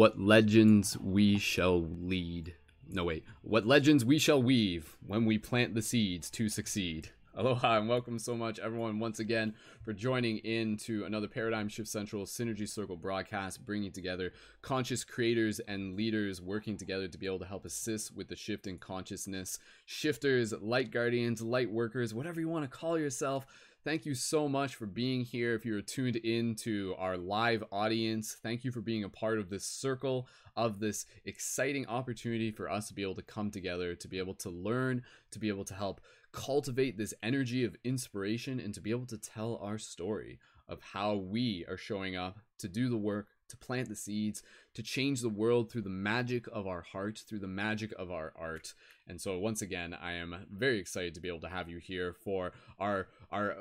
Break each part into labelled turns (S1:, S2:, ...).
S1: what legends we shall lead. No, wait. What legends we shall weave when we plant the seeds to succeed. Aloha and welcome so much, everyone, once again for joining in to another Paradigm Shift Central Synergy Circle broadcast, bringing together conscious creators and leaders working together to be able to help assist with the shift in consciousness. Shifters, light guardians, light workers, whatever you want to call yourself. Thank you so much for being here. If you're tuned in to our live audience, thank you for being a part of this circle of this exciting opportunity for us to be able to come together, to be able to learn, to be able to help cultivate this energy of inspiration, and to be able to tell our story of how we are showing up to do the work, to plant the seeds, to change the world through the magic of our heart, through the magic of our art. And so once again, I am very excited to be able to have you here for our our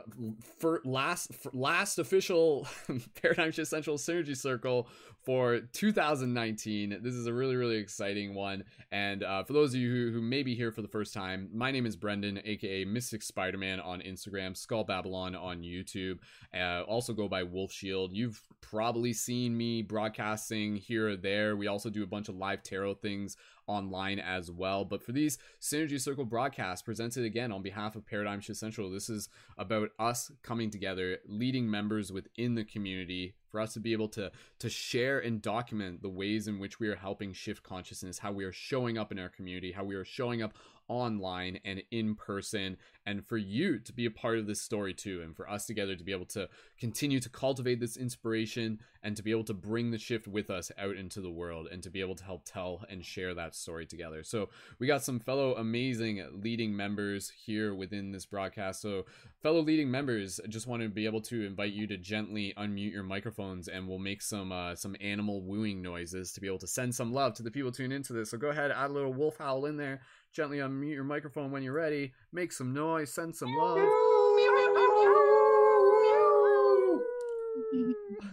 S1: last last official Paradigm Shift Central Synergy Circle for 2019. This is a really really exciting one. And uh, for those of you who, who may be here for the first time, my name is Brendon, aka Mystic Spider-Man on Instagram, Skull Babylon on YouTube. Uh, also go by Wolf Shield. You've probably seen me broadcasting here or there. We also do a bunch of live tarot things online as well. But for these Synergy Circle broadcasts presented again on behalf of Paradigm Shift Central, this is about us coming together, leading members within the community for us to be able to to share and document the ways in which we are helping shift consciousness, how we are showing up in our community, how we are showing up online and in person and for you to be a part of this story too and for us together to be able to continue to cultivate this inspiration and to be able to bring the shift with us out into the world and to be able to help tell and share that story together. So we got some fellow amazing leading members here within this broadcast. So fellow leading members I just want to be able to invite you to gently unmute your microphones and we'll make some uh, some animal wooing noises to be able to send some love to the people tuning into this. So go ahead add a little wolf howl in there Gently unmute your microphone when you're ready. Make some noise. Send some love.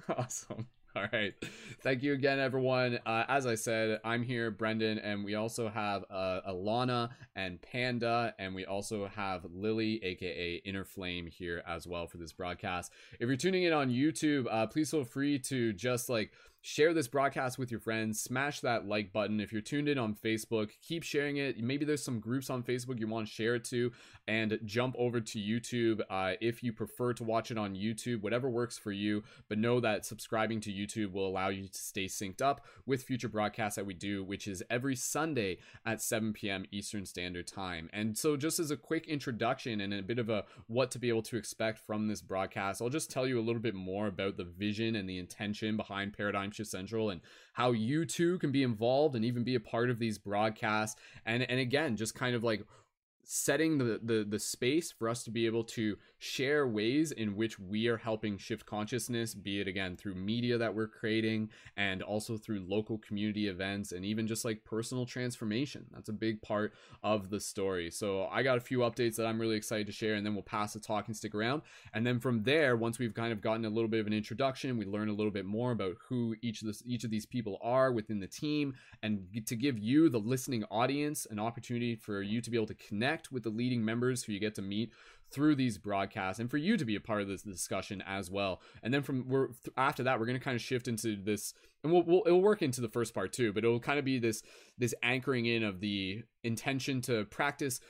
S1: awesome. All right. Thank you again, everyone. Uh, as I said, I'm here, Brendon, and we also have uh, Alana and Panda, and we also have Lily, aka Inner Flame, here as well for this broadcast. If you're tuning in on YouTube, uh, please feel free to just like share this broadcast with your friends smash that like button. If you're tuned in on facebook keep sharing it. Maybe there's some groups on facebook you want to share it to and jump over to youtube uh, if you prefer to watch it on youtube whatever works for you. But know that subscribing to youtube will allow you to stay synced up with future broadcasts that we do which is every sunday at 7 p.m eastern standard time. And so just as a quick introduction and a bit of a what to be able to expect from this broadcast i'll just tell you a little bit more about the vision and the intention behind paradigm Central and how you too can be involved and even be a part of these broadcasts. And and again, just kind of like setting the, the the space for us to be able to share ways in which we are helping shift consciousness be it again through media that we're creating and also through local community events and even just like personal transformation. That's a big part of the story. So i got a few updates that i'm really excited to share and then we'll pass the talking stick around. And then from there once we've kind of gotten a little bit of an introduction we learn a little bit more about who each of this each of these people are within the team and to give you the listening audience an opportunity for you to be able to connect with the leading members who you get to meet through these broadcasts and for you to be a part of this discussion as well. And then from we're after that we're going to kind of shift into this and we'll, we'll it'll work into the first part too but it'll kind of be this this anchoring in of the intention to practice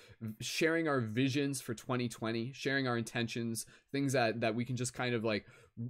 S1: sharing our visions for 2020 sharing our intentions things that that we can just kind of like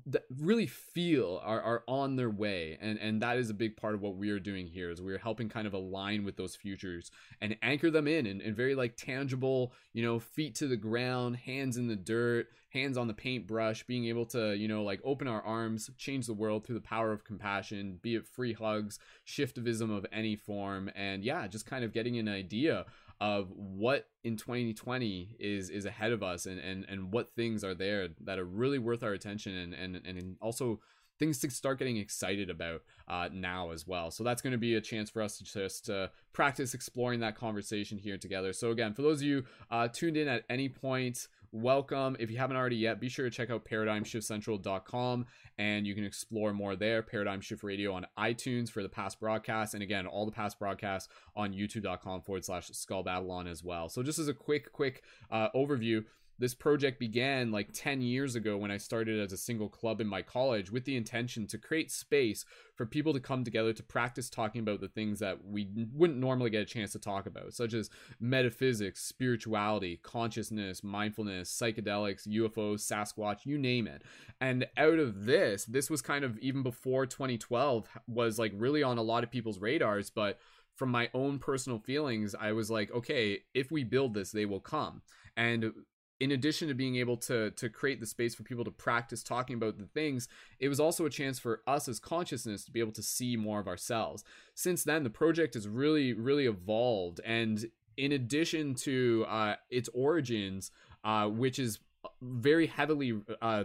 S1: that really feel are, are on their way. And and that is a big part of what we are doing here is we're helping kind of align with those futures and anchor them in and, and very like tangible you know feet to the ground hands in the dirt hands on the paintbrush being able to you know like open our arms change the world through the power of compassion be it free hugs shiftivism of any form and yeah just kind of getting an idea of what in 2020 is is ahead of us and and and what things are there that are really worth our attention and and and also things to start getting excited about uh, now as well. So that's going to be a chance for us to just uh, practice exploring that conversation here together. So again, for those of you uh, tuned in at any point, welcome. If you haven't already yet, be sure to check out paradigmshiftcentral.com and you can explore more there. Paradigm Shift Radio on iTunes for the past broadcasts. And again, all the past broadcasts on youtube.com forward slash skull babylon as well. So just as a quick, quick uh, overview, this project began like 10 years ago when I started as a single club in my college with the intention to create space for people to come together to practice talking about the things that we wouldn't normally get a chance to talk about, such as metaphysics, spirituality, consciousness, mindfulness, psychedelics, UFOs, Sasquatch, you name it. And out of this, this was kind of even before 2012 was like really on a lot of people's radars, but from my own personal feelings, I was like, okay, if we build this, they will come. And in addition to being able to to create the space for people to practice talking about the things it was also a chance for us as consciousness to be able to see more of ourselves since then the project has really really evolved and in addition to uh, its origins uh, which is very heavily uh,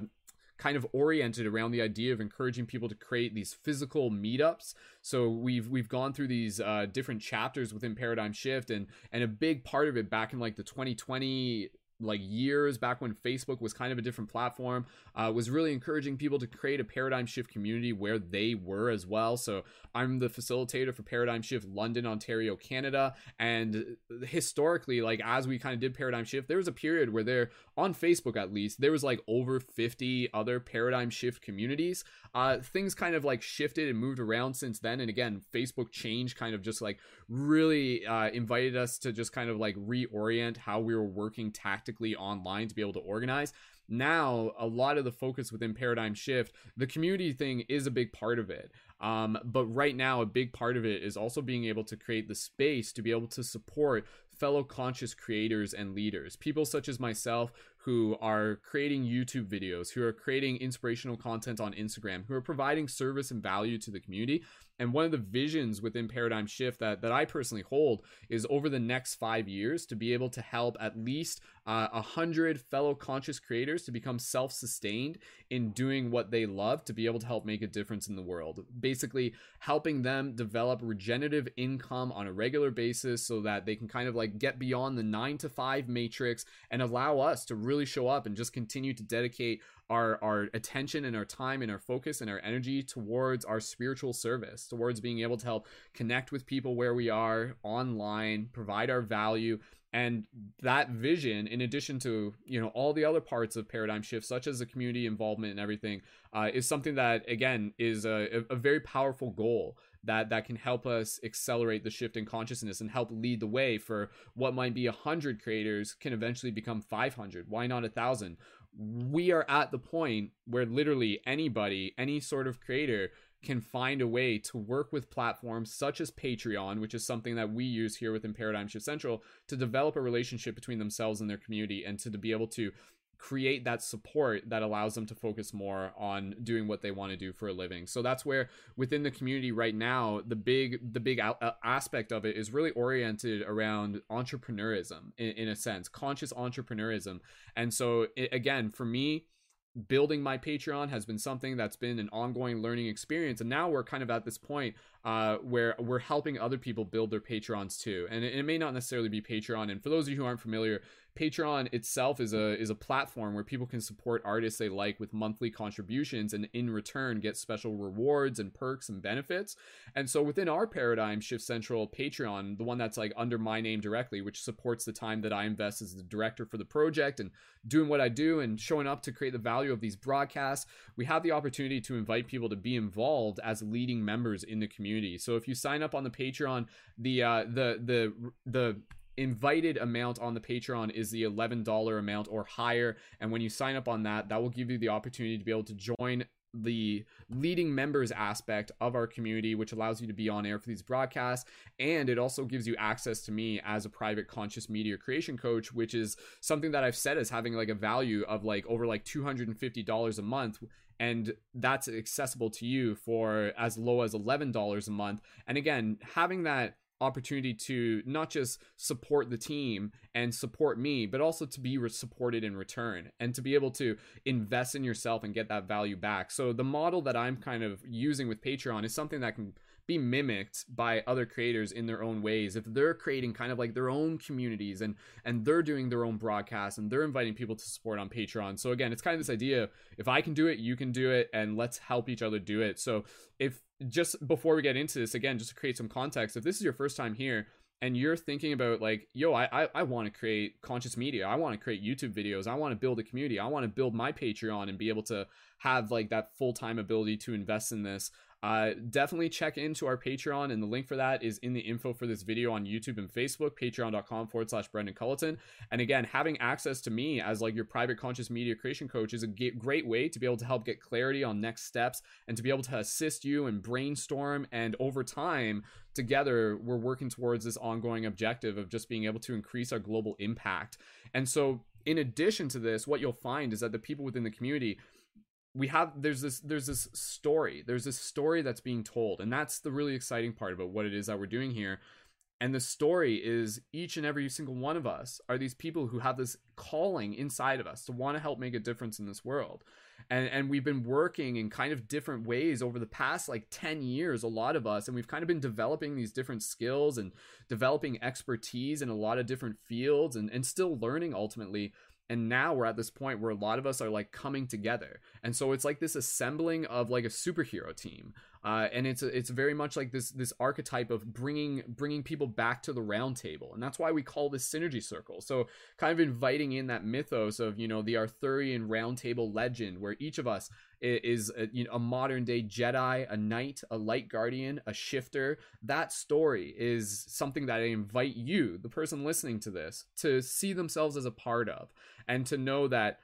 S1: kind of oriented around the idea of encouraging people to create these physical meetups. So we've we've gone through these uh, different chapters within Paradigm Shift, and and a big part of it back in like the 2020 like years back when Facebook was kind of a different platform, uh, was really encouraging people to create a paradigm shift community where they were as well. So I'm the facilitator for Paradigm Shift London, Ontario, Canada. And historically, like as we kind of did Paradigm Shift, there was a period where there, on Facebook at least, there was like over 50 other Paradigm Shift communities. Uh, things kind of like shifted and moved around since then. And again, Facebook change kind of just like really uh, invited us to just kind of like reorient how we were working tactically online to be able to organize now a lot of the focus within paradigm shift the community thing is a big part of it um, but right now a big part of it is also being able to create the space to be able to support fellow conscious creators and leaders people such as myself who are creating YouTube videos, who are creating inspirational content on Instagram, who are providing service and value to the community. And one of the visions within Paradigm Shift that, that I personally hold is over the next five years to be able to help at least uh, a uh, hundred fellow conscious creators to become self-sustained in doing what they love to be able to help make a difference in the world. Basically, helping them develop regenerative income on a regular basis so that they can kind of like get beyond the nine to five matrix and allow us to really show up and just continue to dedicate our our attention and our time and our focus and our energy towards our spiritual service towards being able to help connect with people where we are online provide our value. And that vision in addition to you know all the other parts of paradigm shift such as the community involvement and everything uh, is something that again is a, a very powerful goal that that can help us accelerate the shift in consciousness and help lead the way for what might be a hundred creators can eventually become 500 why not a thousand we are at the point where literally anybody, any sort of creator, can find a way to work with platforms such as Patreon, which is something that we use here within Paradigm Shift Central, to develop a relationship between themselves and their community and to, be able to create that support that allows them to focus more on doing what they want to do for a living. So that's where within the community right now, the big the big a- aspect of it is really oriented around entrepreneurism in, in a sense, conscious entrepreneurism. And so it, again, for me, building my Patreon has been something that's been an ongoing learning experience. And now we're kind of at this point uh, where we're helping other people build their Patrons too. And it, it, may not necessarily be Patreon. And for those of you who aren't familiar, Patreon itself is a is a platform where people can support artists they like with monthly contributions and in return get special rewards and perks and benefits. And so within our paradigm Shift Central Patreon, the one that's like under my name directly, which supports the time that I invest as the director for the project and doing what I do and showing up to create the value of these broadcasts, we have the opportunity to invite people to be involved as leading members in the community. So if you sign up on the Patreon, the uh the the the invited amount on the Patreon is the $11 amount or higher. And when you sign up on that, that will give you the opportunity to be able to join the leading members aspect of our community, which allows you to be on air for these broadcasts. And it also gives you access to me as a private conscious media creation coach, which is something that I've said as having like a value of like over like $250 a month and that's accessible to you for as low as $11 a month. And again, having that opportunity to not just support the team and support me, but also to be supported in return and to be able to invest in yourself and get that value back. So the model that I'm kind of using with Patreon is something that can be mimicked by other creators in their own ways. If they're creating kind of like their own communities and and they're doing their own broadcasts and they're inviting people to support on patreon. So again it's kind of this idea if i can do it you can do it and let's help each other do it. So if just before we get into this again just to create some context if this is your first time here and you're thinking about like yo i i, I want to create conscious media i want to create youtube videos i want to build a community i want to build my patreon and be able to have like that full-time ability to invest in this uh, definitely check into our Patreon, and the link for that is in the info for this video on YouTube and Facebook, patreon.com forward slash Brendon Culliton. And again, having access to me as like your private conscious media creation coach is a great way to be able to help get clarity on next steps and to be able to assist you and brainstorm. And over time, together, we're working towards this ongoing objective of just being able to increase our global impact. And so, in addition to this, what you'll find is that the people within the community, we have there's this there's this story there's this story that's being told and that's the really exciting part about what it is that we're doing here. And the story is each and every single one of us are these people who have this calling inside of us to want to help make a difference in this world. And and we've been working in kind of different ways over the past like 10 years a lot of us and we've kind of been developing these different skills and developing expertise in a lot of different fields and and still learning ultimately and now we're at this point where a lot of us are like coming together. And so it's like this assembling of like a superhero team uh, and it's it's very much like this this archetype of bringing bringing people back to the round table and that's why we call this synergy circle. So kind of inviting in that mythos of you know the arthurian round table legend where each of us is a, you know, a modern day jedi a knight a light guardian a shifter. That story is something that i invite you the person listening to this to see themselves as a part of and to know that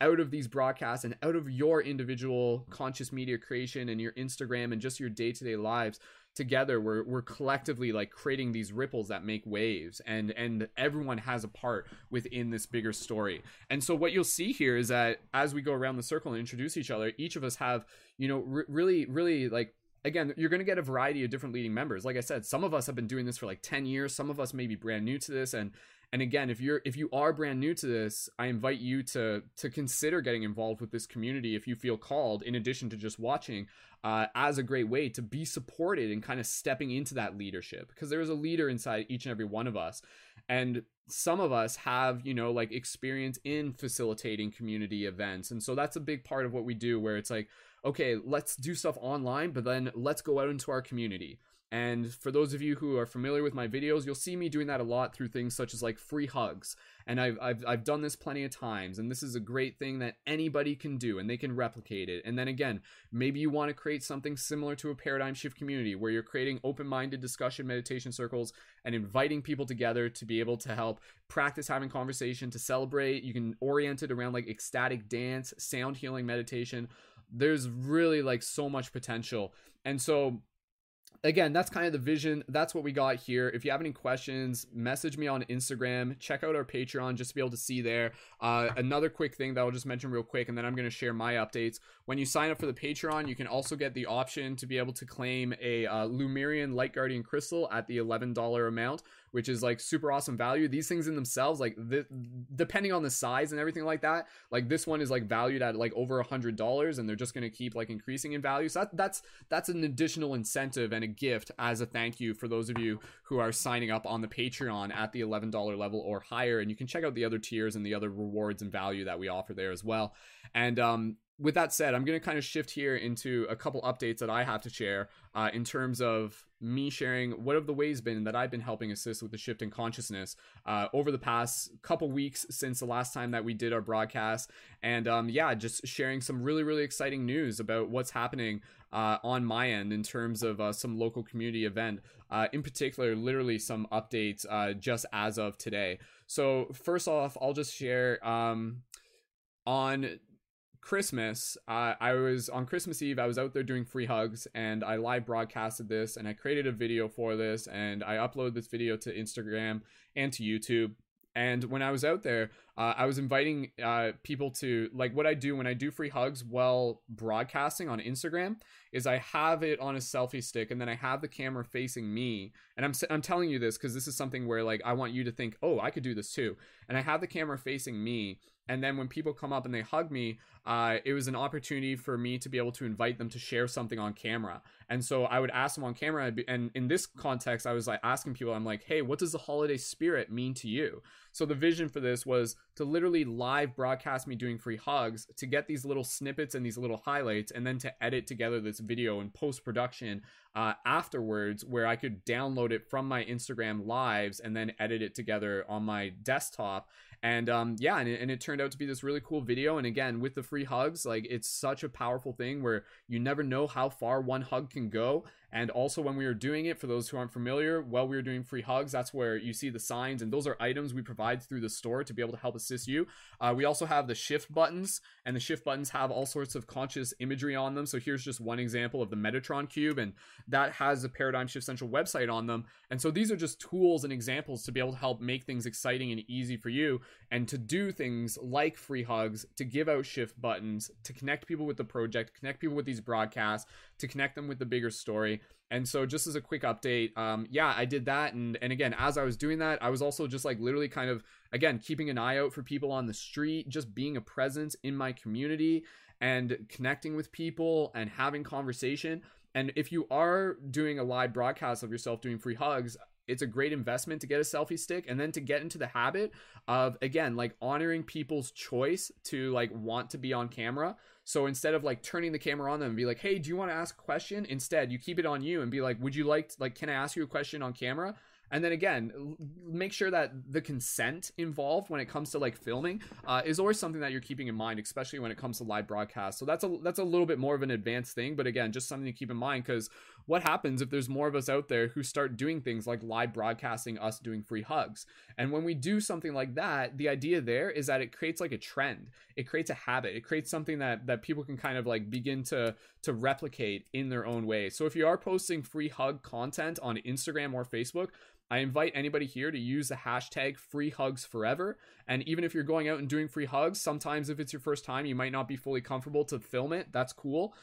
S1: out of these broadcasts and out of your individual conscious media creation and your Instagram and just your day-to-day lives together we're we're collectively like creating these ripples that make waves and and everyone has a part within this bigger story. And so what you'll see here is that as we go around the circle and introduce each other, each of us have, you know, r- really really like again, you're going to get a variety of different leading members. Like I said, some of us have been doing this for like 10 years, some of us may be brand new to this and and again if you're if you are brand new to this i invite you to to consider getting involved with this community if you feel called in addition to just watching uh, as a great way to be supported and kind of stepping into that leadership. Because there is a leader inside each and every one of us. And some of us have you know like experience in facilitating community events. And so that's a big part of what we do where it's like okay let's do stuff online but then let's go out into our community and for those of you who are familiar with my videos, you'll see me doing that a lot through things such as like free hugs. And I've, I've, I've done this plenty of times. And this is a great thing that anybody can do and they can replicate it. And then again, maybe you want to create something similar to a paradigm shift community where you're creating open minded discussion meditation circles and inviting people together to be able to help practice having conversation, to celebrate. You can orient it around like ecstatic dance, sound healing meditation. There's really like so much potential. And so again, that's kind of the vision. That's what we got here. If you have any questions, message me on Instagram. Check out our Patreon just to be able to see there. Uh, another quick thing that I'll just mention real quick, and then I'm going to share my updates. When you sign up for the Patreon, you can also get the option to be able to claim a uh, Lemurian Light Guardian crystal at the $11 amount, which is like super awesome value. These things in themselves, like depending on the size and everything like that, like this one is like valued at like over a hundred dollars, and they're just to keep like increasing in value. So that, that's that's an additional incentive and a gift as a thank you for those of you who are signing up on the Patreon at the eleven dollar level or higher. And you can check out the other tiers and the other rewards and value that we offer there as well. And um, with that said, I'm going to kind of shift here into a couple updates that I have to share uh, in terms of me sharing what have the ways been that I've been helping assist with the shift in consciousness uh, over the past couple weeks since the last time that we did our broadcast. And um, yeah, just sharing some really, really exciting news about what's happening uh, on my end in terms of uh, some local community event. Uh, in particular, literally some updates uh, just as of today. So, first off, I'll just share. Um, on Christmas, uh, I was on Christmas Eve, I was out there doing free hugs and I live broadcasted this and I created a video for this and I uploaded this video to Instagram and to YouTube. And when I was out there, uh, I was inviting uh, people to like what I do when I do free hugs while broadcasting on Instagram is I have it on a selfie stick and then I have the camera facing me. And I'm I'm telling you this because this is something where like I want you to think, oh, I could do this too. And I have the camera facing me and then when people come up and they hug me uh, it was an opportunity for me to be able to invite them to share something on camera. And so i would ask them on camera and in this context i was like asking people i'm like hey what does the holiday spirit mean to you? So the vision for this was to literally live broadcast me doing free hugs to get these little snippets and these little highlights and then to edit together this video in post production uh, afterwards where I could download it from my Instagram lives and then edit it together on my desktop and um, yeah and it, and it turned out to be this really cool video. And again with the free hugs like it's such a powerful thing where you never know how far one hug can go and also when we are doing it for those who aren't familiar while we are doing free hugs that's where you see the signs and those are items we provide through the store to be able to help assist you. Uh, we also have the shift buttons and the shift buttons have all sorts of conscious imagery on them. So here's just one example of the metatron cube and that has a paradigm shift central website on them. And so these are just tools and examples to be able to help make things exciting and easy for you and to do things like free hugs, to give out shift buttons, to connect people with the project, connect people with these broadcasts, to connect them with the bigger story. And so just as a quick update, um, yeah, I did that. And, and again, as I was doing that, I was also just like literally kind of, again, keeping an eye out for people on the street, just being a presence in my community and connecting with people and having conversation. And if you are doing a live broadcast of yourself doing free hugs, it's a great investment to get a selfie stick and then to get into the habit of again like honoring people's choice to like want to be on camera so instead of like turning the camera on them and be like hey do you want to ask a question? instead you keep it on you and be like would you like to, like can i ask you a question on camera? And then again make sure that the consent involved when it comes to like filming uh, is always something that you're keeping in mind especially when it comes to live broadcast so that's a that's a little bit more of an advanced thing but again just something to keep in mind because what happens if there's more of us out there who start doing things like live broadcasting us doing free hugs? And when we do something like that the idea there is that it creates like a trend. It creates a habit. It creates something that that people can kind of like begin to to replicate in their own way. So if you are posting free hug content on instagram or facebook I invite anybody here to use the hashtag free hugs forever. And even if you're going out and doing free hugs, sometimes if it's your first time, you might not be fully comfortable to film it. That's cool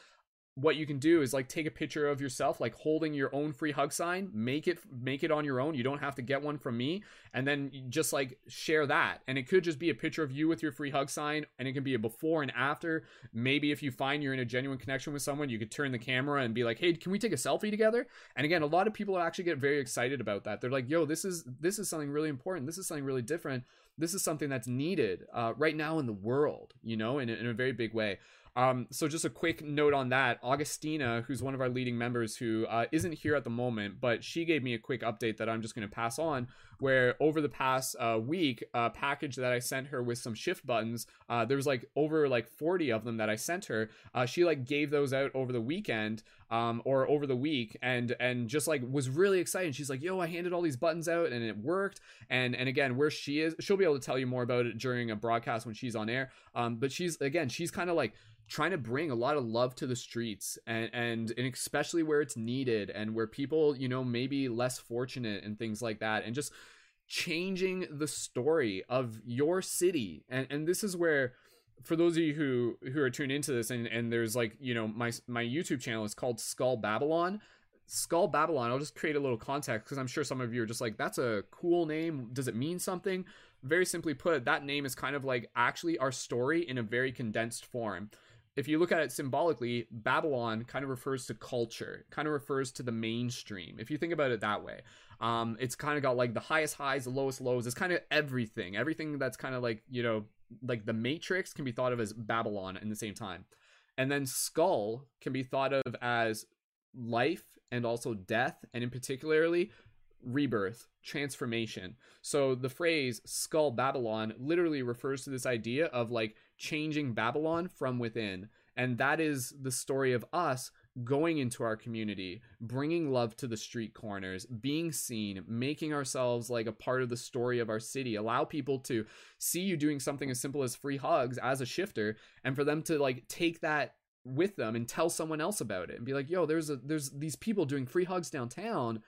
S1: what you can do is like take a picture of yourself like holding your own free hug sign make it make it on your own. You don't have to get one from me. And then just like share that. And it could just be a picture of you with your free hug sign and it can be a before and after. Maybe if you find you're in a genuine connection with someone you could turn the camera and be like hey can we take a selfie together? And again a lot of people actually get very excited about that. They're like yo this is this is something really important. This is something really different. This is something that's needed uh, right now in the world you know in, in a very big way um, so just a quick note on that. Augustina, who's one of our leading members, who uh, not here at the moment, but she gave me a quick update that I'm just going to pass on. Where over the past uh, week, a package that I sent her with some shift buttons, uh, there was like over like 40 of them that I sent her. Uh, she like gave those out over the weekend. Um, or over the week and and just like was really excited. She's like yo i handed all these buttons out and it worked. And and again where she is she'll be able to tell you more about it during a broadcast when she's on air. Um, but she's again she's kind of like trying to bring a lot of love to the streets and, and and especially where it's needed and where people you know maybe less fortunate and things like that and just changing the story of your city. And and this is where for those of you who who are tuned into this and and there's like you know my my youtube channel is called skull babylon skull babylon i'll just create a little context because i'm sure some of you are just like that's a cool name does it mean something very simply put that name is kind of like actually our story in a very condensed form if you look at it symbolically, Babylon kind of refers to culture, kind of refers to the mainstream. If you think about it that way, um, it's kind of got like the highest highs, the lowest lows. It's kind of everything. Everything that's kind of like you know, like the Matrix can be thought of as Babylon in the same time, and then Skull can be thought of as life and also death, and in particularly rebirth, transformation. So the phrase Skull Babylon literally refers to this idea of like changing Babylon from within. And that is the story of us going into our community, bringing love to the street corners, being seen, making ourselves like a part of the story of our city. Allow people to see you doing something as simple as free hugs as a shifter and for them to like take that with them and tell someone else about it and be like, "Yo, there's a there's these people doing free hugs downtown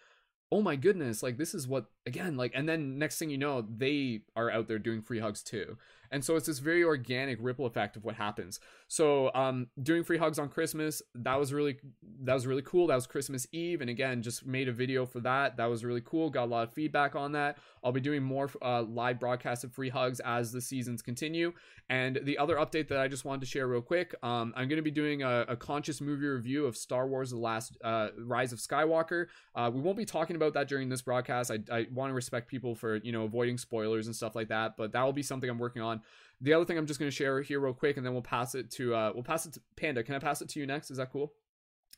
S1: oh my goodness like this is what again like and then next thing you know they are out there doing free hugs too and so it's this very organic ripple effect of what happens. So um doing free hugs on christmas that was really that was really cool. That was christmas eve. And again just made a video for that. That was really cool. Got a lot of feedback on that. I'll be doing more uh, live broadcasts of free hugs as the seasons continue. And the other update that i just wanted to share real quick um i'm going to be doing a, a, conscious movie review of star wars the last uh, rise of skywalker. Uh, we won't be talking about that during this broadcast. I, I want to respect people for you know avoiding spoilers and stuff like that but that will be something i'm working on the other thing I'm just going to share here real quick, and then we'll pass it to uh, we'll pass it to Panda. Can I pass it to you next? Is that cool?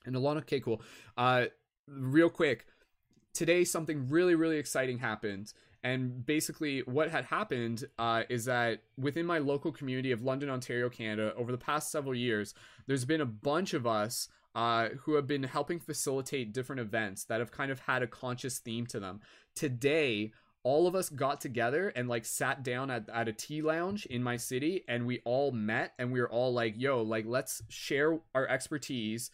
S1: And Alana, okay, cool. Uh, real quick, today something really really exciting happened, and basically what had happened uh, is that within my local community of London, Ontario, Canada, over the past several years, there's been a bunch of us uh, who have been helping facilitate different events that have kind of had a conscious theme to them. Today, all of us got together and like sat down at, at a tea lounge in my city and we all met and we were all like yo like let's share our expertise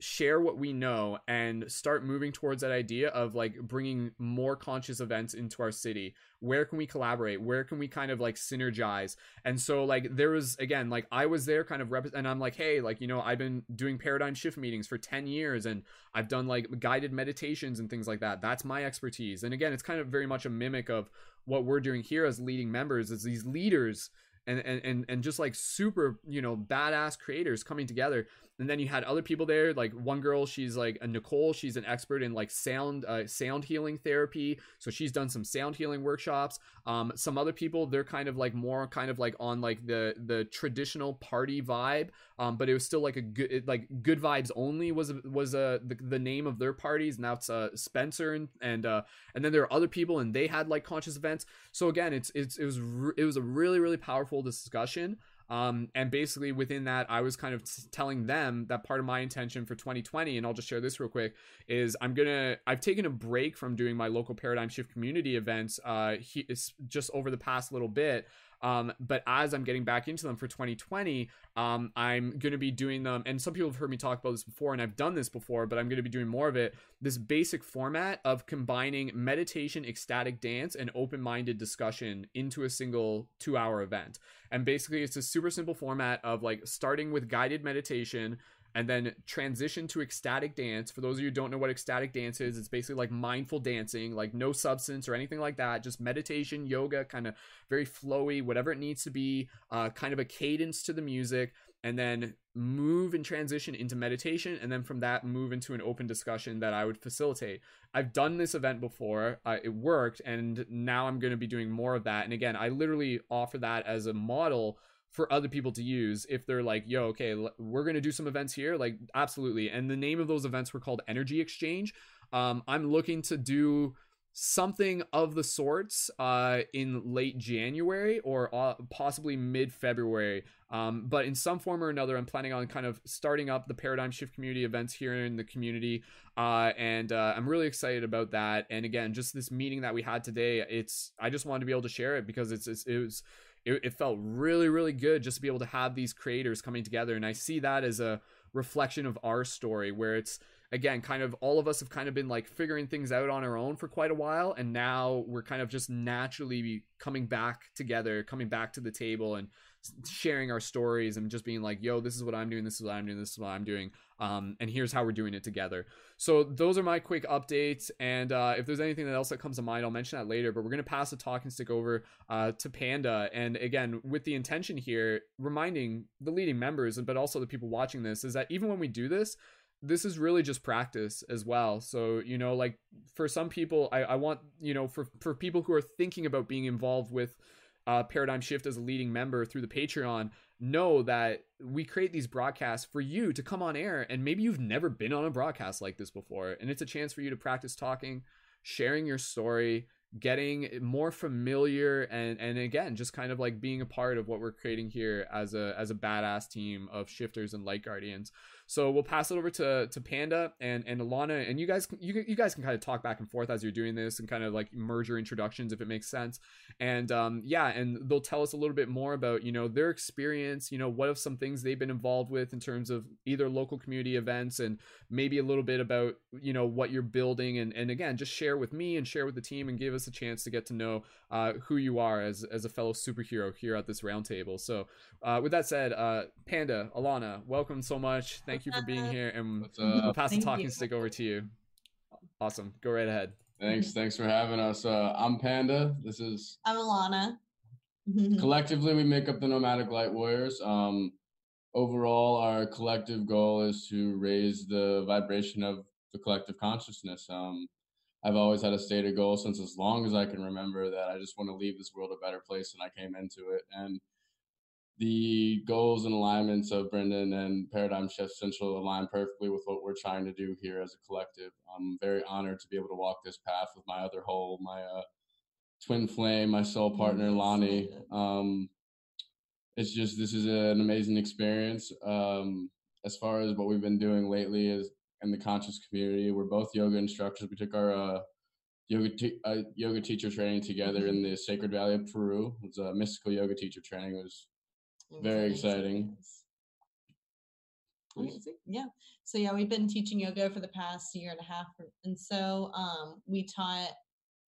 S1: share what we know and start moving towards that idea of like bringing more conscious events into our city. Where can we collaborate? Where can we kind of like synergize? And so like there was again like i was there kind of rep and i'm like hey like you know i've been doing paradigm shift meetings for 10 years and i've done like guided meditations and things like that. That's my expertise. And again it's kind of very much a mimic of what we're doing here as leading members is these leaders and and and, and just like super you know badass creators coming together and then you had other people there like one girl she's like a nicole she's an expert in like sound uh, sound healing therapy so she's done some sound healing workshops. Um some other people they're kind of like more kind of like on like the the traditional party vibe um but it was still like a good like good vibes only was was uh the, the name of their parties now it's uh spencer and and uh and then there are other people and they had like conscious events. So again it's it's it was re- it was a really really powerful discussion um, and basically within that, I was kind of telling them that part of my intention for 2020, and I'll just share this real quick, is I'm gonna I've taken a break from doing my local paradigm shift community events uh, he, just over the past little bit. Um, but as I'm getting back into them for 2020, um, I'm going to be doing them. And some people have heard me talk about this before, and I've done this before, but I'm going to be doing more of it. This basic format of combining meditation, ecstatic dance, and open minded discussion into a single two hour event. And basically, it's a super simple format of like starting with guided meditation and then transition to ecstatic dance. For those of you who don't know what ecstatic dance is, it's basically like mindful dancing, like no substance or anything like that, just meditation, yoga, kind of very flowy, whatever it needs to be, uh, kind of a cadence to the music, and then move and transition into meditation, and then from that move into an open discussion that I would facilitate. I've done this event before, uh, it worked, and now I'm going to be doing more of that. And again, I literally offer that as a model for other people to use if they're like, yo, okay, we're going to do some events here. Like, absolutely. And the name of those events were called Energy Exchange. Um, I'm looking to do something of the sorts uh, in late January or uh, possibly mid February. Um, but in some form or another, I'm planning on kind of starting up the Paradigm Shift community events here in the community. Uh, and uh, I'm really excited about that. And again, just this meeting that we had today, it's I just wanted to be able to share it because it's, it's it was it, it felt really really good just to be able to have these creators coming together. And i see that as a reflection of our story where it's again kind of all of us have kind of been like figuring things out on our own for quite a while. And now we're kind of just naturally coming back together coming back to the table and sharing our stories and just being like yo this is what i'm doing this is what i'm doing this is what i'm doing um, and here's how we're doing it together. So those are my quick updates and uh, if there's anything else that comes to mind i'll mention that later but we're going to pass the talking stick over uh, to panda. And again with the intention here reminding the leading members but also the people watching this is that even when we do this this is really just practice as well. So you know like for some people i, I want you know for for people who are thinking about being involved with uh, paradigm shift as a leading member through the patreon know that we create these broadcasts for you to come on air and maybe you've never been on a broadcast like this before and it's a chance for you to practice talking sharing your story getting more familiar and and again just kind of like being a part of what we're creating here as a as a badass team of shifters and light guardians so we'll pass it over to to panda and and alana and you guys you, you guys can kind of talk back and forth as you're doing this and kind of like merge your introductions if it makes sense and um yeah and they'll tell us a little bit more about you know their experience you know what have some things they've been involved with in terms of either local community events and maybe a little bit about you know what you're building and and again just share with me and share with the team and give us a chance to get to know uh, who you are as as a fellow superhero here at this roundtable. So, uh, with that said, uh, Panda, Alana, welcome so much. Thank you for being here, and I'll pass the talking you. stick over to you. Awesome, go right ahead.
S2: Thanks, thanks for having us. Uh, I'm Panda. This is
S3: I'm Alana.
S2: collectively, we make up the Nomadic Light Warriors. Um, overall, our collective goal is to raise the vibration of the collective consciousness. Um, I've always had a stated goal since as long as I can remember that I just want to leave this world a better place than I came into it. And the goals and alignments of Brendon and Paradigm Shift Central align perfectly with what we're trying to do here as a collective. I'm very honored to be able to walk this path with my other whole, my uh, twin flame, my soul partner, Lonnie. Um, it's just, this is an amazing experience. Um, as far as what we've been doing lately is in the conscious community. We're both yoga instructors. We took our uh, yoga uh, yoga teacher training together in the Sacred Valley of Peru. It was a mystical yoga teacher training. It was very exciting.
S3: Yeah. So yeah, we've been teaching yoga for the past year and a half, and so um, we taught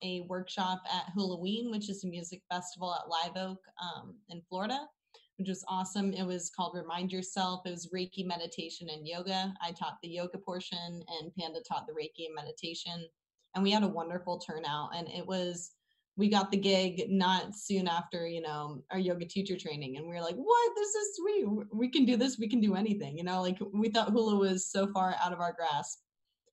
S3: a workshop at Hulaween, which is a music festival at Live Oak um, in Florida which was awesome. It was called Remind Yourself. It was Reiki meditation and yoga. I taught the yoga portion, and Panda taught the Reiki and meditation. And we had a wonderful turnout. And it was, we got the gig not soon after, you know, our yoga teacher training. And we are like, what? This is sweet. We can do this. We can do anything. You know, like we thought hula was so far out of our grasp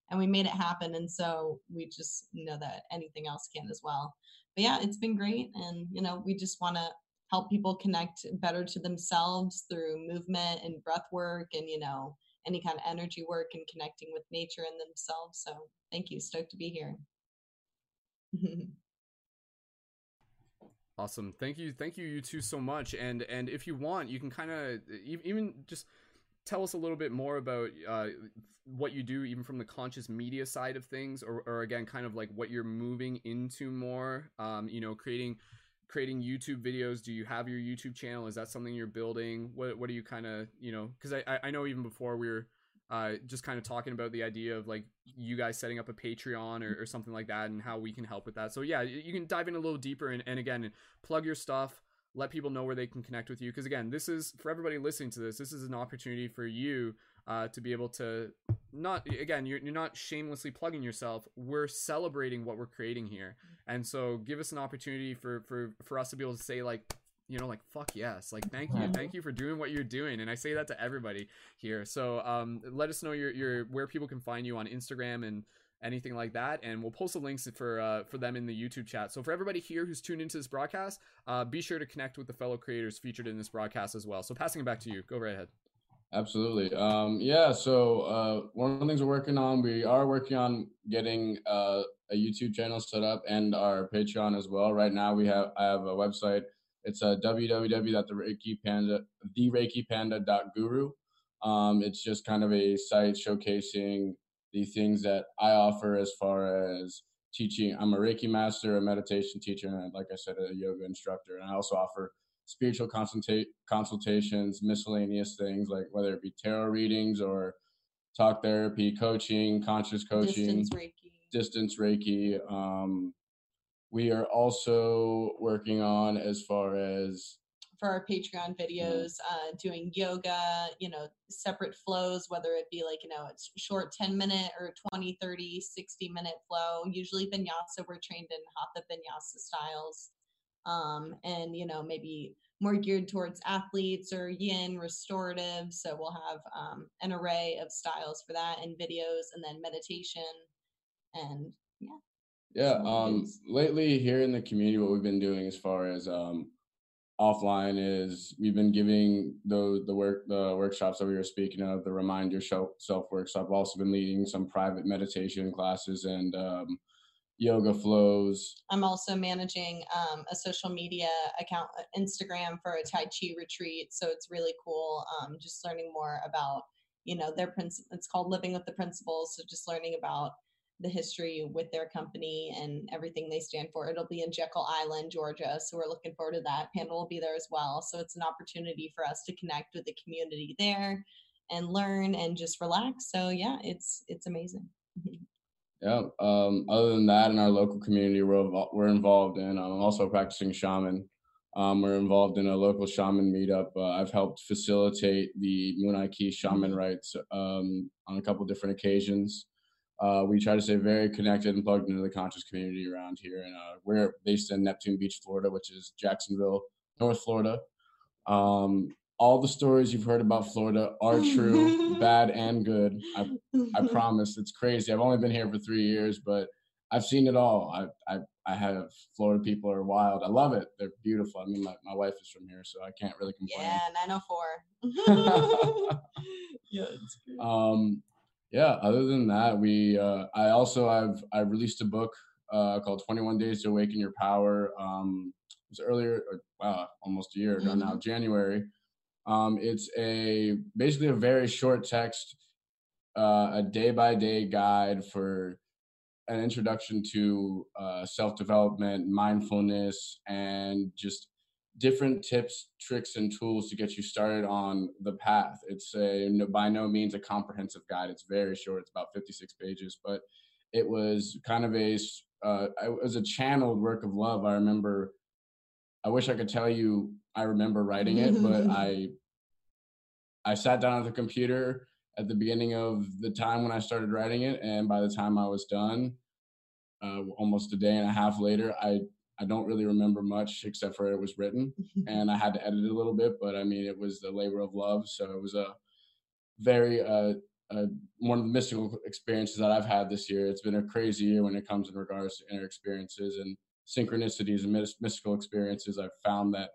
S3: and we made it happen. And so we just know that anything else can as well. But yeah, it's been great. And, you know, we just want to help people connect better to themselves through movement and breath work and you know any kind of energy work and connecting with nature and themselves so thank you stoked to be here
S1: awesome thank you thank you you two so much and and if you want you can kind of even just tell us a little bit more about uh, what you do even from the conscious media side of things or, or again kind of like what you're moving into more um, you know creating creating YouTube videos? Do you have your YouTube channel? Is that something you're building? What What are you kind of you know? Because I I know even before we were uh, just kind of talking about the idea of like you guys setting up a Patreon or, or something like that, and how we can help with that. So yeah, you can dive in a little deeper and, and again plug your stuff. Let people know where they can connect with you. Because again, this is for everybody listening to this. This is an opportunity for you uh, to be able to not again you're, you're not shamelessly plugging yourself we're celebrating what we're creating here and so give us an opportunity for for for us to be able to say like you know like fuck yes like thank you thank you for doing what you're doing and i say that to everybody here so um let us know your your where people can find you on instagram and anything like that and we'll post the links for uh, for them in the youtube chat so for everybody here who's tuned into this broadcast uh, be sure to connect with the fellow creators featured in this broadcast as well so passing it back to you go right ahead
S2: Absolutely. Um, yeah. So uh, one of the things we're working on, we are working on getting uh, a YouTube channel set up and our Patreon as well. Right now, we have I have a website. It's uh, www.thereikipanda thereikipanda.guru. Um, it's just kind of a site showcasing the things that I offer as far as teaching. I'm a Reiki master, a meditation teacher, and like I said, a yoga instructor. And I also offer spiritual consulta- consultations, miscellaneous things like whether it be tarot readings or talk therapy, coaching, conscious coaching,
S3: distance Reiki.
S2: Distance Reiki. Um, we are also working on as far as
S3: for our Patreon videos, uh, doing yoga, you know, separate flows, whether it be like, you know, it's short 10 minute or 20, 30, 60 minute flow. Usually vinyasa, we're trained in hatha vinyasa styles um, and you know maybe more geared towards athletes or yin restorative so we'll have um, an array of styles for that and videos and then meditation and yeah
S2: yeah um lately here in the community what we've been doing as far as um offline is we've been giving the the work the workshops that we were speaking of the remind yourself self workshop i've also been leading some private meditation classes and um yoga flows.
S3: I'm also managing um, a social media account, uh, Instagram for a Tai Chi retreat. So it's really cool. Um, just learning more about, you know, their principles. It's called Living with the Principles. So just learning about the history with their company and everything they stand for. It'll be in Jekyll Island, Georgia. So we're looking forward to that. Panda will be there as well. So it's an opportunity for us to connect with the community there and learn and just relax. So yeah, it's it's amazing.
S2: Yeah. Um, other than that, in our local community, we're we're involved in. I'm also a practicing shaman. Um, we're involved in a local shaman meetup. Uh, I've helped facilitate the Munay-Ki shaman
S3: Mhm.
S2: rites um, on a couple different occasions. Uh, we try to stay very connected and plugged into the conscious community around here, and uh, we're based in Neptune Beach, Florida, which is Jacksonville, North Florida. Um, all the stories you've heard about Florida are true, bad and good. I I promise. It's crazy. I've only been here for three years, but I've seen it all. I I I have Florida people are wild. I love it. They're beautiful. I mean, my, my wife is from here, so I can't really complain.
S3: Yeah, 904. yeah, it's
S2: um, yeah. Other than that, we uh, I also I've I released a book uh, called Twenty One Days to Awaken Your Power. Um, it was earlier, or, wow, almost a year ago now, January. Um, it's a basically a very short text, uh, a day by day guide for an introduction to uh, self development, mindfulness, and just different tips, tricks, and tools to get you started on the path. It's a no, by no means a comprehensive guide. It's very short. It's about 56 pages, but it was kind of a uh, it was a channeled work of love. I remember. I wish I could tell you I remember writing it, but I I sat down at the computer at the beginning of the time when I started writing it, and by the time I was done, uh, almost a day and a half later, I I don't really remember much except for it was written, and I had to edit it a little bit. But I mean, it was the labor of love, so it was a very uh, uh, one of the mystical experiences that I've had this year. It's been a crazy year when it comes in regards to inner experiences and synchronicities and mys- mystical experiences. I've found that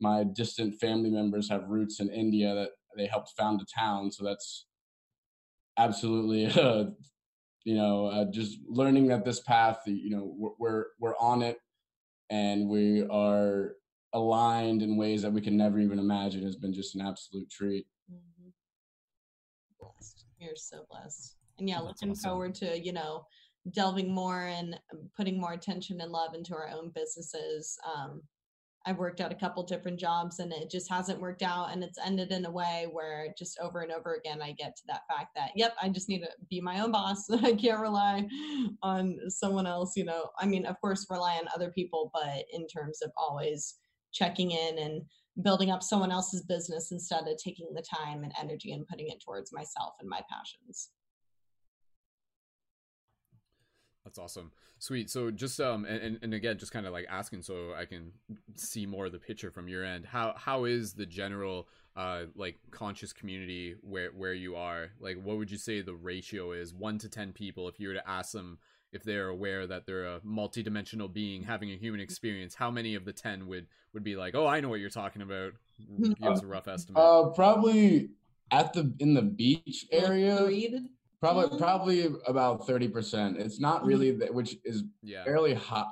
S2: my distant family members have roots in India that they helped found a town, so that's absolutely uh, you know uh, just learning that this path you know we're, we're we're on it and we are aligned in ways that we can never even imagine has been just an absolute treat
S3: Mhm. Blessed. You're so blessed. And yeah,
S1: That's
S3: looking
S1: awesome.
S3: forward to, you know, delving more and um, putting more attention and love into our own businesses. Um, I've worked at a couple different jobs and it just hasn't worked out and it's ended in a way where just over and over again I get to that fact that yep, I just need to be my own boss. I can't rely on someone else, you know. I mean, of course rely on other people, but in terms of always checking in and building up someone else's business instead of taking the time and energy and putting it towards myself and my passions.
S1: That's awesome. Sweet. So just um and, and, and again just kind of like asking so I can see more of the picture from your end. How how is the general uh like conscious community where where you are? Like what would you say the ratio is 1 to 10 people if you were to ask them if they're aware that they're a multidimensional being having a human experience, how many of the 10 would would be like, "Oh, I know what you're talking about." Give us a rough estimate.
S2: uh probably at the in the beach area
S3: Three to-
S2: probably
S3: Mm.
S2: probably about 30% it's not really that which is
S1: yeah.
S2: fairly hot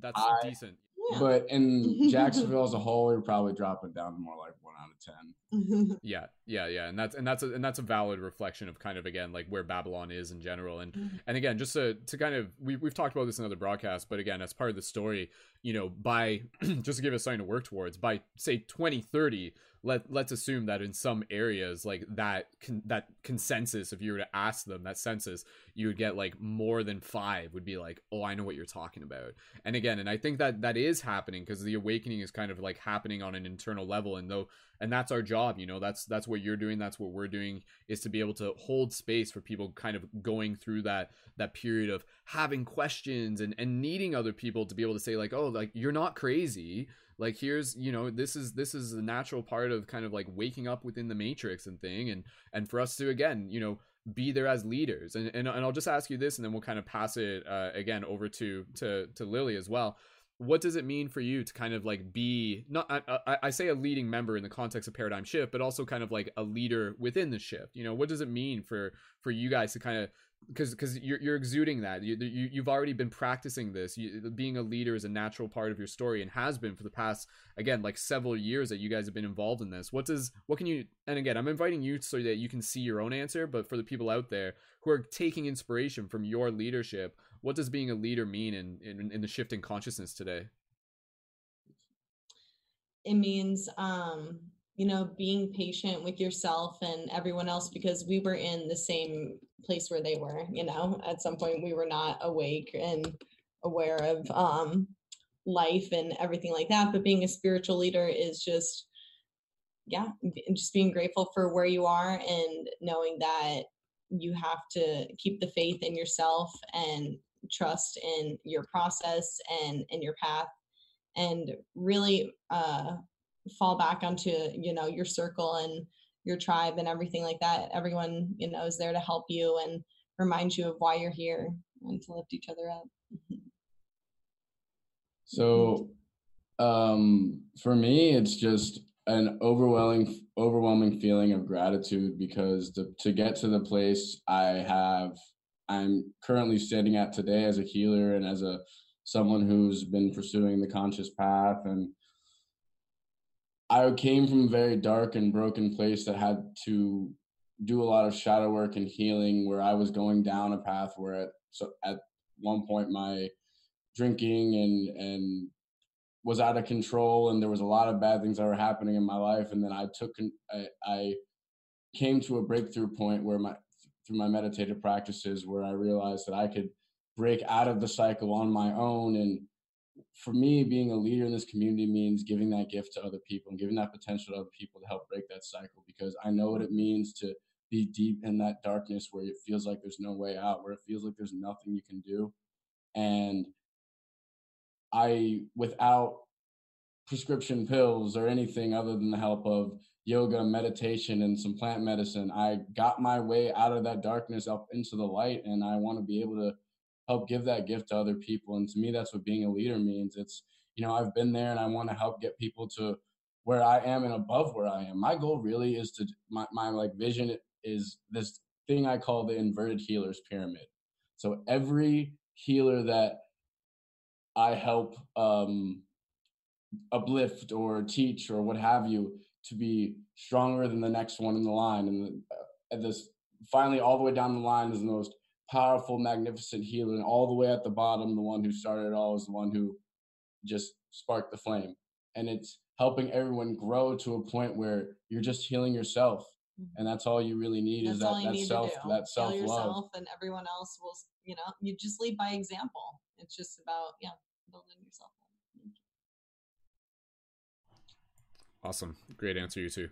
S1: That's
S2: I-
S1: decent.
S2: but in jacksonville as a whole we're probably dropping down to more like one out of 10
S1: Yeah, yeah, yeah, and that's and that's a, and that's a valid reflection of kind of again like where Babylon is in general, and
S3: Mhm.
S1: and again just to to kind of we we've talked about this in other broadcasts, but again as part of the story, you know, by just to give us something to work towards, by say twenty thirty, let let's assume that in some areas like that con- that consensus, if you were to ask them that census, you would get like more than five would be like, oh, I know what you're talking about, and again, and I think that that is happening because the awakening is kind of like happening on an internal level, and though and that's our job you know? That's that's what you're doing that's what we're doing is to be able to hold space for people kind of going through that that period of having questions and and needing other people to be able to say like oh like you're not crazy. Like here's you know this is this is a natural part of kind of like waking up within the matrix and thing and and for us to again you know be there as leaders. And and, and i'll just ask you this and then we'll kind of pass it uh, again over to to to lily as well what does it mean for you to kind of like be not I, I, say a leading member in the context of paradigm shift but also kind of like a leader within the shift you know? What does it mean for for you guys to kind of because because you're, you're exuding that. You, you you've already been practicing this. You, being a leader is a natural part of your story and has been for the past again like several years that you guys have been involved in this. What does what can you and again i'm inviting you so that you can see your own answer but for the people out there who are taking inspiration from your leadership what does being a leader mean in in, in the shift in consciousness today
S3: it means um you know, being patient with yourself and everyone else because we were in the same place where they were, you know, at some point we were not awake and aware of um life and everything like that. But being a spiritual leader is just yeah, just being grateful for where you are and knowing that you have to keep the faith in yourself and trust in your process and in your path and really uh, fall back onto you know your circle and your tribe and everything like that. Everyone you know is there to help you and remind you of why you're here and to lift each other up.
S2: So um for me it's just an overwhelming overwhelming feeling of gratitude because to, to get to the place i have i'm currently standing at today as a healer and as a someone who's been pursuing the conscious path. And I came from a very dark and broken place that had to do a lot of shadow work and healing where I was going down a path where at so at one point my drinking and and was out of control and there was a lot of bad things that were happening in my life. And then I took I, I came to a breakthrough point where my through my meditative practices where I realized that I could break out of the cycle on my own. And for me being a leader in this community means giving that gift to other people and giving that potential to other people to help break that cycle because i know what it means to be deep in that darkness where it feels like there's no way out where it feels like there's nothing you can do. And i without prescription pills or anything other than the help of yoga meditation and some plant medicine i got my way out of that darkness up into the light and i want to be able to help give that gift to other people. And to me, that's what being a leader means. It's, you know, I've been there and I want to help get people to where I am and above where I am. My goal really is to, my, my like vision is this thing I call the inverted healers pyramid. So every healer that I help um, uplift or teach or what have you to be stronger than the next one in the line. And, the, uh, this finally all the way down the line is the most powerful, magnificent healer, and all the way at the bottom, the one who started it all is the one who just sparked the flame. And it's helping everyone grow to a point where you're just healing yourself. Mm-hmm. And that's all you really need that's is that, that self that self love.
S3: and everyone else will you know, you just lead by example. It's just about yeah, building yourself
S1: Awesome. Great answer, you too.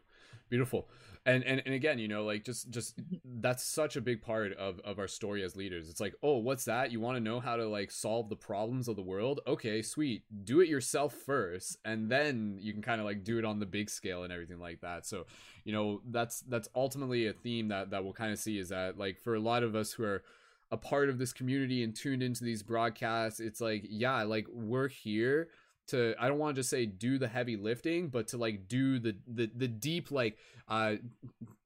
S1: Beautiful. And and and again you know like just just that's such a big part of of our story as leaders. It's like oh what's that? You want to know how to like solve the problems of the world? Okay sweet. Do it yourself first and then you can kind of like do it on the big scale and everything like that. So you know that's that's ultimately a theme that that we'll kind of see is that like for a lot of us who are a part of this community and tuned into these broadcasts it's like yeah like we're here to I don't want to just say do the heavy lifting, but to like do the the the deep like uh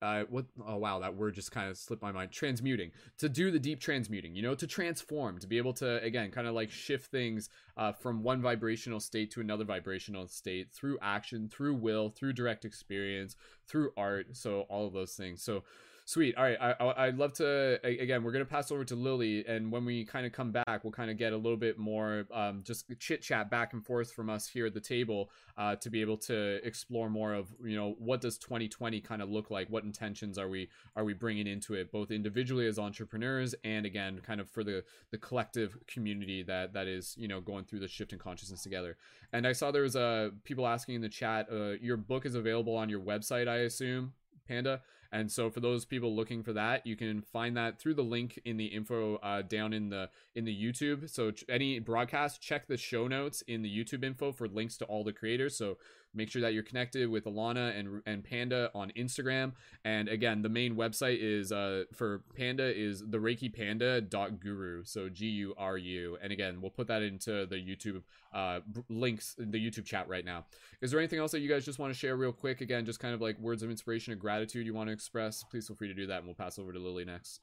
S1: uh what oh wow that word just kind of slipped my mind. Transmuting. To do the deep transmuting you know to transform to be able to again kind of like shift things uh from one vibrational state to another vibrational state through action through will through direct experience through art so all of those things. So Sweet. All right. I, would love to, again, we're going to pass over to Lily. And when we kind of come back, we'll kind of get a little bit more um, just chit chat back and forth from us here at the table uh, to be able to explore more of, you know, what does 2020 kind of look like? What intentions are we, are we bringing into it, both individually as entrepreneurs and again, kind of for the, the collective community that, that is, you know, going through the shift in consciousness together. And I saw there was uh, people asking in the chat, uh, your book is available on your website, I assume, Panda. And so for those people looking for that, you can find that through the link in the info uh, down in the in the YouTube. So ch- any broadcast, check the show notes in the YouTube info for links to all the creators. So Make sure that you're connected with Alana and and Panda on Instagram. And again, the main website is uh, for Panda is the Reiki Panda dot Guru. So G U R U. And again, we'll put that into the YouTube uh, links in the YouTube chat right now. Is there anything else that you guys just want to share real quick? Again, just kind of like words of inspiration and gratitude you want to express. Please feel free to do that, and we'll pass over to Lily next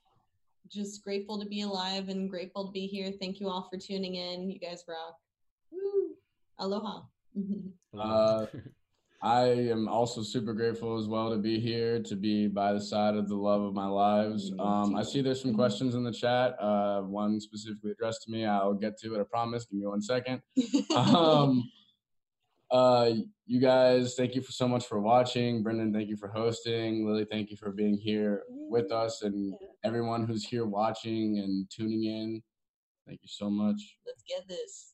S3: just grateful to be alive and grateful to be here. Thank you all for tuning in. You guys rock. Woo. Aloha.
S2: uh, I am also super grateful as well to be here, to be by the side of the love of my lives. Um, I see there's some questions in the chat. Uh, one specifically addressed to me. I'll get to it. I promise. Give me one second. Um, uh, you guys, thank you for so much for watching. Brendon, thank you for hosting. Lily, thank you for being here with us, and everyone who's here watching and tuning in. Thank you so much.
S3: Let's get this.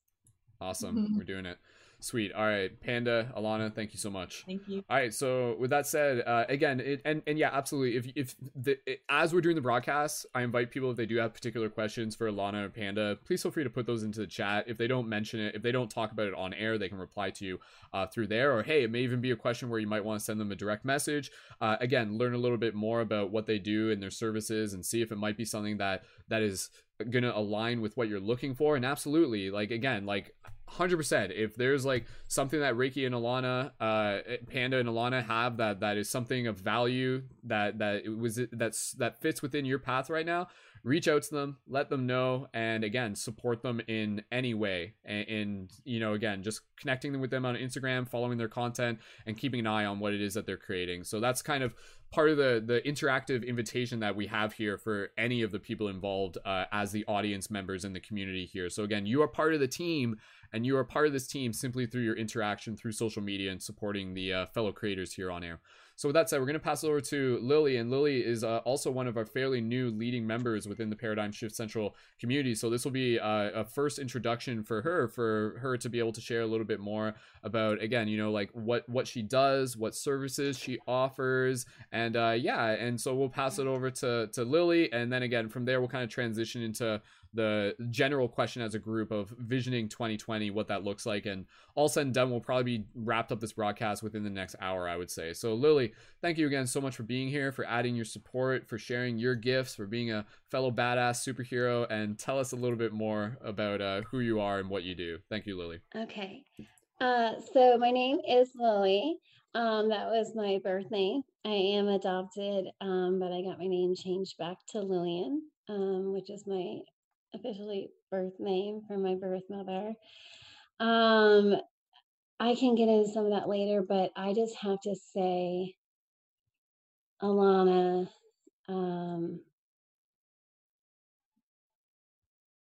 S1: Awesome. We're doing it. Sweet. All right, Panda, Alana, thank you so much.
S3: Thank you.
S1: All right. So with that said, uh, again, it, and and yeah, absolutely. If if the it, as we're doing the broadcast, I invite people if they do have particular questions for Alana or Panda, please feel free to put those into the chat. If they don't mention it, if they don't talk about it on air, they can reply to you uh, through there. Or hey, it may even be a question where you might want to send them a direct message. Uh, again, learn a little bit more about what they do and their services, and see if it might be something that that is gonna align with what you're looking for. And absolutely, like again, like 100% if there's like something that reiki and alana uh panda and alana have that that is something of value that that it was that's that fits within your path right now reach out to them let them know and again support them in any way. And, and you know again just connecting them with them on instagram following their content and keeping an eye on what it is that they're creating. So that's kind of part of the the interactive invitation that we have here for any of the people involved uh, as the audience members in the community here. So again you are part of the team and you are part of this team simply through your interaction through social media and supporting the uh, fellow creators here on air. So with that said, we're going to pass it over to Lily, and Lily is uh, also one of our fairly new leading members within the Paradigm Shift Central community. So this will be uh, a first introduction for her, for her to be able to share a little bit more about, again, you know, like what what she does, what services she offers, and uh, yeah, and so we'll pass it over to to Lily, and then again from there we'll kind of transition into the general question as a group of visioning 2020, what that looks like. And all said and done, we'll probably be wrapped up this broadcast within the next hour, I would say. So, Lily, thank you again so much for being here, for adding your support, for sharing your gifts, for being a fellow badass superhero, and tell us a little bit more about uh, who you are and what you do. Thank you, Lily.
S4: Okay. Uh, so my name is Lily. Um, that was my birth name. I am adopted, um, but I got my name changed back to Lillian, um, which is my officially birth name from my birth mother. Um, I can get into some of that later, but I just have to say, Alana, um,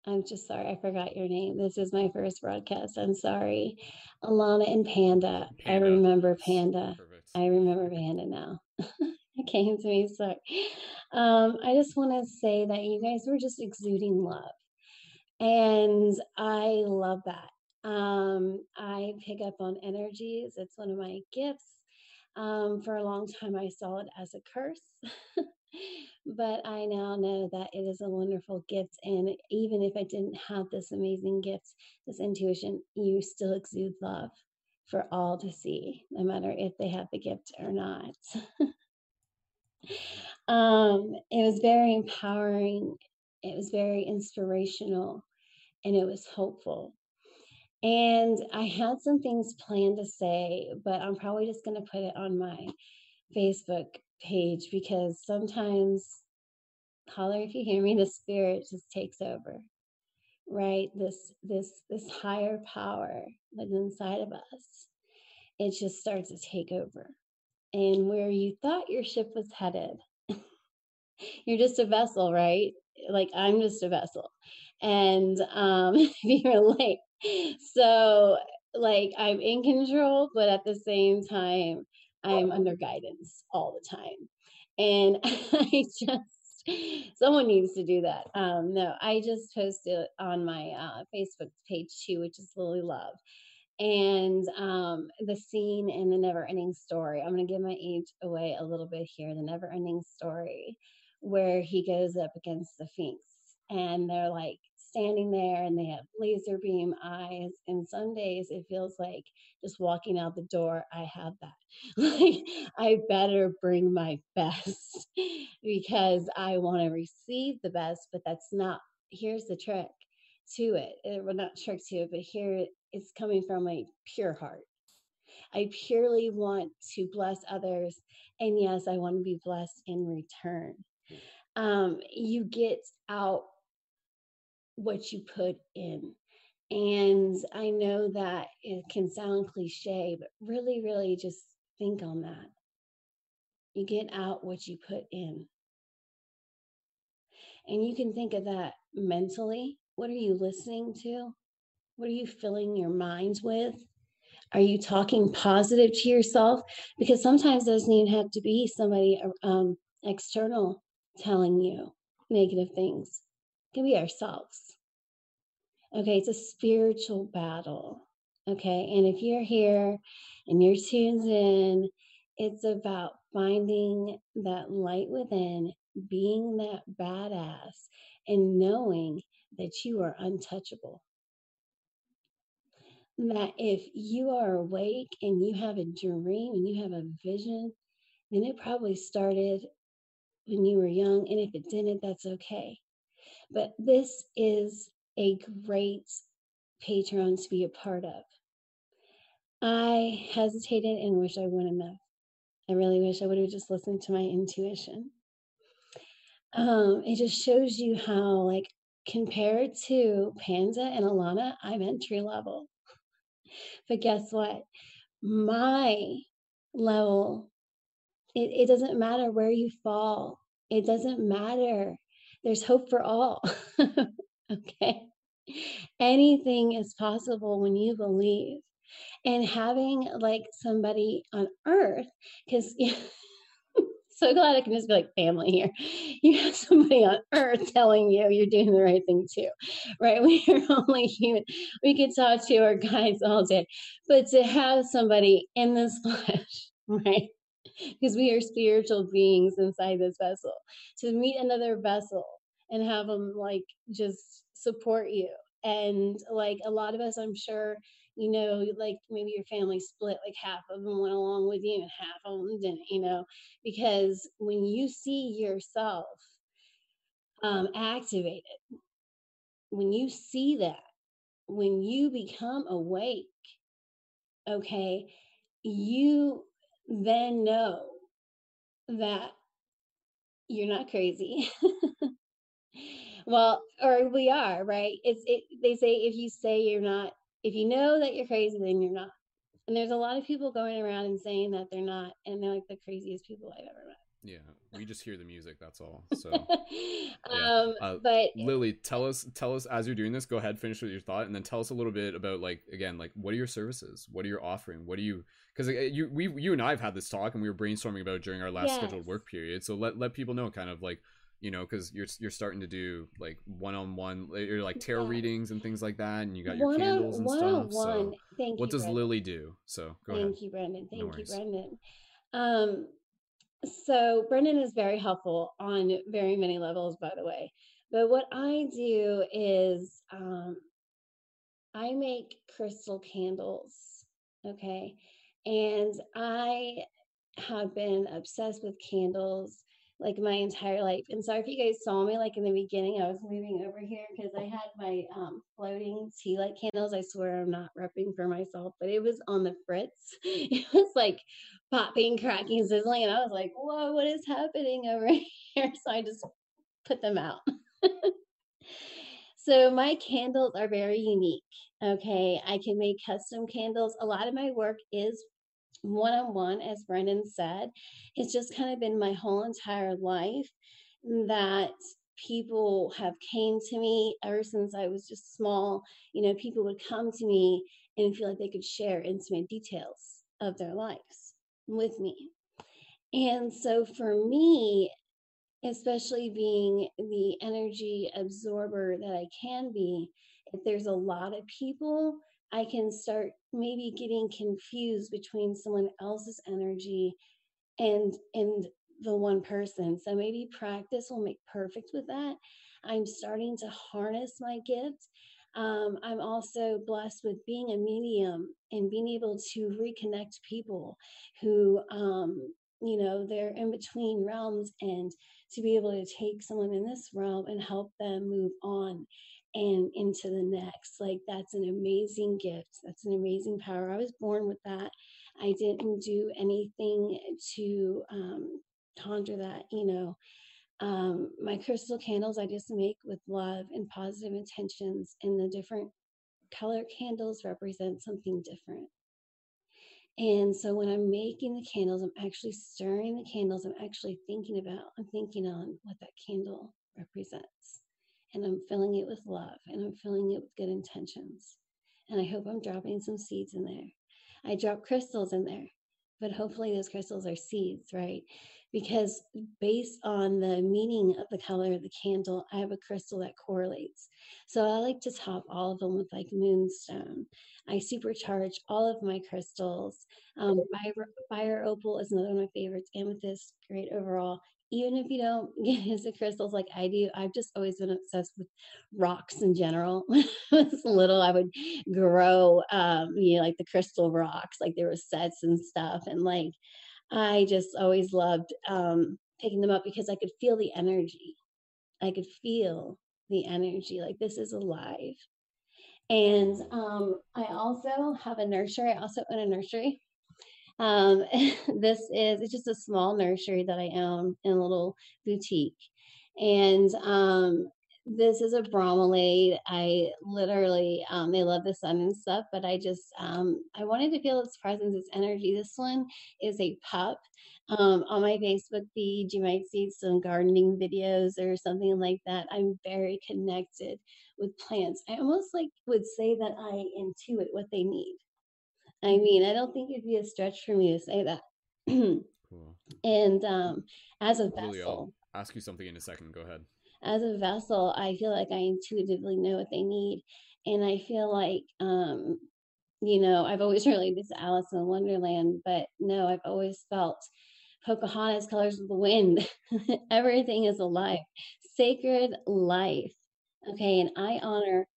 S4: I'm just sorry, I forgot your name. This is my first broadcast. I'm sorry. Alana and Panda. I remember Panda.
S1: Perfect.
S4: I remember Panda now. it came to me. Sorry. Um, I just want to say that you guys were just exuding love. And I love that. Um, I pick up on energies. It's one of my gifts. Um, for a long time, I saw it as a curse, but I now know that it is a wonderful gift. And even if I didn't have this amazing gift, this intuition, you still exude love for all to see, no matter if they have the gift or not. um, it was very empowering, it was very inspirational, and it was hopeful. And I had some things planned to say, but I'm probably just going to put it on my Facebook page because sometimes, holler if you hear me, the spirit just takes over, right? This this this higher power that's inside of us, it just starts to take over. And where you thought your ship was headed, you're just a vessel, right? Like I'm just a vessel. And um, if you relate, so like I'm in control, but at the same time, I'm under guidance all the time. And I just, someone needs to do that. Um, no, I just posted on my uh, Facebook page too, which is Lily Love. And um, the scene in the never ending story, I'm to give my age away a little bit here. The never ending story, where he goes up against the Sphinx and they're like standing there and they have laser beam eyes. And some days it feels like just walking out the door, I have that. Like, I better bring my best because I want to receive the best, but that's not, here's the trick to it. it well, not trick to it, but here it's coming from a pure heart. I purely want to bless others. And yes, I want to be blessed in return. Um, you get out what you put in. And I know that it can sound cliche, but really, really just think on that. You get out what you put in. And you can think of that mentally. What are you listening to? What are you filling your minds with? Are you talking positive to yourself? Because sometimes it doesn't even have to be somebody um, external telling you negative things. It can be ourselves. Okay, it's a spiritual battle. Okay, and if you're here and you're tuned in, it's about finding that light within, being that badass, and knowing that you are untouchable. That if you are awake and you have a dream and you have a vision, then it probably started when you were young. And if it didn't, that's okay. But this is a great Patreon to be a part of. I hesitated and wish I wouldn't have. I really wish I would have just listened to my intuition. Um, it just shows you how, like, compared to Panda and Alana, I'm entry level. But guess what? My level, it, it doesn't matter where you fall, it doesn't matter. There's hope for all. okay. Anything is possible when you believe. And having like somebody on earth, because so glad I can just be like family here. You have somebody on earth telling you you're doing the right thing too, right? We are only human. We could talk to our guides all day, but to have somebody in this flesh, right? Because we are spiritual beings inside this vessel, to meet another vessel and have them like just support you. And like a lot of us, I'm sure, you know, like maybe your family split, like half of them went along with you and half of them didn't, you know, because when you see yourself um, activated, when you see that, when you become awake, okay, you then know that you're not crazy. well, or we are, right? It's it they say if you say you're not if you know that you're crazy, then you're not. And there's a lot of people going around and saying that they're not, and they're like the craziest people I've ever met.
S1: Yeah, we just hear the music. That's all. So,
S4: um, uh, but
S1: Lily, tell us, tell us as you're doing this. Go ahead, finish with your thought, and then tell us a little bit about like again, like what are your services? What are you offering? What are you? Because uh, you, we, you and I have had this talk, and we were brainstorming about during our last yes. scheduled work period. So let let people know kind of like you know, because you're you're starting to do like one on one, you're like tarot yeah. readings and things like that, and you got your one candles on, and stuff. So,
S4: Thank
S1: what
S4: you,
S1: does. Lily do? So
S4: go ahead. Thank ahead. you, Brendon. Thank no you, Brendon. Um, so Brendon is very helpful on very many levels, by the way. But what I do is um, I make crystal candles. Okay, and I have been obsessed with candles like my entire life. And sorry if you guys saw me like in the beginning, I was moving over here because I had my um, floating tea light candles. I swear I'm not repping for myself, but it was on the fritz. It was like popping, cracking, sizzling. And I was like, whoa, what is happening over here? So I just put them out. so my candles are very unique. Okay. I can make custom candles. A lot of my work is one on one, as Brendon said, it's just kind of been my whole entire life that people have came to me ever since I was just small. You know, people would come to me and feel like they could share intimate details of their lives with me. And so for me, especially being the energy absorber that I can be, if there's a lot of people I can start maybe getting confused between someone else's energy and and the one person. So maybe practice will make perfect with that. I'm starting to harness my gift. Um, I'm also blessed with being a medium and being able to reconnect people who, um, you know, they're in between realms and to be able to take someone in this realm and help them move on and into the next. Like that's an amazing gift. That's an amazing power. I was born with that. I didn't do anything to um, conjure that, you know. Um, my crystal candles I just make with love and positive intentions, and the different color candles represent something different. And so when I'm making the candles, I'm actually stirring the candles. I'm actually thinking about, I'm thinking on what that candle represents and I'm filling it with love and I'm filling it with good intentions. And I hope I'm dropping some seeds in there. I drop crystals in there, but hopefully those crystals are seeds, right? Because based on the meaning of the color of the candle, I have a crystal that correlates. So I like to top all of them with like moonstone. I supercharge all of my crystals. Um, fire, fire opal is another one of my favorites. Amethyst, great overall even if you don't get into crystals like I do, I've just always been obsessed with rocks in general. when I was little, I would grow, um, you know, like the crystal rocks, like there were sets and stuff. And like, I just always loved um, picking them up because I could feel the energy. I could feel the energy, like this is alive. And um, I also have a nursery. I also own a nursery um, this is it's just a small nursery that I own in a little boutique, and um, this is a bromeliad. I literally um, they love the sun and stuff, but I just um, I wanted to feel its presence, its energy. This one is a pup. Um, on my Facebook feed, you might see some gardening videos or something like that. I'm very connected with plants. I almost like would say that I intuit what they need. I mean, I don't think it'd be a stretch for me to say that. cool. And um, as a vessel, I'll
S1: ask you something in a second. Go ahead.
S4: As a vessel, I feel like I intuitively know what they need, and I feel like, um, you know, I've always related this to Alice in Wonderland, but no, I've always felt Pocahontas, Colors of the Wind. Everything is alive, sacred life. Okay, and I honor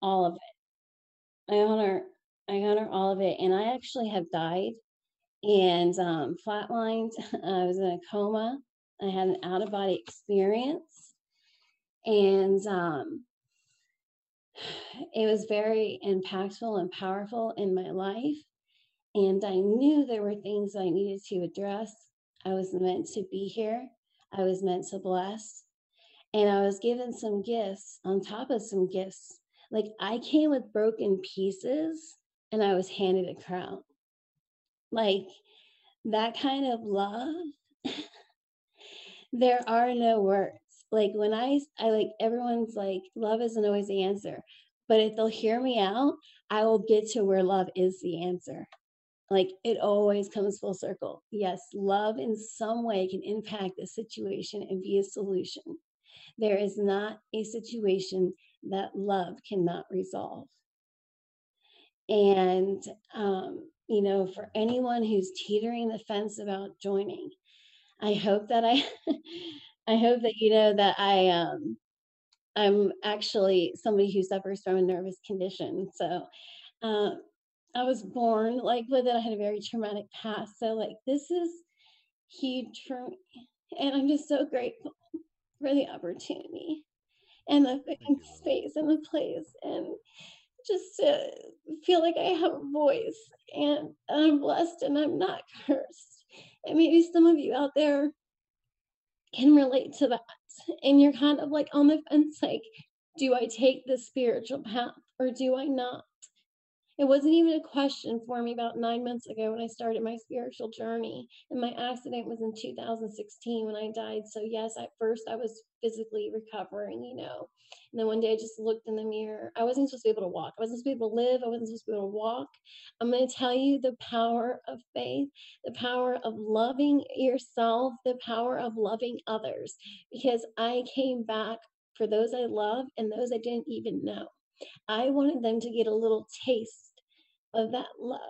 S4: all of it. I honor I honor all of it. And I actually have died and um, flatlined. I was in a coma. I had an out of body experience. And um, it was very impactful and powerful in my life. And I knew there were things I needed to address. I was meant to be here, I was meant to bless. And I was given some gifts on top of some gifts. Like I came with broken pieces and I was handed a crown. Like that kind of love, there are no words. Like when I, I like everyone's like, love isn't always the answer, but if they'll hear me out, I will get to where love is the answer. Like it always comes full circle. Yes, love in some way can impact a situation and be a solution. There is not a situation that love cannot resolve. And, um, you know, for anyone who's teetering the fence about joining, I hope that I, I hope that you know that I, um, I'm actually somebody who suffers from a nervous condition. So, uh, I was born like with it. I had a very traumatic past. So, like, this is huge for me. And I'm just so grateful for the opportunity and the space and the place. And just to feel like I have a voice and I'm blessed and I'm not cursed. And maybe some of you out there can relate to that. And you're kind of like on the fence, like, do I take the spiritual path or do I not? It wasn't even a question for me about nine months ago when I started my spiritual journey. And my accident was in 2016 when I died. So, yes, at first I was physically recovering, you know. And then one day I just looked in the mirror. I wasn't supposed to be able to walk. I wasn't supposed to be able to live. I wasn't supposed to be able to walk. I'm going to tell you the power of faith, the power of loving yourself, the power of loving others. Because I came back for those I love and those I didn't even know. I wanted them to get a little taste of that love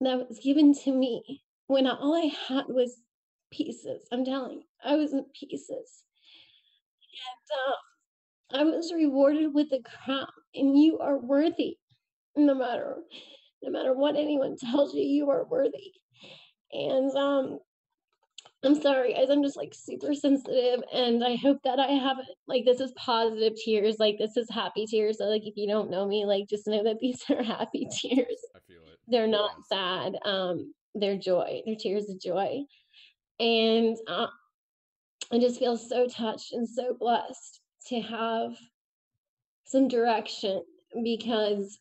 S4: that was given to me when all I had was pieces. I'm telling you, I was in pieces. And um, I was rewarded with a crown, and you are worthy. No matter, no matter what anyone tells you, you are worthy. And um, I'm sorry, guys. I'm just like super sensitive, and I hope that I haven't like this is positive tears, like this is happy tears. So like if you don't know me, like just know that these are happy tears.
S1: I feel it.
S4: They're not sad. Um, they're joy. They're tears of joy, and uh, I just feel so touched and so blessed to have some direction because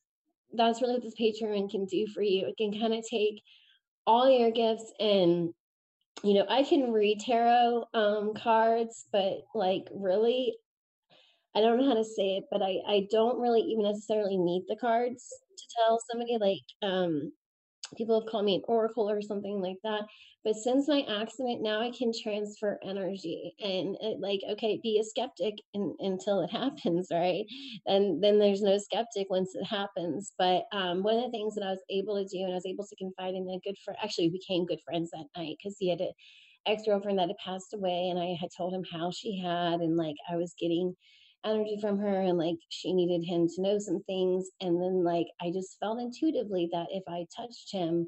S4: that's really what this Patreon can do for you. It can kind of take all your gifts and you know, I can read tarot um, cards, but like really, I don't know how to say it, but I, I don't really even necessarily need the cards to tell somebody like um people have called me an oracle or something like that but since my accident now i can transfer energy and it, like okay be a skeptic in, until it happens right? And then there's no skeptic once it happens but um, one of the things that i was able to do and i was able to confide in a good friend actually became good friends that night because he had an ex-girlfriend that had passed away and i had told him how she had and like i was getting energy from her and like she needed him to know some things and then like i just felt intuitively that if i touched him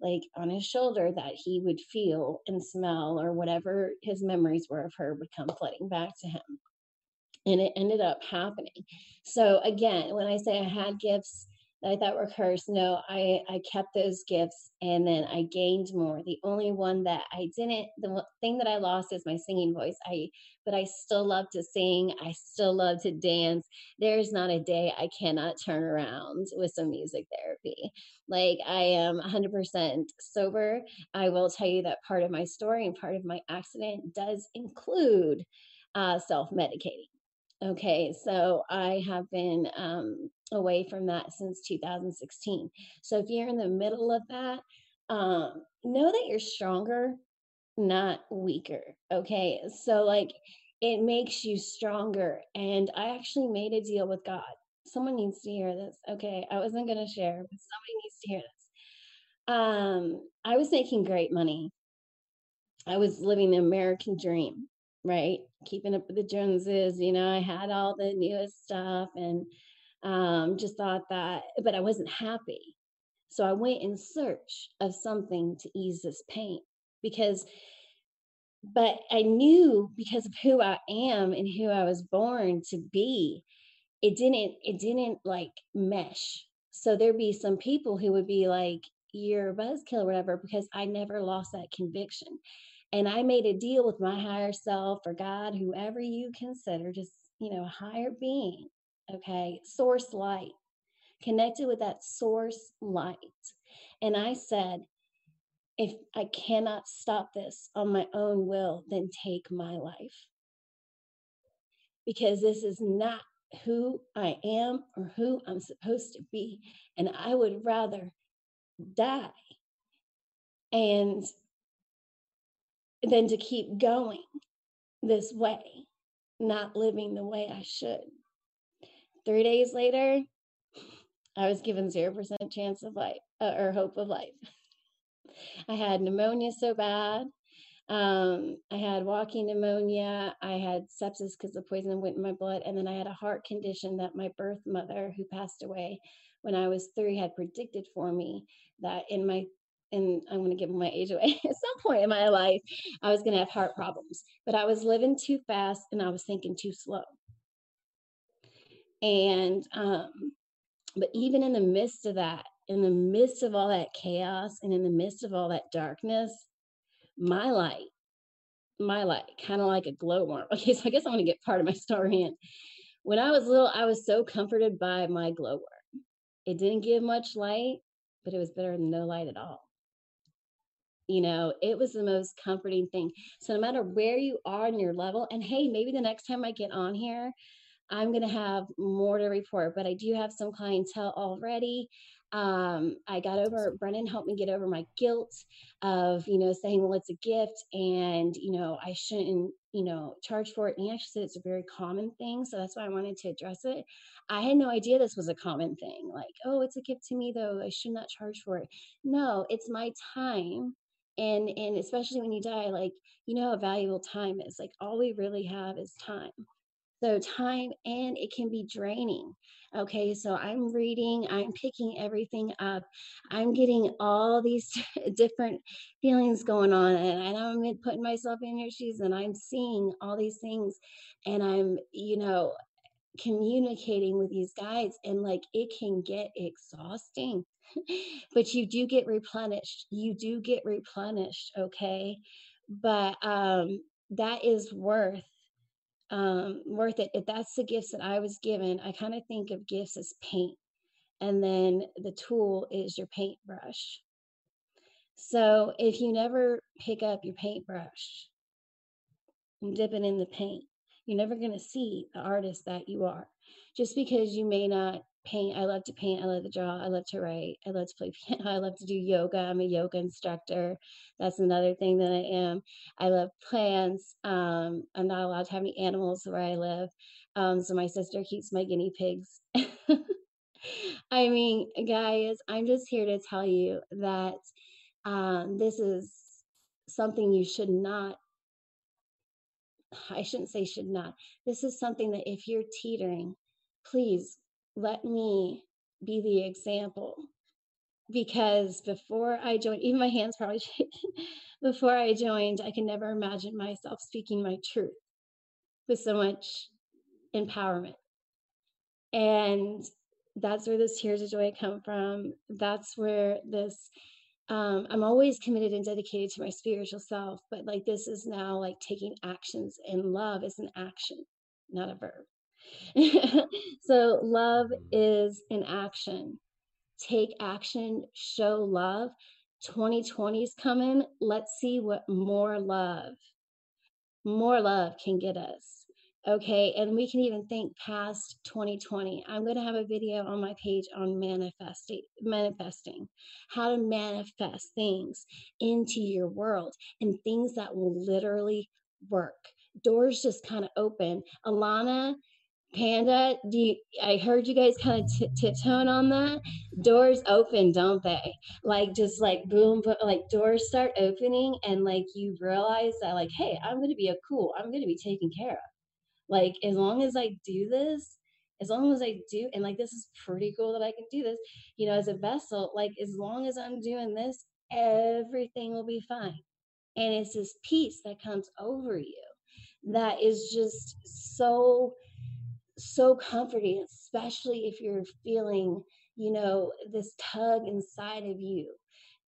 S4: like on his shoulder that he would feel and smell or whatever his memories were of her would come flooding back to him. And it ended up happening. So again when i say i had gifts I thought were cursed. No, I, I kept those gifts and then I gained more. The only one that I didn't, the thing that I lost is my singing voice. I, but I still love to sing. I still love to dance. There's not a day I cannot turn around with some music therapy. Like I am 100% sober. I will tell you that part of my story and part of my accident does include uh, self medicating. Okay, so I have been um, away from that since 2016. So if you're in the middle of that, um, know that you're stronger, not weaker. Okay, so like it makes you stronger. And I actually made a deal with God. Someone needs to hear this. Okay, I wasn't going to share, but somebody needs to hear this. Um, I was making great money. I was living the American dream right? Keeping up with the Joneses, you know, I had all the newest stuff and um, just thought that, but I wasn't happy. So I went in search of something to ease this pain because, but I knew because of who I am and who I was born to be, it didn't, it didn't like mesh. So there'd be some people who would be like, you're a buzzkill or whatever, because I never lost that conviction. And I made a deal with my higher self or God, whoever you consider, just, you know, higher being, okay, source light, connected with that source light. And I said, if I cannot stop this on my own will, then take my life. Because this is not who I am or who I'm supposed to be. And I would rather die. And than to keep going this way, not living the way I should. Three days later, I was given 0% chance of life uh, or hope of life. I had pneumonia so bad. Um, I had walking pneumonia. I had sepsis because the poison went in my blood. And then I had a heart condition that my birth mother, who passed away when I was three, had predicted for me that in my and I'm going to give my age away. At some point in my life, I was going to have heart problems, but I was living too fast and I was thinking too slow. And, um, but even in the midst of that, in the midst of all that chaos and in the midst of all that darkness, my light, my light, kind of like a glowworm. Okay, so I guess I'm going to get part of my story in. When I was little, I was so comforted by my glowworm. It didn't give much light, but it was better than no light at all you know it was the most comforting thing. So no matter where you are in your level and hey maybe the next time i get on here i'm going to have more to report but i do have some clientele already. Um, i got over Brendon helped me get over my guilt of you know saying well it's a gift and you know i shouldn't you know charge for it. And he actually said it's a very common thing so that's why i wanted to address it. I had no idea this was a common thing like oh it's a gift to me though i should not charge for it. No it's my time and and especially when you die like you know how valuable time is like all we really have is time. So time and it can be draining okay? So i'm reading i'm picking everything up i'm getting all these different feelings going on and, i'm putting myself in your shoes and i'm seeing all these things and i'm you know communicating with these guides and like it can get exhausting but you do get replenished. You do get replenished, okay? But um that is worth um worth it. If that's the gifts that I was given, I kind of think of gifts as paint. And then the tool is your paintbrush. So if you never pick up your paintbrush and dip it in the paint, You're never going to see the artist that you are. Just because you may not paint, I love to paint, I love to draw, I love to write, I love to play piano, I love to do yoga. I'm a yoga instructor. That's another thing that I am. I love plants. Um, I'm not allowed to have any animals where I live. Um, so my sister keeps my guinea pigs. I mean, guys, I'm just here to tell you that um, this is something you should not, I shouldn't say should not. This is something that if you're teetering, please let me be the example. Because before I joined, even my hands probably before I joined, I can never imagine myself speaking my truth with so much empowerment. And that's where those tears of joy come from. That's where this um, I'm always committed and dedicated to my spiritual self, but like this is now like taking actions, and love is an action, not a verb. so, love
S1: Mm-hmm.
S4: is an action. Take action, show love. 2020 is coming. Let's see what more love, more love can get us. Okay, and we can even think past 2020. I'm going to have a video on my page on manifesting, manifesting, how to manifest things into your world and things that will literally work. Doors just kind of open. Alana, Panda, do you, I heard you guys kind of tiptoeing on that. Doors open, don't they? Like just like boom, boom, like doors start opening, and like you realize that like, hey, I'm to be a cool. I'm to be taken care of like, as long as I do this, as long as I do, and like, this is pretty cool that I can do this, you know, as a vessel, like, as long as I'm doing this, everything will be fine. And it's this peace that comes over you that is just so, so comforting, especially if you're feeling, you know, this tug inside of you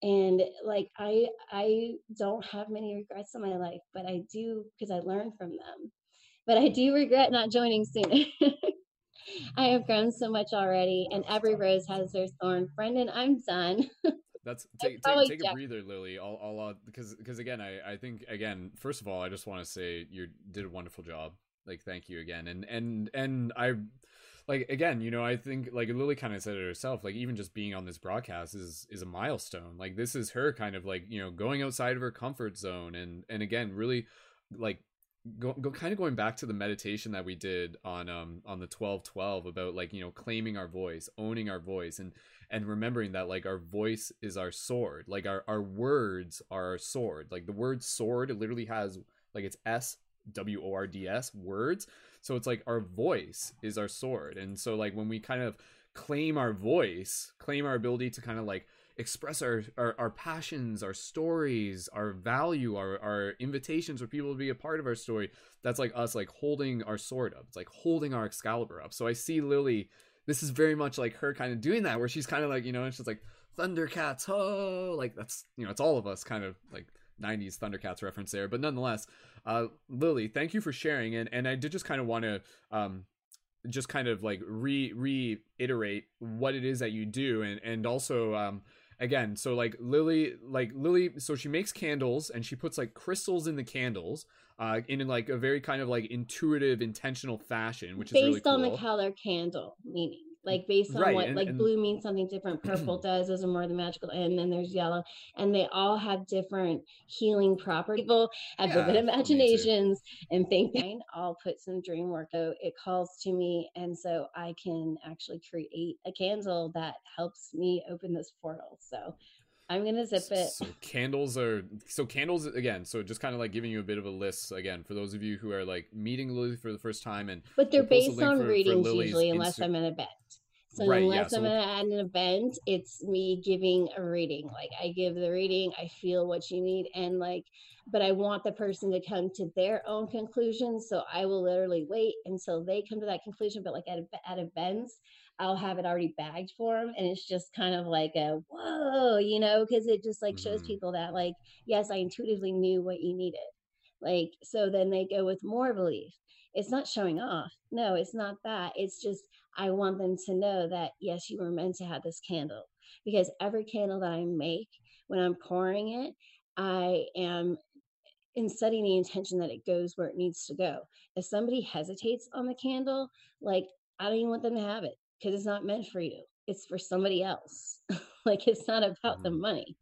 S4: and like i i don't have many regrets in my life but i do because i learned from them but I do regret not joining sooner. I have grown so much already, and every rose has their thorn. Brendon, I'm done.
S1: That's take take, take a breather, Lily. I'll, I'll uh, because because again, I I think again, first of all, I just want to say you did a wonderful job. Like, thank you again, and and and I. Like again, you know, I think like Lily kind of said it herself. Like even just being on this broadcast is is a milestone. Like this is her kind of like you know going outside of her comfort zone, and and again, really like go, go kind of going back to the meditation that we did on um on the 1212 about like you know claiming our voice owning our voice and and remembering that like our voice is our sword like our our words are our sword like the word sword literally has like it's s w o r d s words. So it's like our voice is our sword. And so like when we kind of claim our voice claim our ability to kind of like express our, our our passions our stories our value our our invitations for people to be a part of our story that's like us like holding our sword up. It's like holding our excalibur up. So i see lily this is very much like her kind of doing that where she's kind of like you know and she's like thundercats oh like that's you know it's all of us kind of like 90s thundercats reference there. But nonetheless uh lily thank you for sharing and and i did just kind of want to um just kind of like re reiterate what it is that you do and and also um again so like lily like lily so she makes candles and she puts like crystals in the candles uh in like a very kind of like intuitive intentional fashion which is really
S4: based on the color candle meaning like based on
S1: Right,
S4: what
S1: and-
S4: like
S1: and-
S4: blue means something different purple does those are more the magical and then there's yellow and they all have different healing properties. People have
S1: Yeah,
S4: vivid imaginations and think i'll put some dream work so it calls to me and so i can actually create a candle that helps me open this portal so i'm gonna zip it
S1: So candles are so candles again. So just kind of like giving you a bit of a list again for those of you who are like meeting Lily for the first time and
S4: But they're based on
S1: for- for
S4: readings
S1: Lily's
S4: usually, unless
S1: Insta-
S4: I'm at an event. So
S1: Right, yeah,
S4: unless
S1: so
S4: I'm
S1: we'll-
S4: at an event, it's me giving a reading. Like I give the reading, I feel what you need, and like, but I want the person to come to their own conclusion. So I will literally wait until they come to that conclusion. But like at at events, I'll have it already bagged for them, and it's just kind of like a whoa, you know, because it just like shows
S1: Mhm.
S4: people that like yes, I intuitively knew what you needed. Like so, then they go with more belief it's not showing off. No, it's not that. It's just I want them to know that yes, you were meant to have this candle because every candle that I make when I'm pouring it, I am in setting the intention that it goes where it needs to go. If somebody hesitates on the candle, like I don't even want them to have it because it's not meant for you. It's for somebody else. like it's not about the
S1: Mhm.
S4: money.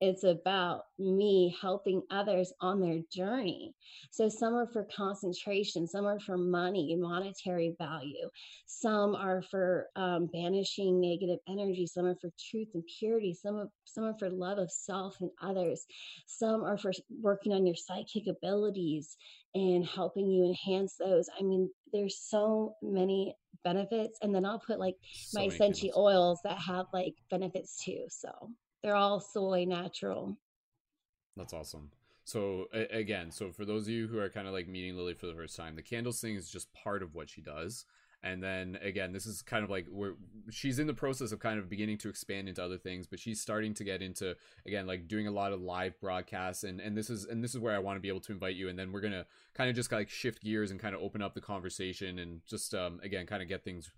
S4: It's about me helping others on their journey. So some are for concentration, some are for money, monetary value, some are for um, banishing negative energy, some are for truth and purity, some are, some are for love of self and others, some are for working on your psychic abilities and helping you enhance those. I mean, there's so many benefits, and then I'll put like
S1: So
S4: my essential oils that have like benefits too. So they're all soy natural.
S1: That's awesome. So a- again, so for those of you who are kind of like meeting Lily for the first time, the candles thing is just part of what she does. And then again, this is kind of like where she's in the process of kind of beginning to expand into other things, but she's starting to get into again like doing a lot of live broadcasts. And and this is and this is where I want to be able to invite you. And then we're to kind of just like shift gears and kind of open up the conversation and just um again kind of get things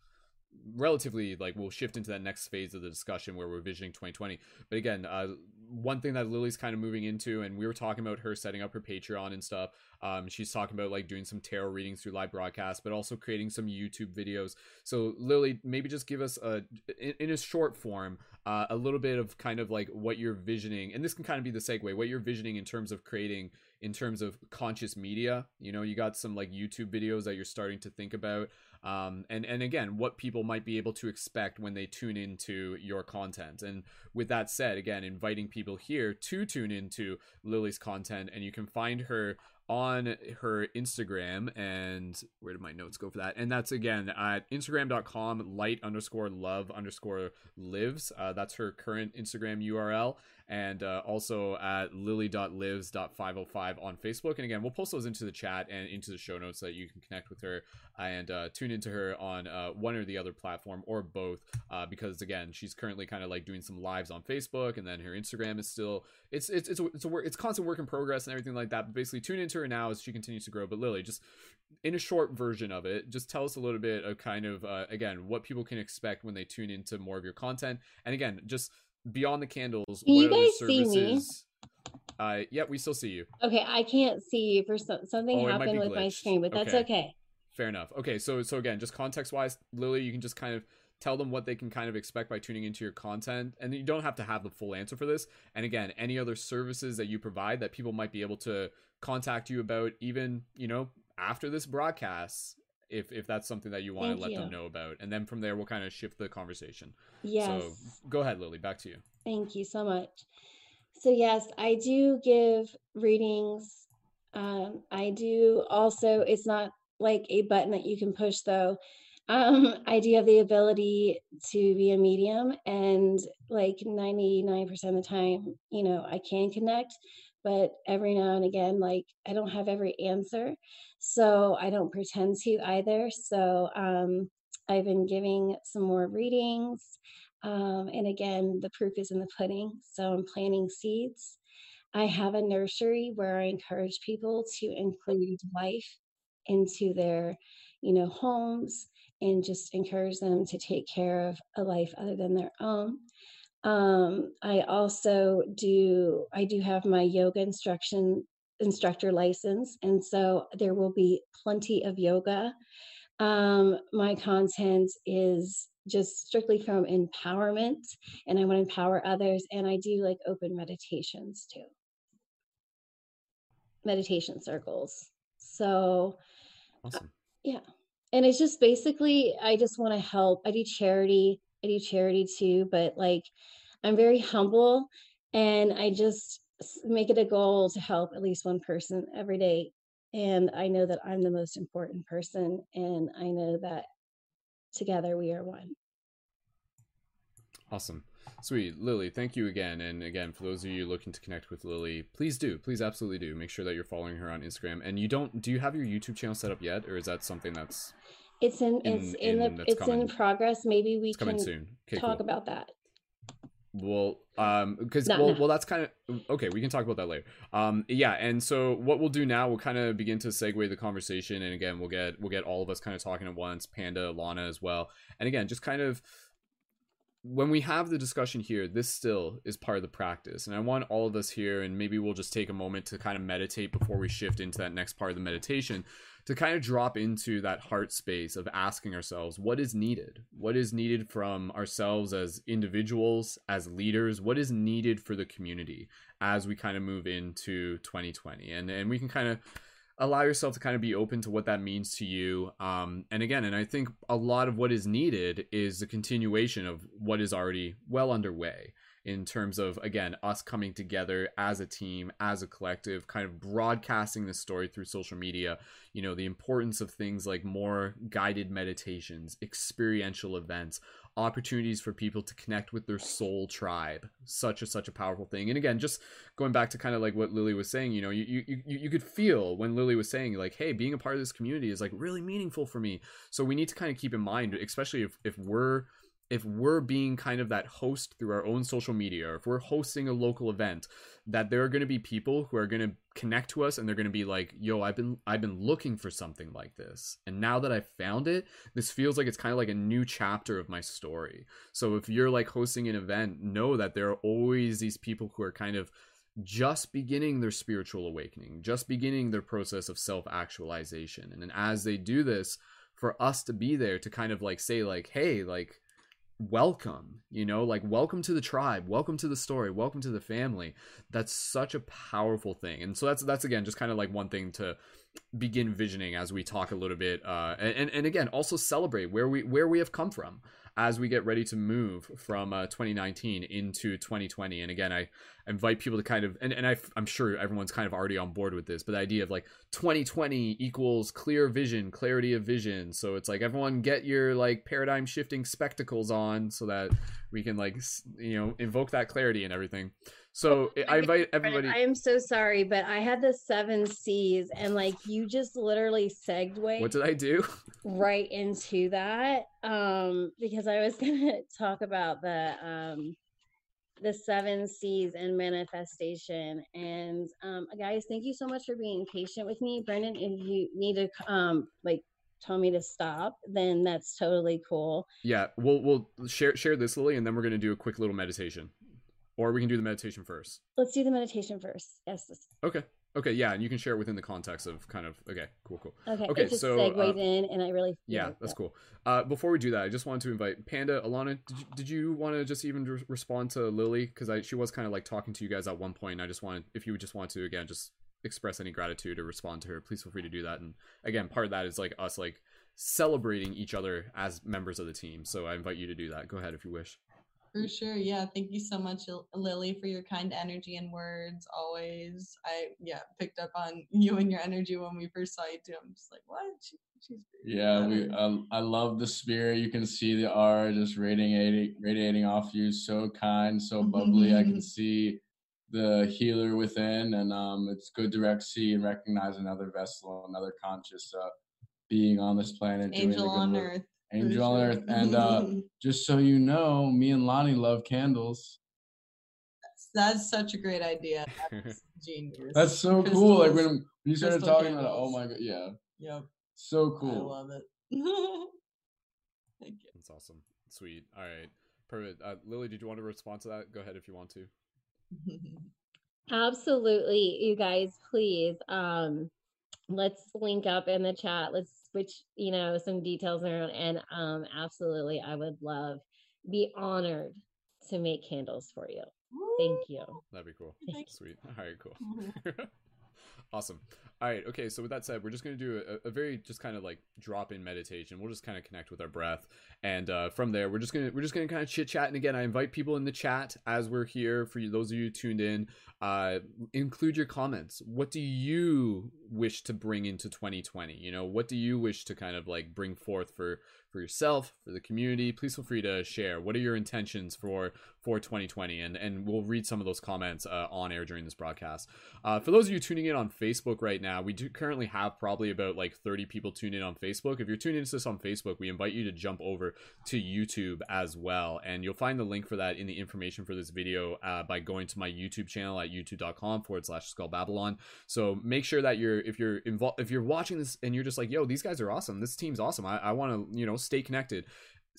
S1: relatively like we'll shift into that next phase of the discussion where we're visioning 2020 but again uh one thing that lily's kind of moving into and we were talking about her setting up her patreon and stuff um she's talking about like doing some tarot readings through live broadcasts but also creating some youtube videos. So lily maybe just give us a in, in a short form uh, a little bit of kind of like what you're visioning and this can kind of be the segue what you're visioning in terms of creating in terms of conscious media. You know you got some like youtube videos that you're starting to think about um, and and again what people might be able to expect when they tune into your content. And with that said again inviting people here to tune into lily's content and you can find her on her instagram and where did my notes go for that? And that's again at instagram.com light underscore love underscore lives. Uh, that's her current instagram url and uh, also at lily.lives.505 on facebook. And again we'll post those into the chat and into the show notes so that you can connect with her and uh, tune into her on uh, one or the other platform or both uh, because again she's currently kind of like doing some lives on facebook and then her instagram is still it's it's it's a, it's a work it's constant work in progress and everything like that. But basically tune into her now as she continues to grow. But lily just in a short version of it just tell us a little bit of kind of uh, again what people can expect when they tune into more of your content. And again just beyond the candles
S4: Can you guys see me?
S1: uh yeah we still see you
S4: Okay, I can't see you for some, something
S1: Oh,
S4: happened with my screen, but that's
S1: Okay.
S4: okay.
S1: Fair enough. Okay, so so again, just context wise, Lily, you can just kind of tell them what they can kind of expect by tuning into your content, and you don't have to have the full answer for this. And again, any other services that you provide that people might be able to contact you about, even you know after this broadcast, if if that's something that you want
S4: Thank
S1: to let them know about, and then from there we'll kind of shift the conversation.
S4: Yes.
S1: So go ahead, Lily. Back to you.
S4: Thank you so much. So, yes, I do give readings. Um, I do also, it's not like a button that you can push, though. Um, I do have the ability to be a medium, and like 99% of the time, you know, I can connect, but every now and again, like I don't have every answer. So, I don't pretend to either. So, um, I've been giving some more readings. Um, and again, the proof is in the pudding. So I'm planting seeds. I have a nursery where I encourage people to include life into their, you know, homes and just encourage them to take care of a life other than their own. Um, I also do I do have my yoga instruction instructor license, and so there will be plenty of yoga. Um, my content is just strictly from empowerment, and I want to empower others, and I do like open meditations too, meditation circles. So
S1: Awesome.
S4: yeah. And it's just basically, I just want to help. I do charity. I do charity too, but like I'm very humble and I just make it a goal to help at least one person every day. And I know that I'm the most important person. And I know that together we are one.
S1: Awesome. Sweet. Lily, thank you again. And again, for those of you looking to connect with Lily, please do. Please absolutely do. Make sure that you're following her on Instagram. And you don't do you have your YouTube channel set up yet? Or is that something that's
S4: It's in,
S1: In-
S4: it's in,
S1: in-
S4: the it's
S1: coming.
S4: in progress. Maybe we
S1: it's
S4: can
S1: soon? Okay,
S4: talk
S1: cool.
S4: about that.
S1: Well, um, because well, well, that's kind of okay. We can talk about that later. Um, yeah, and so what we'll do now, we'll kind of begin to segue the conversation, and again, we'll get we'll get all of us kind of talking at once, Panda, Lana as well, and again, just kind of when we have the discussion here, this still is part of the practice. And I want all of us here, and maybe we'll just take a moment to kind of meditate before we shift into that next part of the meditation, to kind of drop into that heart space of asking ourselves what is needed? What is needed from ourselves as individuals, as leaders? What is needed for the community as we kind of move into 2020? And, and we can kind of allow yourself to kind of be open to what that means to you. Um, and again, and I think a lot of what is needed is the continuation of what is already well underway in terms of again us coming together as a team as a collective kind of broadcasting the story through social media you know the importance of things like more guided meditations experiential events opportunities for people to connect with their soul tribe. Such a such a powerful thing. And again just going back to kind of like what lily was saying you know you you you could feel when lily was saying like hey being a part of this community is like really meaningful for me. So we need to kind of keep in mind especially if if we're if we're being kind of that host through our own social media or if we're hosting a local event that there are going to be people who are going to connect to us and they're going to be like yo i've been i've been looking for something like this. And now that i found it this feels like it's kind of like a new chapter of my story. So if you're like hosting an event know that there are always these people who are kind of just beginning their spiritual awakening just beginning their process of self-actualization. And then as they do this for us to be there to kind of like say like hey like welcome you know like welcome to the tribe welcome to the story welcome to the family. That's such a powerful thing. And so that's that's again just kind of like one thing to begin visioning as we talk a little bit uh and and again also celebrate where we where we have come from as we get ready to move from uh, 2019 into 2020 and again i invite people to kind of and, and I, i'm sure everyone's kind of already on board with this but the idea of like 2020 equals clear vision clarity of vision. So it's like everyone get your like paradigm shifting spectacles on so that we can like you know invoke that clarity and everything so I invite everybody.
S4: I am so sorry, but I had the seven C's, and like you just literally segued.
S1: What did I do?
S4: Right into that, um, because I was gonna talk about the um, the seven C's and manifestation. And um, guys, thank you so much for being patient with me, Brendon. If you need to um, like tell me to stop, then that's totally cool.
S1: Yeah, we'll we'll share share this, Lily, and then we're gonna do a quick little meditation. Or we can do the meditation first.
S4: Let's do the meditation first. Yes.
S1: Okay. Okay. Yeah, and you can share it within the context of kind of okay, cool, cool.
S4: Okay. Okay. It just so segues uh, in, and I really
S1: yeah, that's that. cool. Uh, before we do that, I just wanted to invite Panda, Alana. Did you, did you want to just even re- respond to Lily because I she was kind of like talking to you guys at one point. And I just wanted if you would just want to again just express any gratitude or respond to her, please feel free to do that. And again, part of that is like us like celebrating each other as members of the team. So I invite you to do that. Go ahead if you wish.
S3: For sure. Yeah. Thank you so much, Lily, for your kind energy and words. Always. I, yeah, picked up on you and your energy when we first saw you too. I'm just like, what? She,
S2: she's yeah, we, um, I love the spirit. You can see the aura just radiating, radiating off you. So kind, so bubbly. I can see the healer within, and um, it's good to see and recognize another vessel, another conscious uh, being on this planet.
S3: Doing angel on work. earth.
S2: Angel on Earth. And uh, just so you know, me and Lonnie love candles.
S3: That's, that's such a great idea. That's
S2: genius. That's so Crystals, cool. Like when you started talking candles. about it, oh my god, yeah.
S3: Yep.
S2: So cool.
S3: I love it. Thank you.
S1: That's awesome. Sweet. All right. Perfect. Uh, Lily, did you want to respond to that? Go ahead if you want to.
S4: Absolutely, you guys, please. Um, let's link up in the chat. Let's switch, you know, some details around. And um, absolutely, I would love, be honored to make candles for you. Thank you.
S1: That'd be cool. Sweet. All right, cool. awesome. All right. Okay. So with that said, we're just going to do a, a, very just kind of like drop in meditation. We'll just kind of connect with our breath, and uh, from there, we're just gonna we're just gonna kind of chit chat. And again, I invite people in the chat as we're here for you, those of you tuned in. Uh, include your comments. What do you wish to bring into 2020? You know, what do you wish to kind of like bring forth for for yourself, for the community? Please feel free to share. What are your intentions for for 2020? And and we'll read some of those comments uh, on air during this broadcast. Uh, for those of you tuning in on Facebook right now, we do currently have probably about like 30 people tuned in on Facebook. If you're tuning into this on Facebook, we invite you to jump over to YouTube as well, and you'll find the link for that in the information for this video uh, by going to my YouTube channel at youtube.com forward slash skull babylon. So make sure that you're if you're involved if you're watching this and you're just like, yo, these guys are awesome. This team's awesome. I, I want to you know stay connected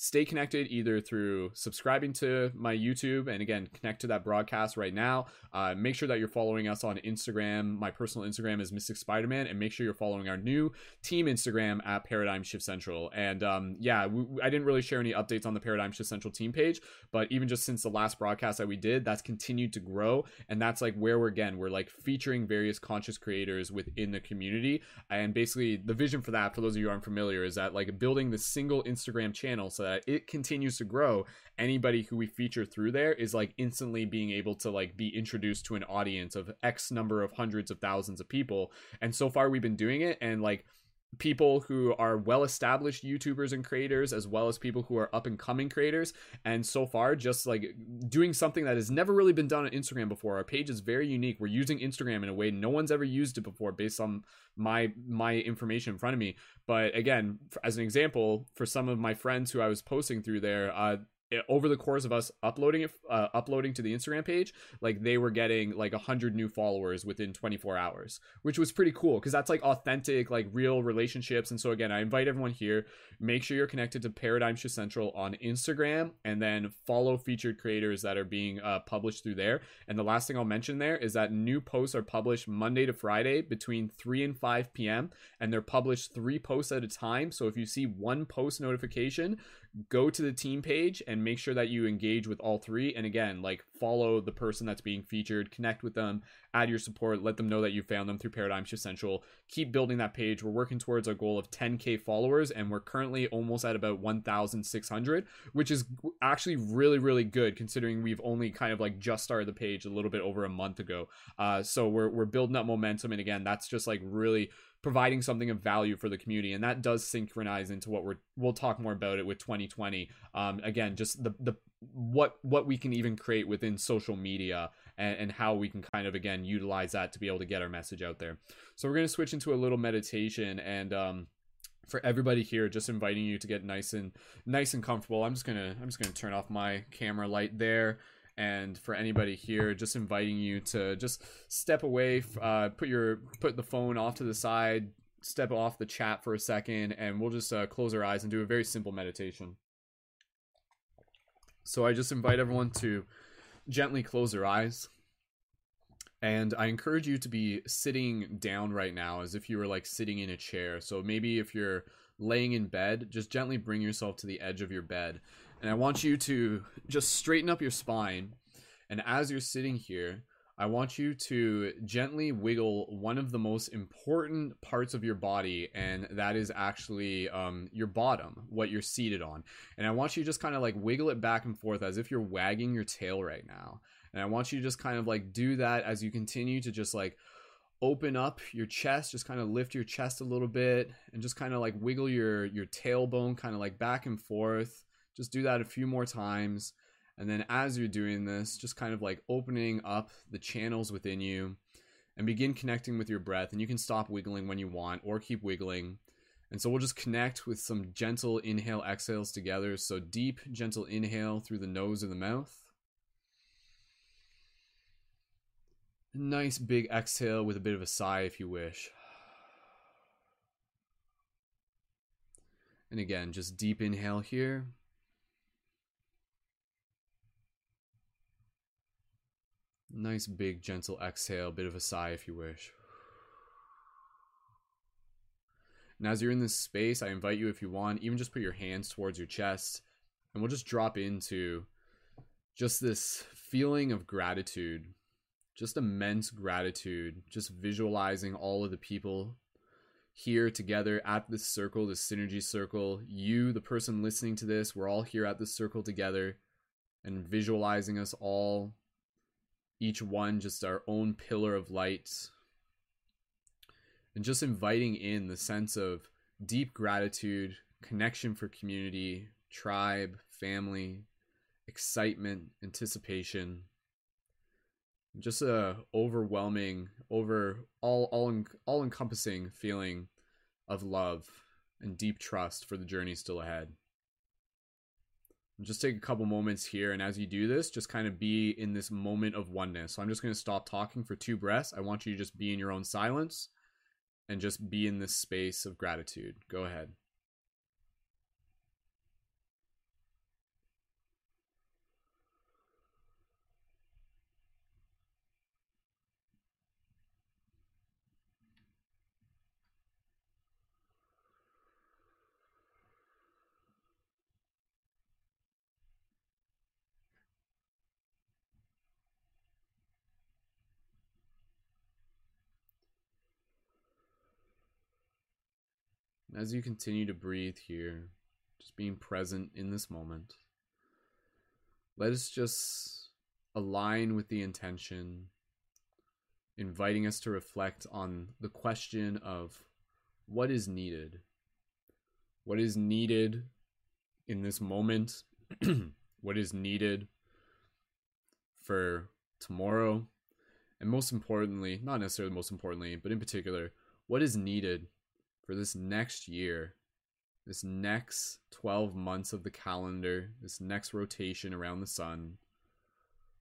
S1: stay connected either through subscribing to my YouTube and again, connect to that broadcast right now. Uh, make sure that you're following us on Instagram. My personal Instagram is Mystic Spider-Man, and make sure you're following our new team Instagram at Paradigm Shift Central. And um, yeah, we, I didn't really share any updates on the Paradigm Shift Central team page, but even just since the last broadcast that we did, that's continued to grow, and that's like where we're again we're like featuring various conscious creators within the community, and basically the vision for that, for those of you aren't familiar, is that like building the single Instagram channel so that it continues to grow anybody who we feature through there is like instantly being able to like be introduced to an audience of x number of hundreds of thousands of people. And so far we've been doing it and like people who are well established YouTubers and creators as well as people who are up and coming creators. And so far just like doing something that has never really been done on Instagram before. Our page is very unique. We're using Instagram in a way no one's ever used it before based on my my information in front of me. But again as an example for some of my friends who I was posting through there uh over the course of us uploading it uh, uploading to the instagram page like they were getting like 100 new followers within 24 hours which was pretty cool because that's like authentic like real relationships and so again i invite everyone here make sure you're connected to paradigm shift central on instagram and then follow featured creators that are being uh, published through there and the last thing i'll mention there is that new posts are published monday to friday between 3 and 5 p.m and they're published three posts at a time so if you see one post notification go to the team page and make sure that you engage with all three. And again like follow the person that's being featured connect with them add your support let them know that you found them through paradigm shift central. Keep building that page. We're working towards our goal of 10k followers and we're currently almost at about 1600 which is actually really really good considering we've only kind of like just started the page a little bit over a month ago. Uh, so we're, we're building up momentum and again that's just like really providing something of value for the community and that does synchronize into what we're we'll talk more about it with 2020 um again just the the what what we can even create within social media and, and how we can kind of again utilize that to be able to get our message out there. So we're going to switch into a little meditation and um for everybody here just inviting you to get nice and nice and comfortable. I'm just gonna i'm just gonna turn off my camera light there and for anybody here just inviting you to just step away uh, put your put the phone off to the side step off the chat for a second and we'll just uh, close our eyes and do a very simple meditation. So i just invite everyone to gently close their eyes. And i encourage you to be sitting down right now as if you were like sitting in a chair. So maybe if you're laying in bed just gently bring yourself to the edge of your bed and I want you to just straighten up your spine. And as you're sitting here, I want you to gently wiggle one of the most important parts of your body, and that is actually um, your bottom, what you're seated on. And I want you to just kind of like wiggle it back and forth as if you're wagging your tail right now. And I want you to just kind of like do that as you continue to just like open up your chest, just kind of lift your chest a little bit, and just kind of like wiggle your your tailbone kind of like back and forth just do that a few more times. And then as you're doing this, just kind of like opening up the channels within you and begin connecting with your breath. And you can stop wiggling when you want or keep wiggling. And so we'll just connect with some gentle inhale exhales together. So deep, gentle inhale through the nose or the mouth. Nice big exhale with a bit of a sigh if you wish. And again, just deep inhale here. Nice big gentle exhale, bit of a sigh if you wish. And as you're in this space, I invite you, if you want, even just put your hands towards your chest, and we'll just drop into just this feeling of gratitude, just immense gratitude, just visualizing all of the people here together at this circle, this synergy circle. You, the person listening to this, we're all here at this circle together and visualizing us all each one just our own pillar of light and just inviting in the sense of deep gratitude connection for community tribe family excitement anticipation. Just a overwhelming over all all all encompassing feeling of love and deep trust for the journey still ahead just take a couple moments here and as you do this just kind of be in this moment of oneness. So i'm just going to stop talking for two breaths. I want you to just be in your own silence and just be in this space of gratitude. Go ahead As you continue to breathe here, just being present in this moment, let us just align with the intention, inviting us to reflect on the question of what is needed. What is needed in this moment? what is needed for tomorrow? And most importantly, not necessarily most importantly, but in particular, what is needed for this next year, this next 12 months of the calendar, this next rotation around the sun?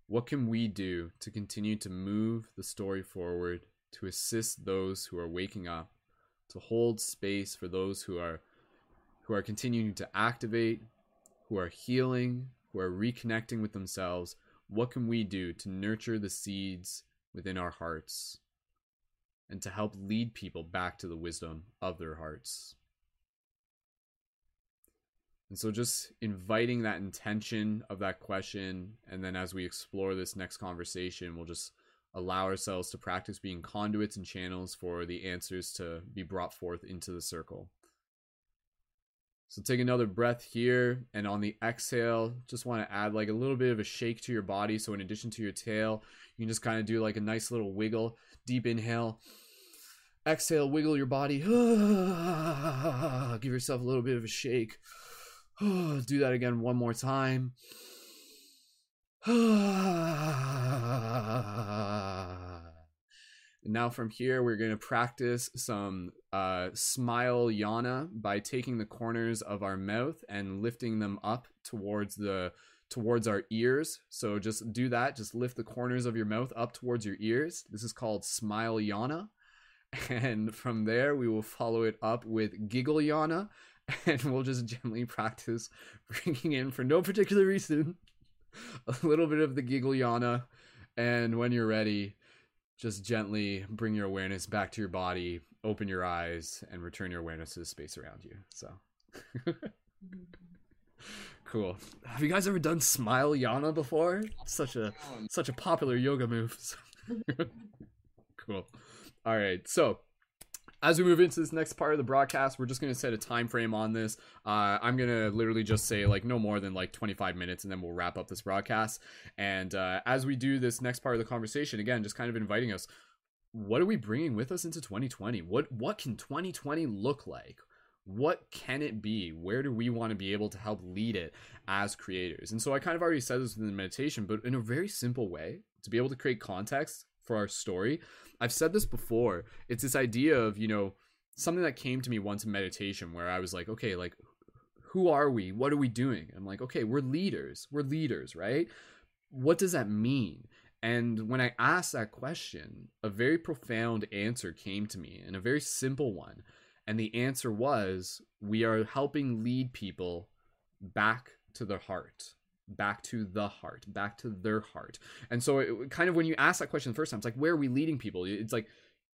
S1: What can we do to continue to move the story forward, to assist those who are waking up, to hold space for those who are who are continuing to activate, who are healing, who are reconnecting with themselves? What can we do to nurture the seeds within our hearts and to help lead people back to the wisdom of their hearts? And so, just inviting that intention of that question, and then as we explore this next conversation, we'll just allow ourselves to practice being conduits and channels for the answers to be brought forth into the circle. So, take another breath here, and on the exhale, just want to add like a little bit of a shake to your body. So, in addition to your tail, you can just kind of do like a nice little wiggle. Deep inhale, exhale, wiggle your body, give yourself a little bit of a shake. Do that again one more time. now from here, we're going to practice some uh, smile yana by taking the corners of our mouth and lifting them up towards the towards our ears. So just do that. Just lift the corners of your mouth up towards your ears. This is called smile yana. And from there, we will follow it up with giggle yana, and we'll just gently practice bringing in for no particular reason a little bit of the giggle yana and when you're ready just gently bring your awareness back to your body open your eyes and return your awareness to the space around you so mm-hmm. Cool. Have you guys ever done smile yana before? Such a such a popular yoga move. Cool. All right so as we move into this next part of the broadcast we're just going to set a time frame on this. Uh, i'm going to literally just say like no more than like 25 minutes and then we'll wrap up this broadcast. And uh, as we do this next part of the conversation again just kind of inviting us what are we bringing with us into 2020 what what can 2020 look like what can it be where do we want to be able to help lead it as creators and so i kind of already said this in the meditation but in a very simple way to be able to create context for our story I've said this before. It's this idea of, you know, something that came to me once in meditation where I was like, okay, like, who are we? What are we doing? I'm like, okay, we're leaders. We're leaders, right? What does that mean? And when I asked that question, a very profound answer came to me and a very simple one. And the answer was we are helping lead people back to their heart back to the heart, back to their heart. And so, it, kind of when you ask that question the first time, it's like, where are we leading people? It's like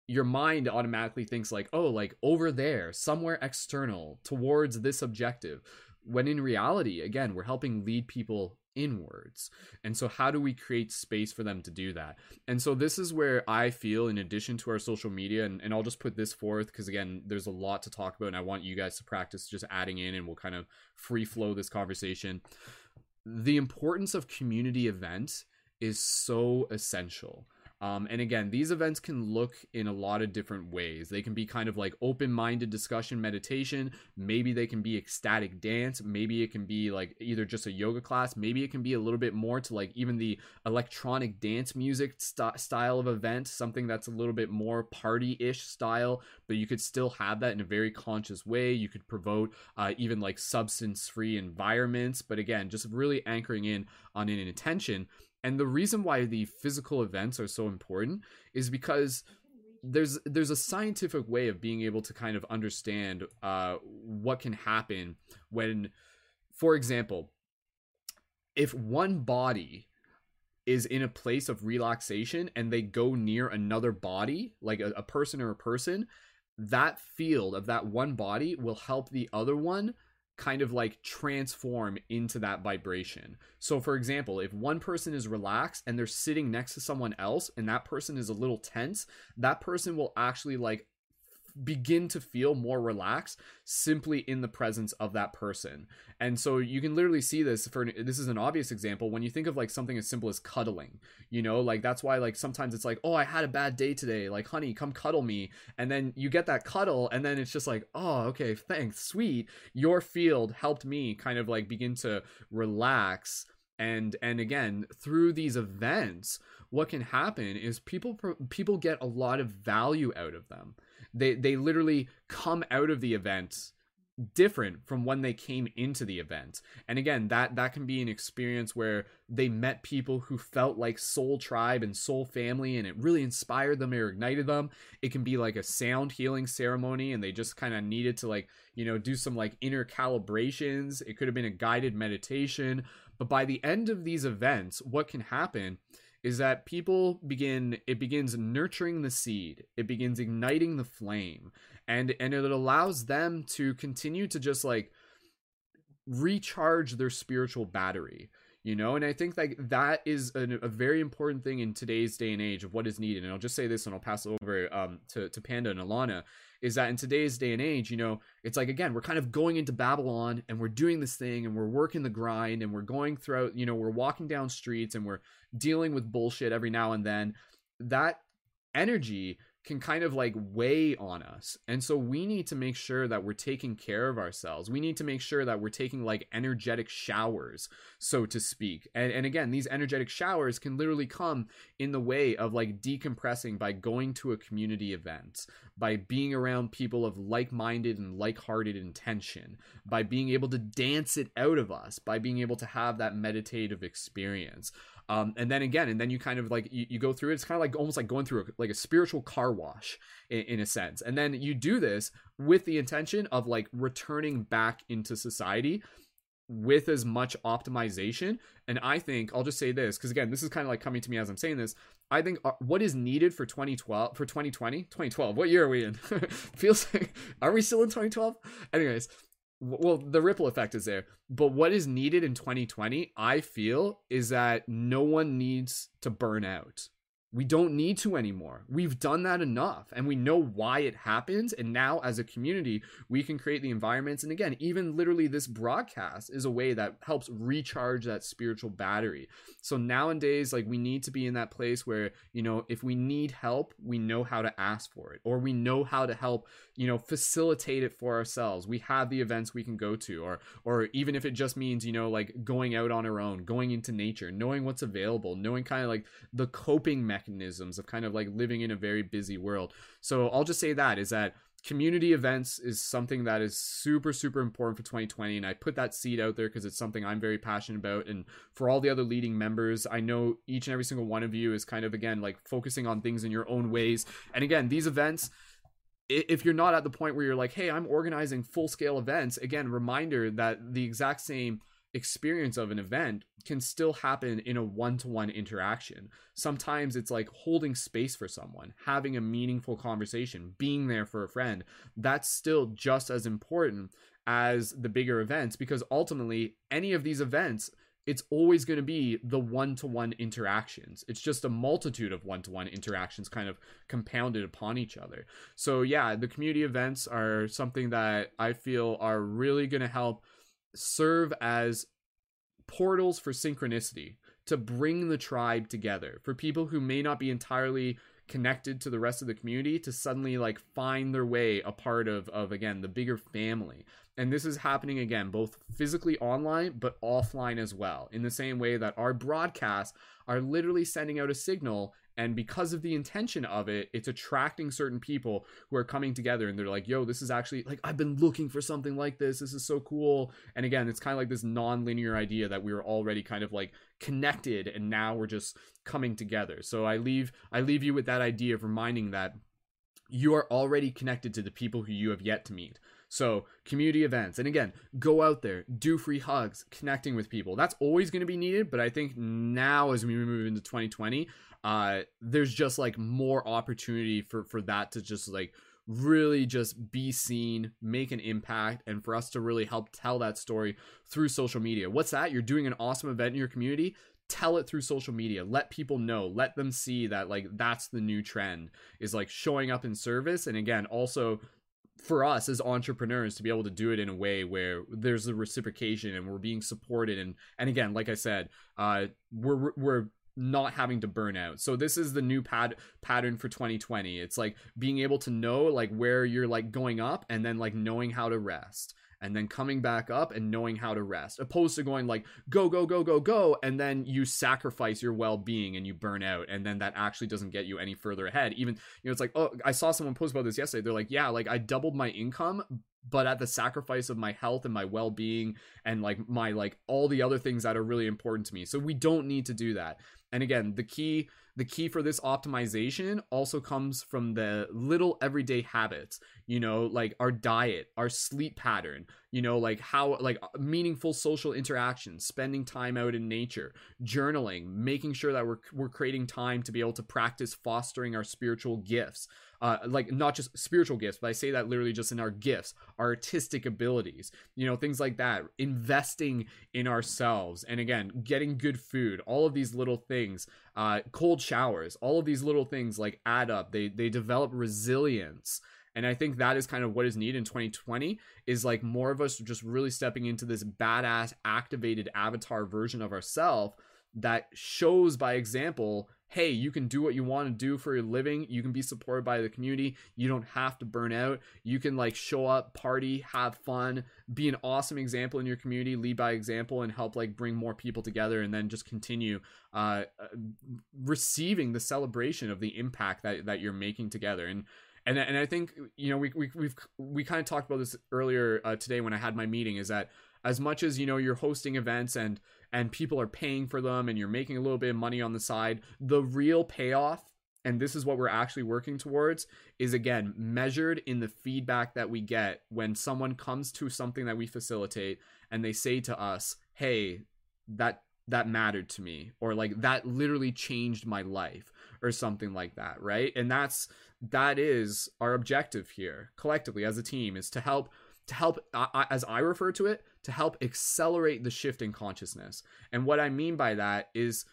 S1: your mind automatically thinks like, oh, like over there, somewhere external towards this objective. When in reality, again, we're helping lead people inwards. And so, how do we create space for them to do that? And so, this is where I feel, in addition to our social media, and, and I'll just put this forth because, again, there's a lot to talk about, and I want you guys to practice just adding in, and we'll kind of free flow this conversation the importance of community events is so essential. Um, and again, these events can look in a lot of different ways. They can be kind of like open minded discussion meditation. Maybe they can be ecstatic dance. Maybe it can be like either just a yoga class. Maybe it can be a little bit more to like even the electronic dance music st- style of event, something that's a little bit more party ish style, but you could still have that in a very conscious way. You could promote uh, even like substance free environments. But again, just really anchoring in on an intention and the reason why the physical events are so important is because there's there's a scientific way of being able to kind of understand uh, what can happen when, for example, if one body is in a place of relaxation and they go near another body, like a, a person or a person, that field of that one body will help the other one kind of like transform into that vibration. So, for example, if one person is relaxed and they're sitting next to someone else and that person is a little tense, that person will actually like begin to feel more relaxed simply in the presence of that person. And so you can literally see this for this is an obvious example when you think of like something as simple as cuddling. You know, like that's why like sometimes it's like, "Oh, I had a bad day today. Like, honey, come cuddle me." And then you get that cuddle and then it's just like, "Oh, okay, thanks. Sweet. Your field helped me kind of like begin to relax." And and again, through these events, what can happen is people people get a lot of value out of them they they literally come out of the event different from when they came into the event. And again that that can be an experience where they met people who felt like soul tribe and soul family and it really inspired them or ignited them. It can be like a sound healing ceremony and they just kind of needed to like you know do some like inner calibrations. It could have been a guided meditation. But by the end of these events what can happen is that people begin it begins nurturing the seed it begins igniting the flame and and it allows them to continue to just like recharge their spiritual battery you know? And i think like that is a, a, very important thing in today's day and age of what is needed and i'll just say this and i'll pass it over um, to, to panda and alana is that in today's day and age, you know, it's like again, we're kind of going into Babylon and we're doing this thing and we're working the grind and we're going throughout, you know, we're walking down streets and we're dealing with bullshit every now and then. That energy can kind of like weigh on us. And so we need to make sure that we're taking care of ourselves. We need to make sure that we're taking like energetic showers, so to speak. And and again, these energetic showers can literally come in the way of like decompressing by going to a community event, by being around people of like-minded and like-hearted intention, by being able to dance it out of us, by being able to have that meditative experience um, and then again and then you kind of like you, you go through it. It's kind of like almost like going through a, like a spiritual car wash in, in a sense. And then you do this with the intention of like returning back into society with as much optimization. And i think i'll just say this because again this is kind of like coming to me as i'm saying this. I think uh, what is needed for 2012 for 2020 2012 what year are we in? Feels like are we still in 2012 anyways well the ripple effect is there but what is needed in 2020 i feel is that no one needs to burn out we don't need to anymore. We've done that enough and we know why it happens. And now, as a community, we can create the environments. And again, even literally, this broadcast is a way that helps recharge that spiritual battery. So nowadays, like, we need to be in that place where, you know, if we need help, we know how to ask for it, or we know how to help, you know, facilitate it for ourselves. We have the events we can go to, or, or even if it just means, you know, like going out on our own, going into nature, knowing what's available, knowing kind of like the coping mechanism mechanisms of kind of like living in a very busy world. So I'll just say that is that community events is something that is super super important for 2020 and i put that seed out there because it's something i'm very passionate about and for all the other leading members i know each and every single one of you is kind of again like focusing on things in your own ways and again these events if you're not at the point where you're like hey i'm organizing full scale events again reminder that the exact same experience of an event can still happen in a one-to-one interaction. Sometimes it's like holding space for someone, having a meaningful conversation, being there for a friend. That's still just as important as the bigger events because ultimately any of these events it's always going to be the one-to-one interactions it's just a multitude of one-to-one interactions kind of compounded upon each other so yeah the community events are something that i feel are really going to help serve as portals for synchronicity to bring the tribe together for people who may not be entirely connected to the rest of the community to suddenly like find their way a part of of again the bigger family. And this is happening again both physically online but offline as well in the same way that our broadcasts are literally sending out a signal and because of the intention of it it's attracting certain people who are coming together and they're like yo this is actually like i've been looking for something like this. This is so cool. And again it's kind of like this non-linear idea that we were already kind of like connected and now we're just coming together. So i leave i leave you with that idea of reminding that you are already connected to the people who you have yet to meet so, community events. And again, go out there, do free hugs, connecting with people. That's always going to be needed, but I think now as we move into 2020, uh there's just like more opportunity for for that to just like really just be seen, make an impact, and for us to really help tell that story through social media. What's that? You're doing an awesome event in your community tell it through social media let people know let them see that like that's the new trend is like showing up in service and again also for us as entrepreneurs to be able to do it in a way where there's a reciprocation and we're being supported and and again like i said uh we're we're not having to burn out. So this is the new pad pattern for 2020. It's like being able to know like where you're like going up and then like knowing how to rest and then coming back up and knowing how to rest opposed to going like go go go go go and then you sacrifice your well-being and you burn out and then that actually doesn't get you any further ahead. Even you know it's like oh i saw someone post about this yesterday. They're like yeah like i doubled my income but at the sacrifice of my health and my well-being and like my like all the other things that are really important to me. So we don't need to do that. And again the key the key for this optimization also comes from the little everyday habits you know like our diet our sleep pattern you know like how like uh, meaningful social interactions spending time out in nature journaling making sure that we're we're creating time to be able to practice fostering our spiritual gifts uh, like not just spiritual gifts, but I say that literally just in our gifts, our artistic abilities, you know, things like that, investing in ourselves. And again, getting good food, all of these little things, uh, cold showers, all of these little things like add up. They, they develop resilience. And I think that is kind of what is needed in 2020 is like more of us just really stepping into this badass activated avatar version of ourselves that shows by example hey, you can do what you want to do for your living. You can be supported by the community. You don't have to burn out. You can like show up, party, have fun, be an awesome example in your community, lead by example, and help like bring more people together, and then just continue uh, uh receiving the celebration of the impact that that you're making together. And and and I think you know we we we've we kind of talked about this earlier uh, today when I had my meeting. Is that as much as you know you're hosting events and and people are paying for them and you're making a little bit of money on the side, the real payoff and this is what we're actually working towards is again measured in the feedback that we get when someone comes to something that we facilitate and they say to us hey that that mattered to me or like that literally changed my life or something like that right? And that's that is our objective here collectively as a team is to help to help as i refer to it to help accelerate the shift in consciousness. And what I mean by that is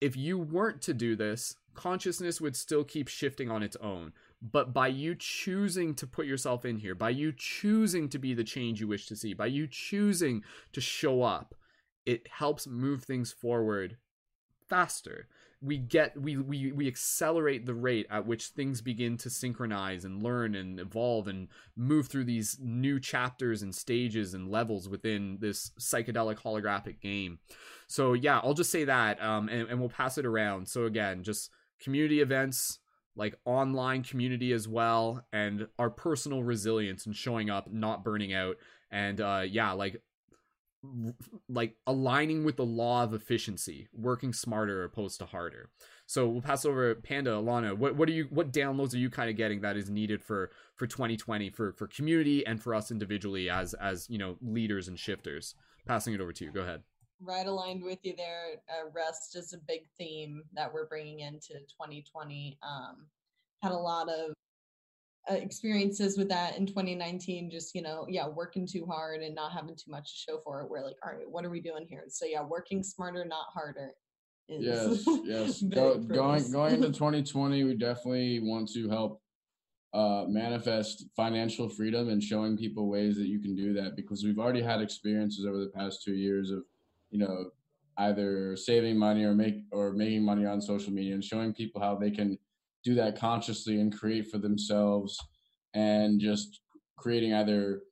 S1: if you weren't to do this, consciousness would still keep shifting on its own. But by you choosing to put yourself in here, by you choosing to be the change you wish to see, by you choosing to show up, it helps move things forward faster we get we we we accelerate the rate at which things begin to synchronize and learn and evolve and move through these new chapters and stages and levels within this psychedelic holographic game. So yeah i'll just say that um and, and we'll pass it around. So again just community events like online community as well and our personal resilience and showing up not burning out. And uh yeah like like aligning with the law of efficiency, working smarter opposed to harder. So we'll pass over Panda Alana. What what are you what downloads are you kind of getting that is needed for for 2020 for for community and for us individually as as you know leaders and shifters? Passing it over to you. Go ahead.
S3: Right aligned with you there. Uh, rest is a big theme that we're bringing into 2020. Um, had a lot of experiences with that in 2019 just you know yeah working too hard and not having too much to show for it. We're like all right what are we doing here? So yeah working smarter not harder
S2: yes yes. Go, going going into 2020 we definitely want to help uh, manifest financial freedom and showing people ways that you can do that because we've already had experiences over the past two years of you know either saving money or make or making money on social media and showing people how they can do that consciously and create for themselves and just creating either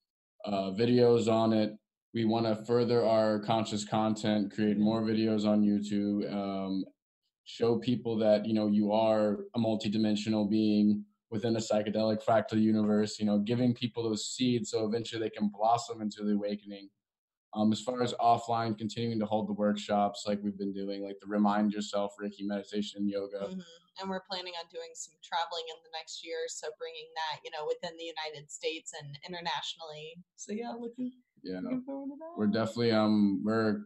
S2: uh, videos on it. We want to further our conscious content, create more videos on YouTube, um, show people that you know you are a multidimensional being within a psychedelic fractal universe. You know, giving people those seeds so eventually they can blossom into the awakening. Um, as far as offline, continuing to hold the workshops like we've been doing, like the remind yourself Reiki meditation yoga. Mm-hmm
S3: and we're planning on doing some traveling in the next year so bringing that you know within the united states and internationally so yeah looking
S2: yeah looking we're definitely um we're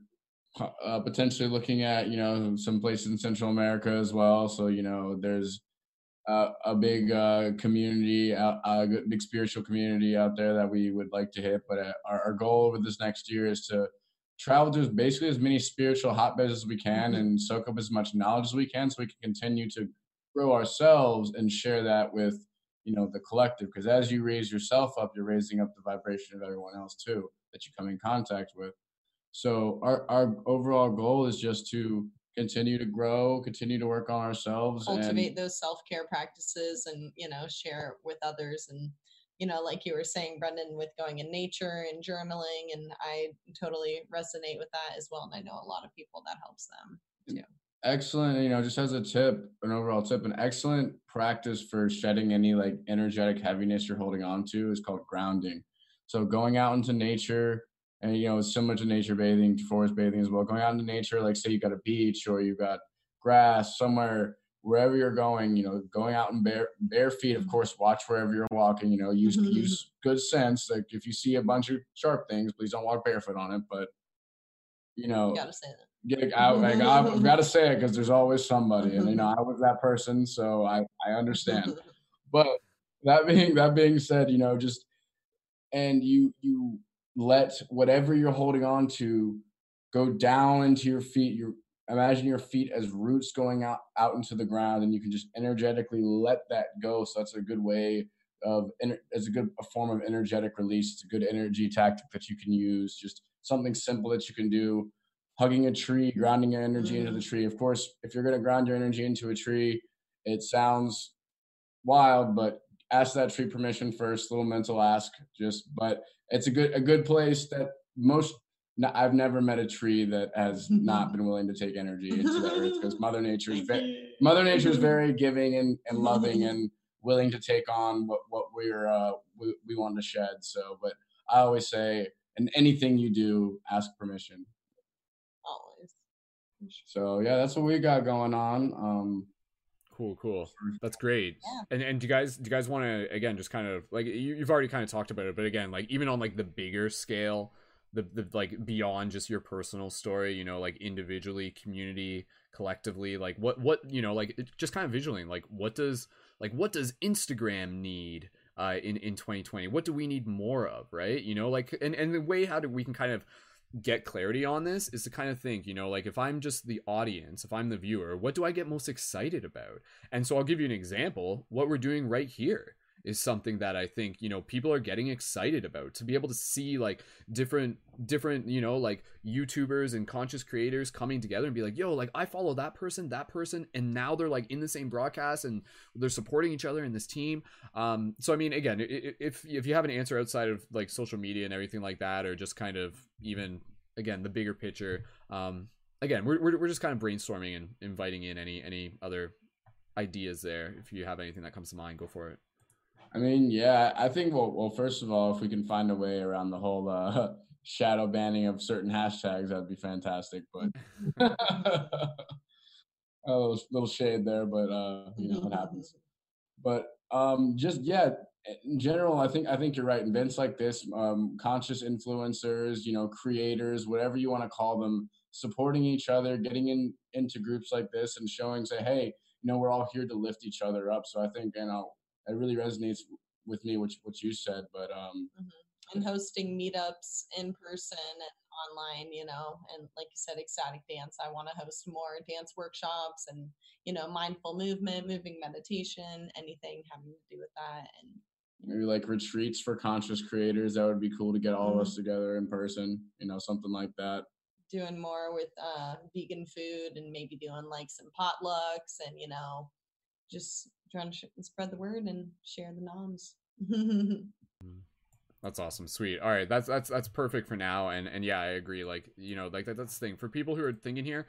S2: uh, potentially looking at you know some places in central america as well so you know there's uh, a big uh, community, a big spiritual community out there that we would like to hit. But uh, our, our goal over this next year is to travel to basically as many spiritual hotbeds as we can
S3: Mhm.
S2: and soak up as much knowledge as we can so we can continue to grow ourselves and share that with you know the collective because as you raise yourself up you're raising up the vibration of everyone else too that you come in contact with. So our our overall goal is just to continue to grow continue to work on ourselves
S3: cultivate those self-care practices and you know share with others. And you know like you were saying Brendon with going in nature and journaling and i totally resonate with that as well and i know a lot of people that helps them
S2: excellent you know just as a tip an overall tip an excellent practice for shedding any like energetic heaviness you're holding on to is called grounding so going out into nature and you know it's similar to nature bathing forest bathing as well going out into nature like say you got a beach or you got grass somewhere wherever you're going you know going out in bare bare feet of course watch wherever you're walking you know use
S3: Mhm.
S2: use good sense like if you see a bunch of sharp things please don't walk barefoot on it but you know
S3: you gotta say that
S2: get out. Like I've got to say it because there's always somebody, and you know I was that person, so I I understand. But that being that being said, you know just and you you let whatever you're holding on to go down into your feet. You imagine your feet as roots going out out into the ground, and you can just energetically let that go. So that's a good way of it's a good a form of energetic release. It's a good energy tactic that you can use. Just something simple that you can do hugging a tree, mm-hmm. grounding your energy into mm-hmm. the tree. Of course, if you're going to ground your energy into a tree, it sounds wild, but ask that tree permission first. Little mental ask, just but it's a good a good place that most. I've never met a tree that has not been willing to take energy into the earth because Mother Nature is very Mother Nature is very giving and, and loving and willing to take on what what we're uh, we, we want to shed. So, but I always say, in anything you do, ask permission. So yeah, that's what we got going on. Um,
S1: Cool, cool. That's great.
S3: Yeah.
S1: And and do you guys do you guys want to again just kind of like you, you've already kind of talked about it, but again, like even on like the bigger scale, the the like beyond just your personal story, you know, like individually, community, collectively, like what what you know, like just kind of visually, like what does like what does Instagram need uh in in 2020? What do we need more of, right? You know, like and and the way how do we can kind of get clarity on this is to kind of think, you know, like if I'm just the audience, if I'm the viewer, what do I get most excited about? And so I'll give you an example. What we're doing right here is something that I think, you know, people are getting excited about to be able to see like different different, you know, like YouTubers and conscious creators coming together and be like, "Yo, like I follow that person, that person, and now they're like in the same broadcast and they're supporting each other in this team." Um so I mean, again, if if you have an answer outside of like social media and everything like that or just kind of even again, the bigger picture, um again, we're we're, we're just kind of brainstorming and inviting in any any other ideas there. If you have anything that comes to mind, go for it.
S2: I mean, yeah, I think well, well, first of all, if we can find a way around the whole uh, shadow banning of certain hashtags, that'd be fantastic. But a little, little shade there, but uh, you know what happens. But um, just yeah, in general, I think I think you're right. Events like this, um, conscious influencers, you know, creators, whatever you want to call them, supporting each other, getting in into groups like this, and showing, say, hey, you know, we're all here to lift each other up. So I think you know it really resonates with me, which what you said. But um,
S3: and hosting meetups in person and online, you know, and like you said, ecstatic dance. I want to host more dance workshops and, you know, mindful movement, moving meditation, anything having to do with that. And
S2: maybe like retreats for conscious creators. That would be cool to get all of us together in person. You know, something like that.
S3: doing more with uh, vegan food and maybe doing like some potlucks and, you know, just trying to sh- spread the word and share the noms. Mm.
S1: That's awesome. Sweet. All right. That's that's that's perfect for now. And and yeah, I agree. Like, you know, like that, that's the thing. For people who are thinking here,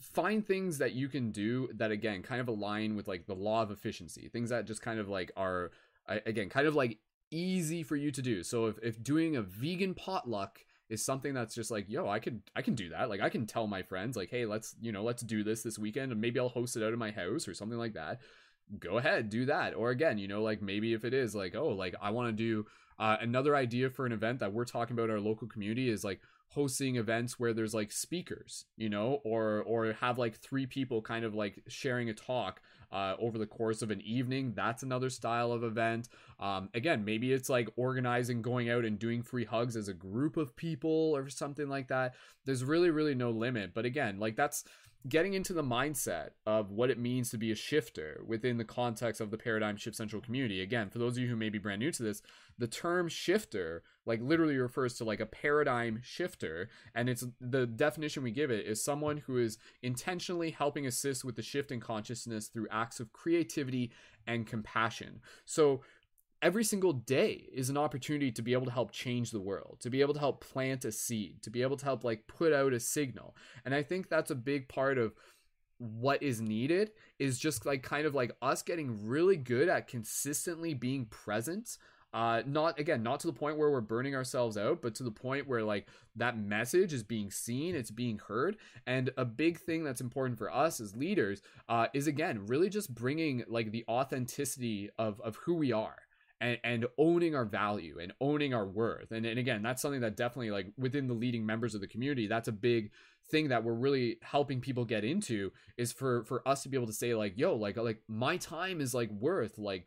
S1: find things that you can do that again kind of align with like the law of efficiency. Things that just kind of like are again kind of like easy for you to do. So if if doing a vegan potluck is something that's just like, yo, I could I can do that. Like I can tell my friends like, "Hey, let's, you know, let's do this this weekend and maybe I'll host it out of my house or something like that." go ahead do that or again you know like maybe if it is like oh like i want to do uh, another idea for an event that we're talking about our local community is like hosting events where there's like speakers you know or or have like three people kind of like sharing a talk uh, over the course of an evening that's another style of event. Um, again maybe it's like organizing going out and doing free hugs as a group of people or something like that. There's really really no limit but again like that's getting into the mindset of what it means to be a shifter within the context of the paradigm shift central community. Again for those of you who may be brand new to this the term shifter like literally refers to like a paradigm shifter. And it's the definition we give it is someone who is intentionally helping assist with the shift in consciousness through acts of creativity and compassion. So every single day is an opportunity to be able to help change the world, to be able to help plant a seed, to be able to help like put out a signal. And I think that's a big part of what is needed is just like kind of like us getting really good at consistently being present uh not again not to the point where we're burning ourselves out but to the point where like that message is being seen it's being heard and a big thing that's important for us as leaders uh is again really just bringing like the authenticity of of who we are and, and owning our value and owning our worth. And, and again, that's something that definitely like within the leading members of the community, that's a big thing that we're really helping people get into is for for us to be able to say like, yo, like like my time is like worth like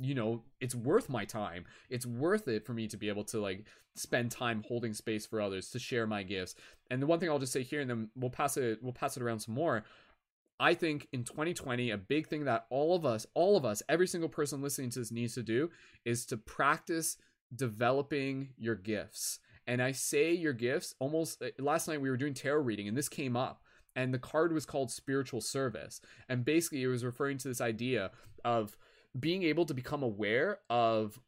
S1: you know it's worth my time it's worth it for me to be able to like spend time holding space for others to share my gifts and the one thing i'll just say here and then we'll pass it we'll pass it around some more I think in 2020, a big thing that all of us, all of us, every single person listening to this needs to do is to practice developing your gifts. And I say your gifts almost uh, last night we were doing tarot reading and this came up and the card was called spiritual service. And basically it was referring to this idea of being able to become aware of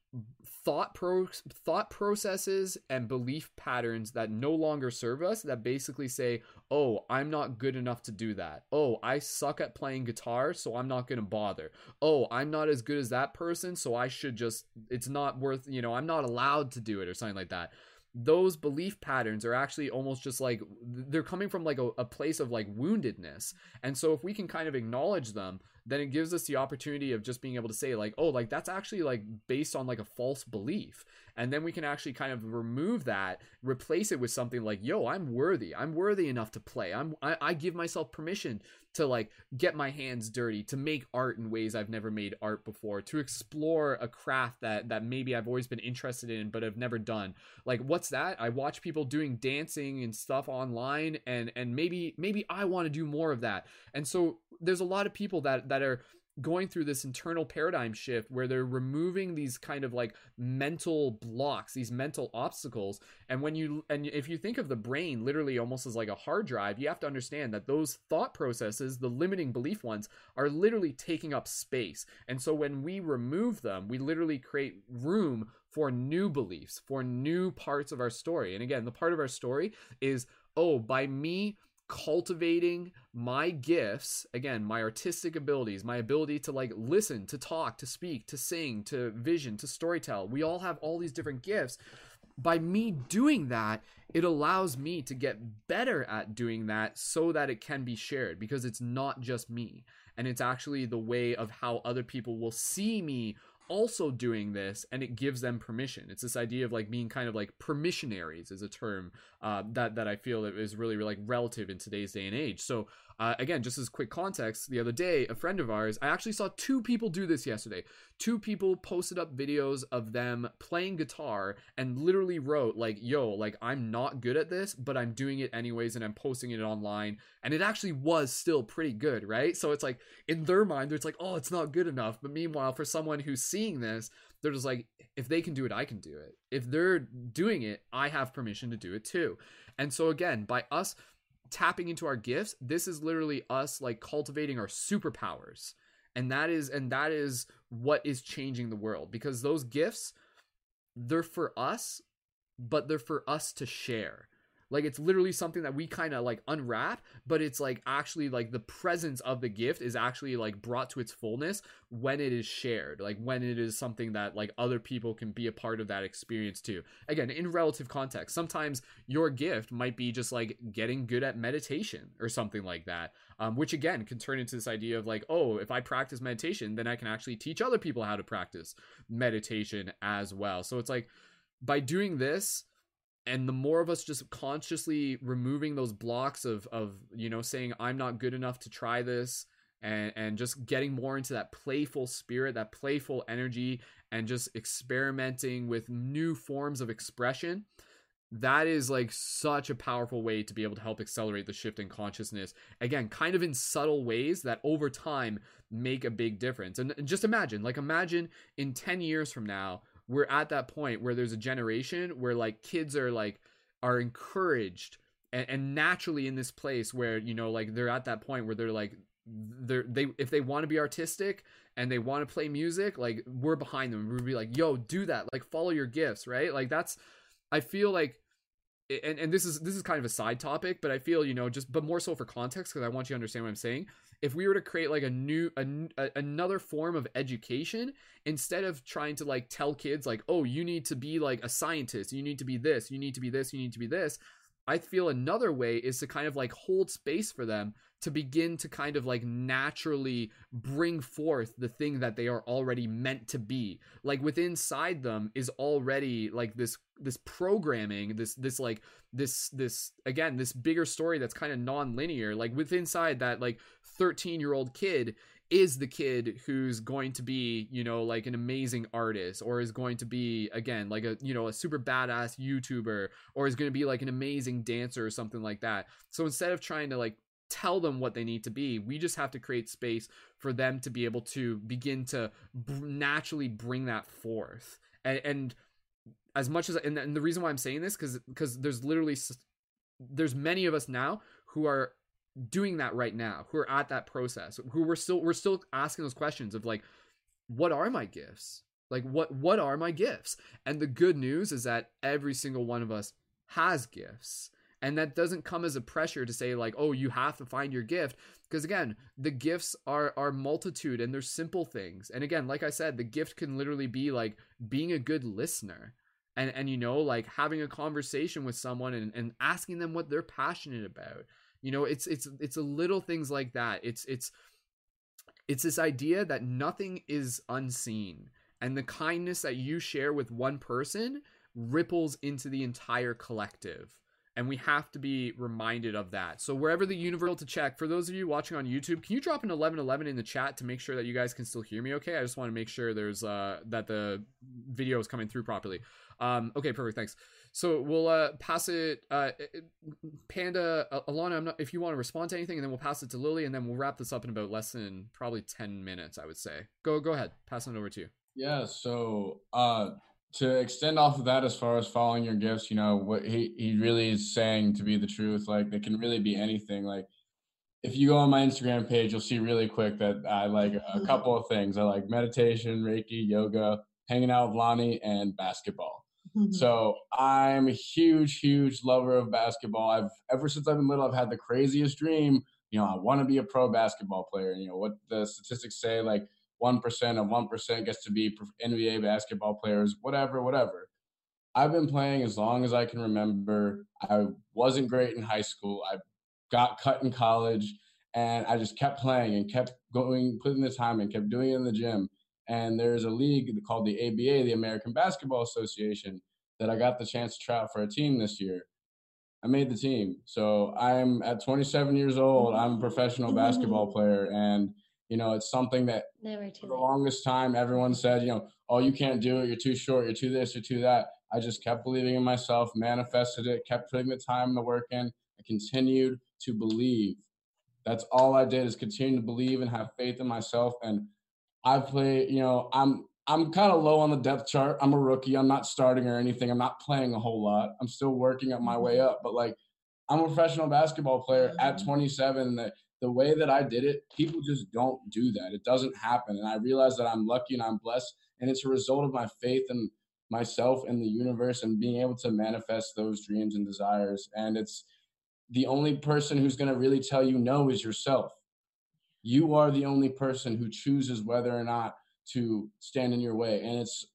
S1: thought pro thought processes and belief patterns that no longer serve us that basically say oh i'm not good enough to do that. Oh i suck at playing guitar so i'm not going to bother. Oh i'm not as good as that person so i should just it's not worth you know i'm not allowed to do it or something like that. Those belief patterns are actually almost just like they're coming from like a, a, place of like woundedness. And so if we can kind of acknowledge them then it gives us the opportunity of just being able to say like oh like that's actually like based on like a false belief. And then we can actually kind of remove that replace it with something like yo i'm worthy. I'm worthy enough to play. I'm i, I give myself permission to like get my hands dirty to make art in ways i've never made art before to explore a craft that that maybe i've always been interested in but have never done. Like what's that? I watch people doing dancing and stuff online and and maybe maybe i want to do more of that. And so there's a lot of people that that are going through this internal paradigm shift where they're removing these kind of like mental blocks these mental obstacles. And when you and if you think of the brain literally almost as like a hard drive you have to understand that those thought processes the limiting belief ones are literally taking up space. And so when we remove them we literally create room for new beliefs for new parts of our story. And again the part of our story is oh by me cultivating my gifts again my artistic abilities my ability to like listen to talk to speak to sing to vision to storytell. We all have all these different gifts. By me doing that it allows me to get better at doing that so that it can be shared because it's not just me. And it's actually the way of how other people will see me also doing this and it gives them permission. It's this idea of like being kind of like permissionaries is a term uh, that that i feel is really like relative in today's day and age. So uh, again, just as quick context, the other day, a friend of ours, I actually saw two people do this yesterday. Two people posted up videos of them playing guitar and literally wrote, like, yo, like, I'm not good at this, but I'm doing it anyways and I'm posting it online. And it actually was still pretty good, right? So it's like, in their mind, it's like, oh, it's not good enough. But meanwhile, for someone who's seeing this, they're just like, if they can do it, I can do it. If they're doing it, I have permission to do it too. And so, again, by us tapping into our gifts this is literally us like cultivating our superpowers. And that is and that is what is changing the world because those gifts they're for us but they're for us to share like it's literally something that we kind of like unwrap, but it's like actually like the presence of the gift is actually like brought to its fullness when it is shared. Like when it is something that like other people can be a part of that experience too. Again, in relative context, sometimes your gift might be just like getting good at meditation or something like that. Um, which again can turn into this idea of like, oh, if I practice meditation, then I can actually teach other people how to practice meditation as well. So it's like by doing this, and the more of us just consciously removing those blocks of of you know saying i'm not good enough to try this and and just getting more into that playful spirit that playful energy and just experimenting with new forms of expression that is like such a powerful way to be able to help accelerate the shift in consciousness. Again kind of in subtle ways that over time make a big difference. And, and just imagine like imagine in 10 years from now we're at that point where there's a generation where like kids are like are encouraged and, and naturally in this place where you know like they're at that point where they're like they're they if they want to be artistic and they want to play music like we're behind them. We'll be like yo do that. Like follow your gifts right? Like that's i feel like and, and this is this is kind of a side topic but i feel you know just but more so for context because i want you to understand what i'm saying if we were to create like a new a, a, another form of education instead of trying to like tell kids like oh you need to be like a scientist. You need to be this. You need to be this. You need to be this i feel another way is to kind of like hold space for them to begin to kind of like naturally bring forth the thing that they are already meant to be. Like within inside them is already like this this programming this this like this this again this bigger story that's kind of non-linear. Like within inside that like 13 year old kid is the kid who's going to be you know like an amazing artist or is going to be again like a you know a super badass youtuber or is going to be like an amazing dancer or something like that. So instead of trying to like tell them what they need to be. We just have to create space for them to be able to begin to b- naturally bring that forth. And, and as much as and, and the reason why I'm saying this because because there's literally there's many of us now who are doing that right now who are at that process who we're still we're still asking those questions of like what are my gifts like what what are my gifts and the good news is that every single one of us has gifts and that doesn't come as a pressure to say like oh you have to find your gift. Because again the gifts are are multitude and they're simple things. And again like i said the gift can literally be like being a good listener. And and you know like having a conversation with someone and, and asking them what they're passionate about. You know it's it's it's a little things like that. It's it's it's this idea that nothing is unseen. And the kindness that you share with one person ripples into the entire collective and we have to be reminded of that. So wherever the universe to check, for those of you watching on YouTube, can you drop an 1111 in the chat to make sure that you guys can still hear me okay? I just want to make sure there's uh that the video is coming through properly. Um okay, perfect, thanks. So we'll uh pass it uh Panda uh, Alana, not if you want to respond to anything and then we'll pass it to Lily and then we'll wrap this up in about less than probably 10 minutes, I would say. Go go ahead. Pass it over to you.
S2: Yeah, so uh to extend off of that as far as following your gifts you know what he, he really is saying to be the truth like it can really be anything like if you go on my instagram page you'll see really quick that i like a mm-hmm. couple of things i like meditation reiki yoga hanging out with lonnie and basketball mm-hmm. so i'm a huge huge lover of basketball i've ever since i've been little i've had the craziest dream you know i want to be a pro basketball player you know what the statistics say like 1% of 1% gets to be NBA basketball players, whatever, whatever. I've been playing as long as I can remember. I wasn't great in high school. I got cut in college and I just kept playing and kept going, putting the time and kept doing it in the gym. And there's a league called the ABA, the American Basketball Association, that I got the chance to try out for a team this year. I made the team. So I'm at 27 years old. I'm a professional basketball player and – you know, it's something that
S4: Never
S2: for the longest time everyone said, you know, oh, you can't do it. You're too short. You're too this. You're too that. I just kept believing in myself, manifested it, kept putting the time and the work in. I continued to believe. That's all I did is continue to believe and have faith in myself. And I play, you know, I'm I'm kind of low on the depth chart. I'm a rookie. I'm not starting or anything. I'm not playing a whole lot. I'm still working up my way mm-hmm. up. But like, I'm a professional basketball player at mm-hmm. 27 that the way that I did it, people just don't do that. It doesn't happen. And I realize that I'm lucky and I'm blessed. And it's a result of my faith in myself and the universe and being able to manifest those dreams and desires. And it's the only person who's going to really tell you no is yourself. You are the only person who chooses whether or not to stand in your way. And it's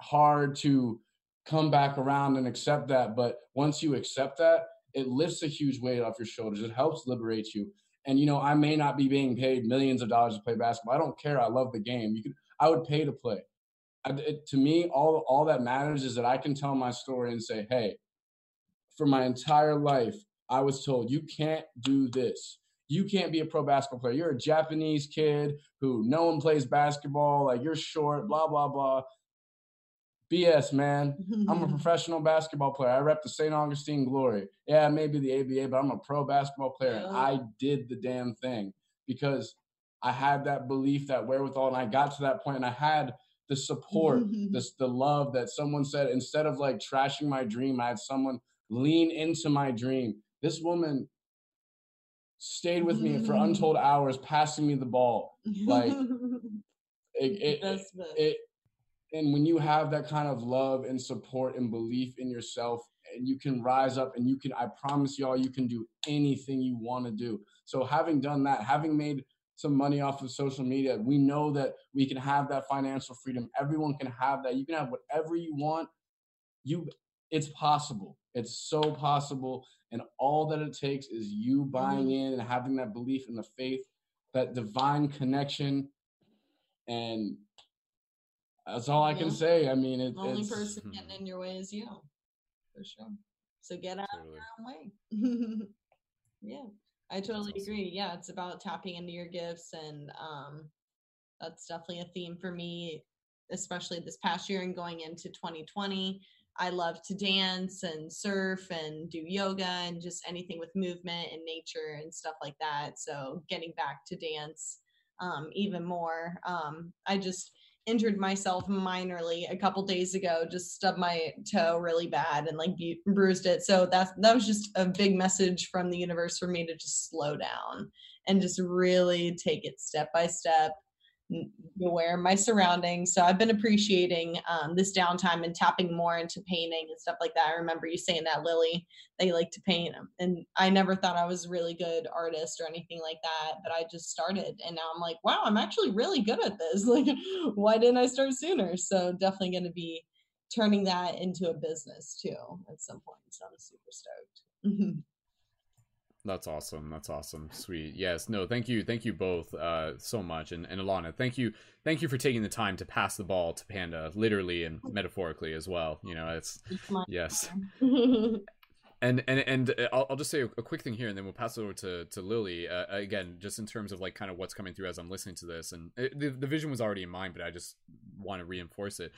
S2: hard to come back around and accept that. But once you accept that, it lifts a huge weight off your shoulders. It helps liberate you. And you know, I may not be being paid millions of dollars to play basketball. I don't care. I love the game. You could, I would pay to play. I, it, to me, all all that matters is that I can tell my story and say, "Hey, for my entire life, I was told you can't do this. You can't be a pro basketball player. You're a Japanese kid who no one plays basketball. Like you're short. Blah blah blah. BS, man. I'm a professional basketball player. I rep the St. Augustine Glory. Yeah, maybe the ABA, but I'm a pro basketball player. And I did the damn thing because I had that belief, that wherewithal, and I got to that point and I had the support, this the love that someone said, instead of like trashing my dream, I had someone lean into my dream. This woman stayed with me for untold hours, passing me the ball. Like it, it, it, and when you have that kind of love and support and belief in yourself and you can rise up and you can i promise y'all you can do anything you want to do. So having done that having made some money off of social media we know that we can have that financial freedom. Everyone can have that. You can have whatever you want. You it's possible. It's so possible. And all that it takes is you buying mm-hmm. in and having that belief in the faith that divine connection and that's all I can
S3: Yeah.
S2: say. I mean, it,
S3: The only
S2: it's
S3: person getting in your way is you, for sure. So get out
S1: Totally.
S3: of your own way. yeah, I totally
S1: awesome.
S3: agree. Yeah, it's about tapping into your gifts, and um, that's definitely a theme for me, especially this past year and going into 2020. I love to dance and surf and do yoga and just anything with movement and nature and stuff like that. So getting back to dance um, even more. Um, I just injured myself minorly a couple days ago just stubbed my toe really bad and like bu- bruised it. So that's that was just a big message from the universe for me to just slow down and just really take it step by step aware of my surroundings. So i've been appreciating um, this downtime and tapping more into painting and stuff like that. I remember you saying that lily that you like to paint and i never thought i was a really good artist or anything like that but i just started and now i'm like wow i'm actually really good at this. Like why didn't i start sooner? So definitely going to be turning that into a business too at some point so i'm super stoked
S1: That's awesome. That's awesome. Sweet. Yes. No. Thank you. Thank you both uh, so much, and and Alana, thank you. Thank you for taking the time to pass the ball to Panda, literally and metaphorically as well. You know, it's yes. And and and uh, I'll, I'll just say a, a quick thing here, and then we'll pass it over to to Lily. Uh, again, just in terms of like kind of what's coming through as I'm listening to this, and it, the the vision was already in mind, but I just want to reinforce it.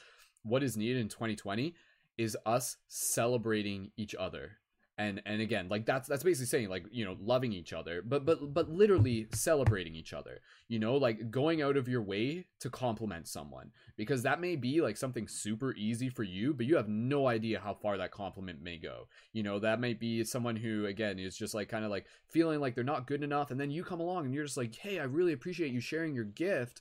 S1: What is needed in 2020 is us celebrating each other, and and again, like that's that's basically saying like you know loving each other, but but but literally celebrating each other. You know, like going out of your way to compliment someone because that may be like something super easy for you, but you have no idea how far that compliment may go you know that might be someone who again is just like kind of like feeling like they're not good enough and then you come along and you're just like hey i really appreciate you sharing your gift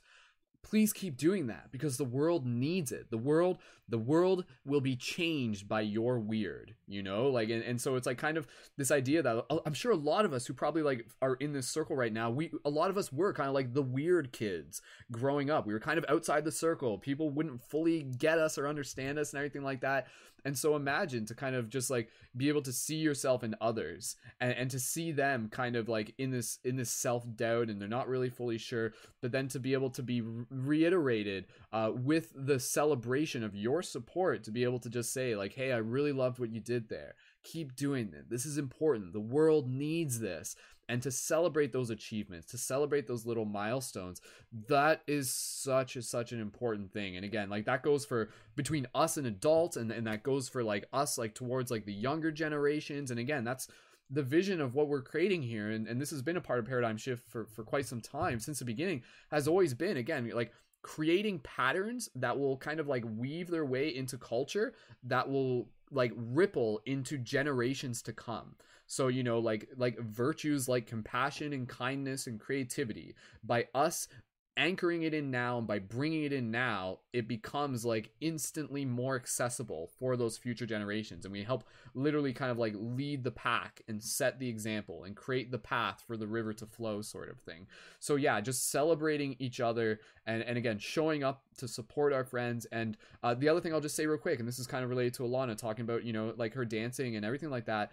S1: please keep doing that because the world needs it. The world the world will be changed by your weird you know? Like and, and so it's like kind of this idea that uh, i'm sure a lot of us who probably like are in this circle right now we a lot of us were kind of like the weird kids growing up. We were kind of outside the circle. People wouldn't fully get us or understand us and everything like that and so imagine to kind of just like be able to see yourself in others and, and to see them kind of like in this in this self-doubt and they're not really fully sure but then to be able to be reiterated uh, with the celebration of your support to be able to just say like hey i really loved what you did there keep doing it this is important. The world needs this. And to celebrate those achievements to celebrate those little milestones that is such a such an important thing. And again like that goes for between us and adults and, and that goes for like us like towards like the younger generations. And again that's the vision of what we're creating here. And, and this has been a part of paradigm shift for, for quite some time since the beginning has always been again like creating patterns that will kind of like weave their way into culture that will like ripple into generations to come. So you know like like virtues like compassion and kindness and creativity. By us anchoring it in now and by bringing it in now it becomes like instantly more accessible for those future generations. And we help literally kind of like lead the pack and set the example and create the path for the river to flow sort of thing. So yeah just celebrating each other and and again showing up to support our friends. And uh, the other thing i'll just say real quick and this is kind of related to alana talking about you know like her dancing and everything like that.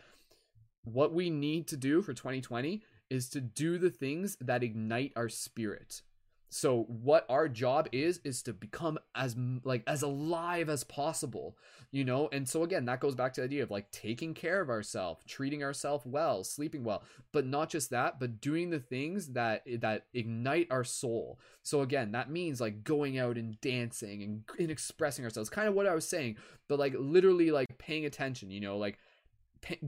S1: What we need to do for 2020 is to do the things that ignite our spirit so what our job is is to become as like as alive as possible you know? And so again that goes back to the idea of like taking care of ourselves treating ourselves well sleeping well. But not just that but doing the things that that ignite our soul. So again that means like going out and dancing and, and expressing ourselves. Kind of what i was saying but like literally like paying attention you know? Like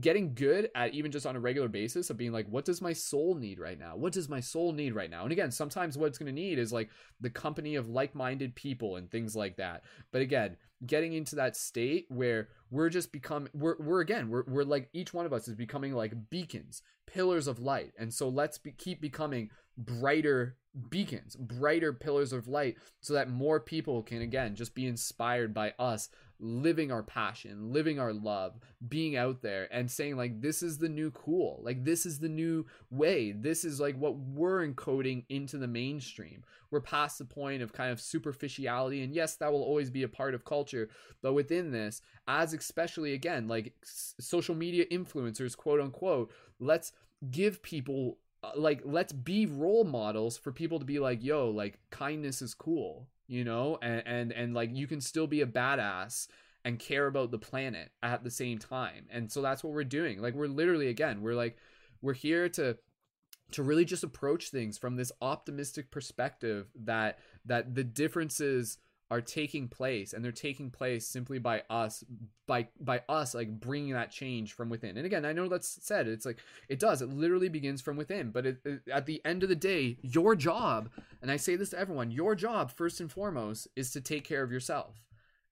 S1: getting good at even just on a regular basis of being like what does my soul need right now? What does my soul need right now? And again sometimes what it's going to need is like the company of like-minded people and things like that. But again getting into that state where we're just become we're, we're again we're, we're like each one of us is becoming like beacons pillars of light. And so let's be, keep becoming brighter beacons brighter pillars of light so that more people can again just be inspired by us living our passion, living our love, being out there and saying like this is the new cool. Like this is the new way. This is like what we're encoding into the mainstream. We're past the point of kind of superficiality and yes, that will always be a part of culture, but within this, as especially again like social media influencers, quote unquote, let's give people Uh, like let's be role models for people to be like yo like kindness is cool you know? And and and like you can still be a badass and care about the planet at the same time. And so that's what we're doing. Like we're literally again we're like we're here to to really just approach things from this optimistic perspective that that the differences are taking place and they're taking place simply by us by by us like bringing that change from within and again i know that's said it's like it does it literally begins from within but it, it, at the end of the day your job and i say this to everyone your job first and foremost is to take care of yourself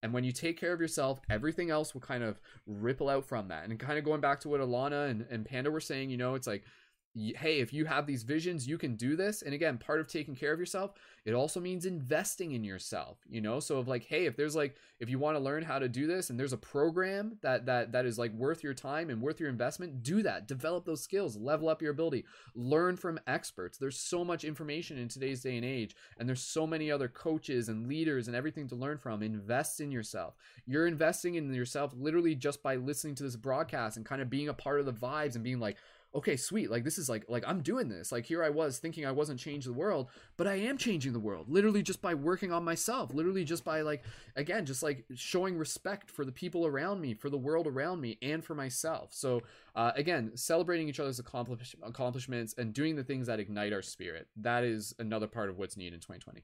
S1: and when you take care of yourself, everything else will kind of ripple out from that. And kind of going back to what Alana and, and Panda were saying, you know, it's like hey, if you have these visions, you can do this. And again, part of taking care of yourself, it also means investing in yourself, you know? So of like, hey, if there's like if you want to learn how to do this and there's a program that that that is like worth your time and worth your investment, do that. Develop those skills, level up your ability, learn from experts. There's so much information in today's day and age, and there's so many other coaches and leaders and everything to learn from. Invest in yourself. You're investing in yourself literally just by listening to this broadcast and kind of being a part of the vibes and being like, okay, sweet. Like this is like like I'm doing this. Like here I was thinking I wasn't changing the world, but I am changing the world. Literally just by working on myself. Literally just by like again, just like showing respect for the people around me, for the world around me, and for myself. So uh, again, celebrating each other's accomplish- accomplishments and doing the things that ignite our spirit. That is another part of what's needed in 2020.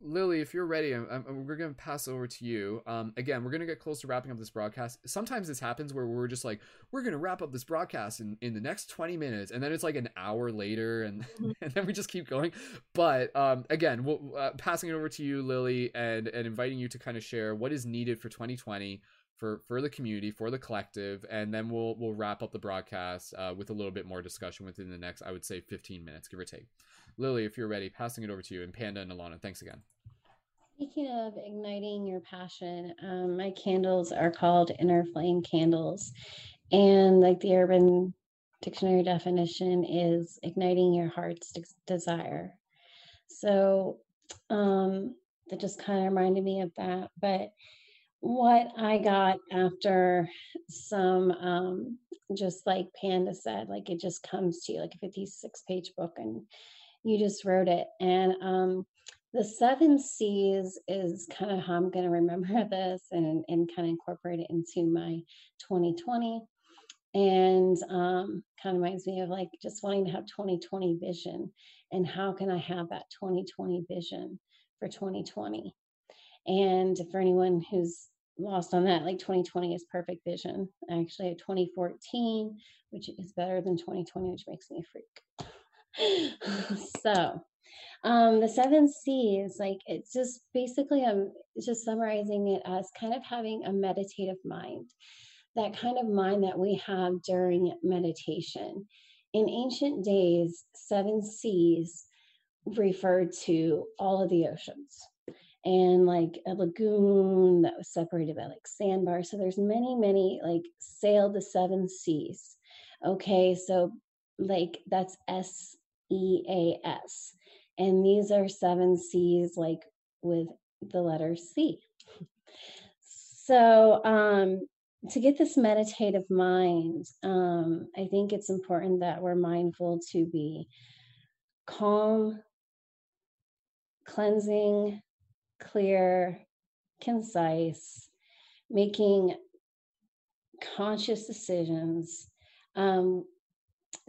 S1: Lily, if you're ready, I'm, I'm, we're going to pass over to you. Um, again, we're going to get close to wrapping up this broadcast. Sometimes this happens where we're just like, we're going to wrap up this broadcast in, in the next 20 minutes. And then it's like an hour later and, mm-hmm. and then we just keep going. But um, again, we'll, uh, passing it over to you, Lily, and, and inviting you to kind of share what is needed for 2020 for, for the community, for the collective. And then we'll, we'll wrap up the broadcast uh, with a little bit more discussion within the next, I would say 15 minutes, give or take. Lily, if you're ready, passing it over to you. And Panda and Alana, thanks again.
S4: Speaking of igniting your passion, um, my candles are called inner flame candles. And like the urban dictionary definition is igniting your heart's desire. So um, that just kind of reminded me of that. But what I got after some, um, just like Panda said, like it just comes to you like a 56 page book and you just wrote it. And um, the seven C's is kind of how I'm going to remember this and, and kind of incorporate it into my 2020. And um, kind of reminds me of like just wanting to have 2020 vision and how can I have that 2020 vision for 2020. And for anyone who's lost on that, like 2020 is perfect vision. I actually have 2014, which is better than 2020, which makes me a freak. so um, the seven C's, like it's just basically I'm just summarizing it as kind of having a meditative mind, that kind of mind that we have during meditation. In ancient days, seven seas referred to all of the oceans and like a lagoon that was separated by like sandbars. So there's many, many like sailed the seven seas. Okay, so like that's S E A S. And these are seven C's, like with the letter C. So, um, to get this meditative mind, um, I think it's important that we're mindful to be calm, cleansing, clear, concise, making conscious decisions, um,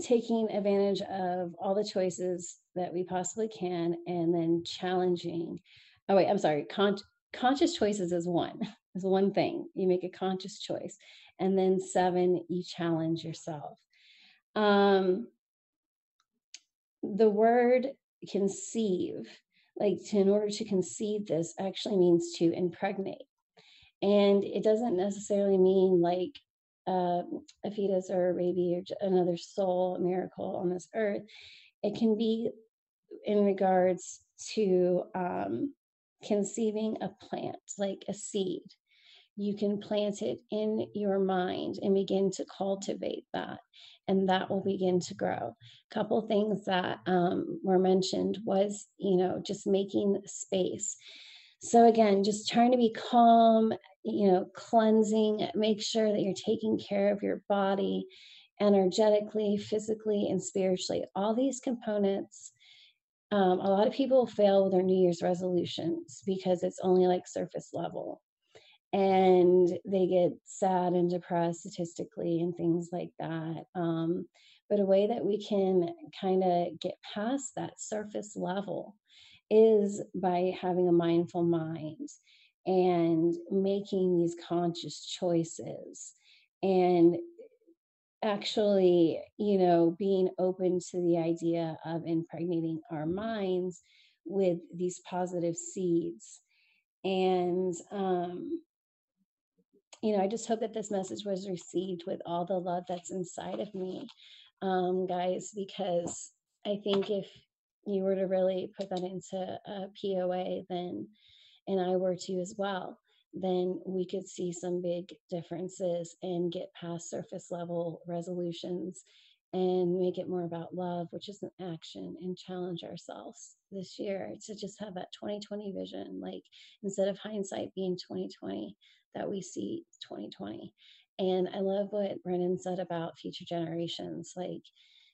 S4: taking advantage of all the choices that we possibly can, and then challenging. Oh, wait, I'm sorry. Con- conscious choices is one, is one thing. You make a conscious choice. And then seven, you challenge yourself. Um, the word conceive, like to, in order to conceive this, actually means to impregnate. And it doesn't necessarily mean like uh, a fetus or a baby or another soul, miracle on this earth. It can be in regards to um, conceiving a plant, like a seed. You can plant it in your mind and begin to cultivate that, and that will begin to grow. A couple things that um, were mentioned was, you know, just making space. So, again, just trying to be calm, you know, cleansing, make sure that you're taking care of your body energetically, physically, and spiritually. All these components. Um, a lot of people fail with their New Year's resolutions because it's only like surface level. And they get sad and depressed statistically and things like that. Um, but a way that we can kind of get past that surface level is by having a mindful mind and making these conscious choices. And actually you know being open to the idea of impregnating our minds with these positive seeds. And um you know i just hope that this message was received with all the love that's inside of me um guys because i think if you were to really put that into a POA, then, and I were to as well, then we could see some big differences and get past surface level resolutions and make it more about love, which is an action, and challenge ourselves this year to just have that 2020 vision. Like instead of hindsight being 2020, that we see 2020. And I love what Brendon said about future generations. Like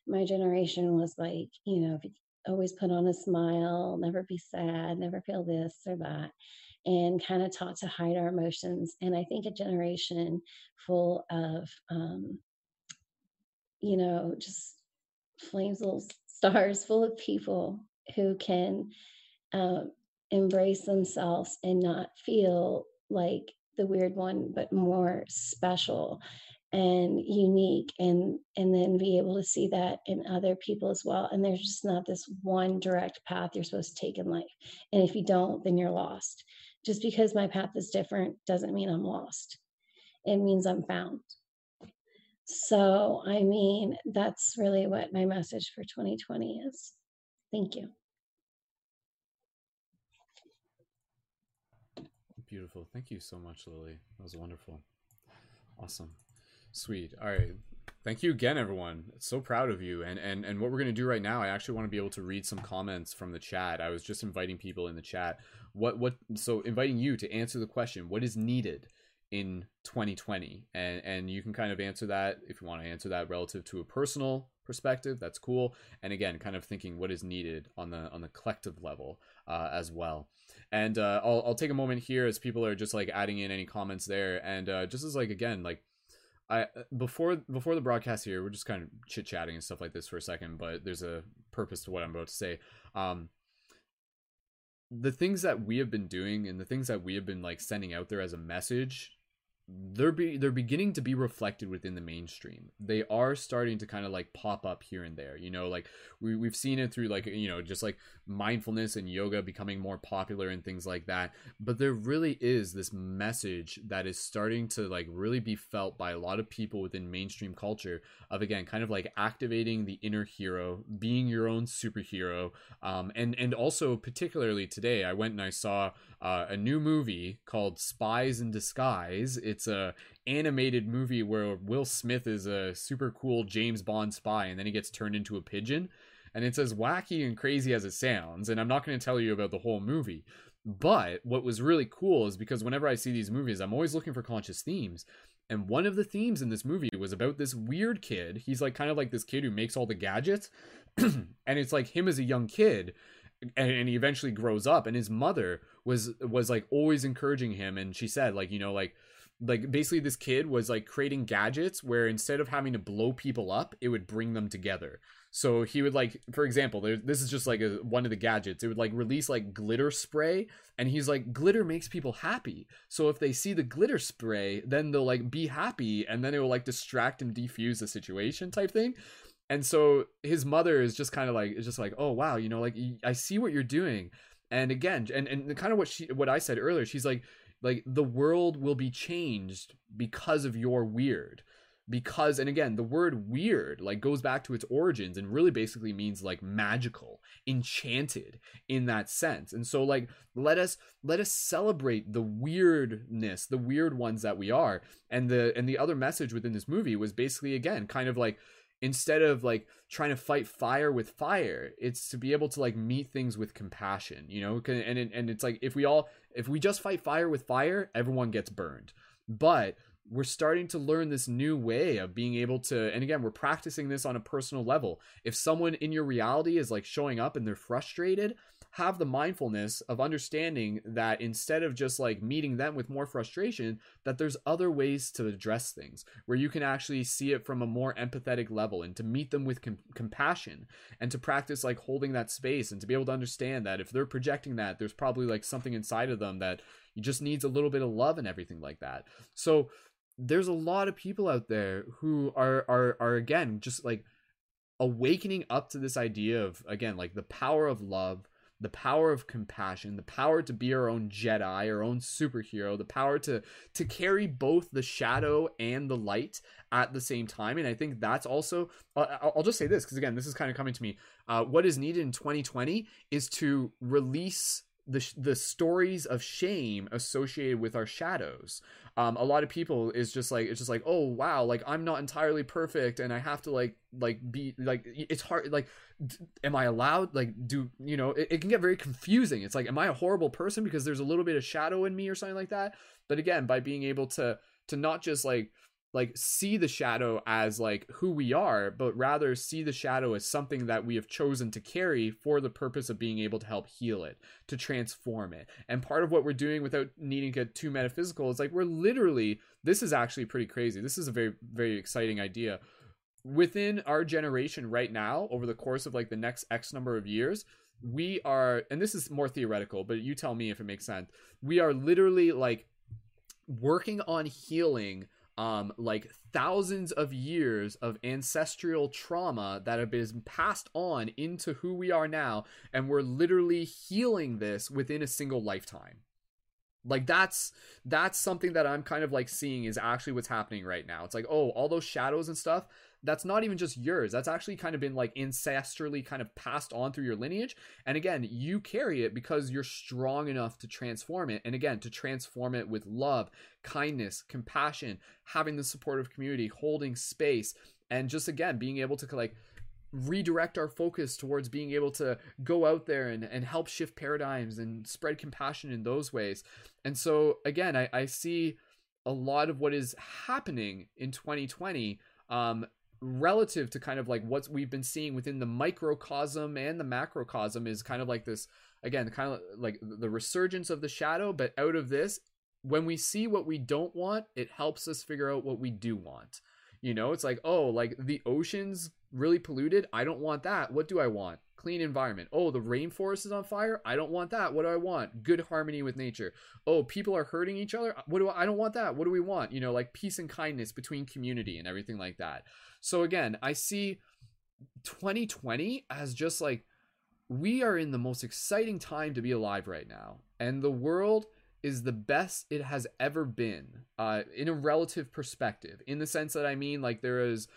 S4: my generation was like, you know, if you always put on a smile, never be sad, never feel this or that, and kind of taught to hide our emotions. And I think a generation full of, um, you know, just flames, little stars, full of people who can uh, embrace themselves and not feel like the weird one, but more special and unique and and then be able to see that in other people as well and there's just not this one direct path you're supposed to take in life and if you don't then you're lost. Just because my path is different doesn't mean i'm lost. It means i'm found. So i mean that's really what my message for 2020 is. Thank you.
S1: Beautiful. Thank you so much lily. That was wonderful. Awesome Sweet. All right. Thank you again, everyone. So proud of you. And and and what we're gonna do right now, I actually want to be able to read some comments from the chat. I was just inviting people in the chat. What what? So inviting you to answer the question: What is needed in 2020? And and you can kind of answer that if you want to answer that relative to a personal perspective. That's cool. And again, kind of thinking what is needed on the on the collective level uh, as well. And uh, I'll I'll take a moment here as people are just like adding in any comments there. And uh, just as like again like I before before the broadcast here, we're just kind of chit chatting and stuff like this for a second, but there's a purpose to what I'm about to say. Um, the things that we have been doing and the things that we have been like sending out there as a message they're be they're beginning to be reflected within the mainstream. They are starting to kind of like pop up here and there. You know, like we we've seen it through like you know just like mindfulness and yoga becoming more popular and things like that. But there really is this message that is starting to like really be felt by a lot of people within mainstream culture of again kind of like activating the inner hero, being your own superhero, um, and and also particularly today I went and I saw uh, a new movie called Spies in Disguise. It's a animated movie where Will Smith is a super cool James Bond spy, and then he gets turned into a pigeon. And it's as wacky and crazy as it sounds. And I'm not going to tell you about the whole movie. But what was really cool is because whenever I see these movies, I'm always looking for conscious themes. And one of the themes in this movie was about this weird kid. He's like kind of like this kid who makes all the gadgets. and it's like him as a young kid and, and he eventually grows up and his mother was was like always encouraging him and she said like you know like like basically this kid was like creating gadgets where instead of having to blow people up it would bring them together. So he would like for example there, this is just like a, one of the gadgets. It would like release like glitter spray and he's like glitter makes people happy. So if they see the glitter spray then they'll like be happy and then it will like distract and defuse the situation type thing. And so his mother is just kind of like is just like oh wow you know like i see what you're doing. And again and and kind of what she what i said earlier she's like like the world will be changed because of your weird. Because and again the word weird like goes back to its origins and really basically means like magical enchanted in that sense. And so like let us let us celebrate the weirdness the weird ones that we are. And the and the other message within this movie was basically again kind of like instead of like trying to fight fire with fire it's to be able to like meet things with compassion you know? And and it's like if we all if we just fight fire with fire everyone gets burned. But we're starting to learn this new way of being able to and again we're practicing this on a personal level. If someone in your reality is like showing up and they're frustrated have the mindfulness of understanding that instead of just like meeting them with more frustration that there's other ways to address things where you can actually see it from a more empathetic level and to meet them with com- compassion and to practice like holding that space and to be able to understand that if they're projecting that there's probably like something inside of them that just needs a little bit of love and everything like that. So there's a lot of people out there who are are are again just like awakening up to this idea of again like the power of love the power of compassion, the power to be our own Jedi, our own superhero, the power to to carry both the shadow and the light at the same time. And I think that's also I'll, I'll just say this because again, this is kind of coming to me. Uh, what is needed in 2020 is to release the the stories of shame associated with our shadows. Um, a lot of people is just like it's just like oh wow like I'm not entirely perfect and I have to like like be like it's hard like am I allowed like do you know it, it can get very confusing. It's like am I a horrible person because there's a little bit of shadow in me or something like that. But again, by being able to to not just like like see the shadow as like who we are but rather see the shadow as something that we have chosen to carry for the purpose of being able to help heal it to transform it. And part of what we're doing without needing to get too metaphysical is like we're literally this is actually pretty crazy. This is a very very exciting idea. Within our generation right now over the course of like the next x number of years we are and this is more theoretical but you tell me if it makes sense. We are literally like working on healing um, like thousands of years of ancestral trauma that have been passed on into who we are now, and we're literally healing this within a single lifetime. Like that's that's something that I'm kind of like seeing is actually what's happening right now. It's like, oh, all those shadows and stuff, that's not even just yours. That's actually kind of been like ancestrally kind of passed on through your lineage. And again, you carry it because you're strong enough to transform it. And again, to transform it with love, kindness, compassion, having the supportive community, holding space, and just again, being able to like redirect our focus towards being able to go out there and, and help shift paradigms and spread compassion in those ways. And so again, I, I see a lot of what is happening in 2020 um, relative to kind of like what we've been seeing within the microcosm and the macrocosm is kind of like this again kind of like the resurgence of the shadow but out of this when we see what we don't want it helps us figure out what we do want you know it's like oh like the oceans really polluted i don't want that what do i want clean environment. Oh, the rainforest is on fire. I don't want that. What do I want? Good harmony with nature. Oh, people are hurting each other. What do I, I don't want that. What do we want? You know, like peace and kindness between community and everything like that. So again, I see 2020 as just like we are in the most exciting time to be alive right now. And the world is the best it has ever been uh, in a relative perspective in the sense that i mean like there is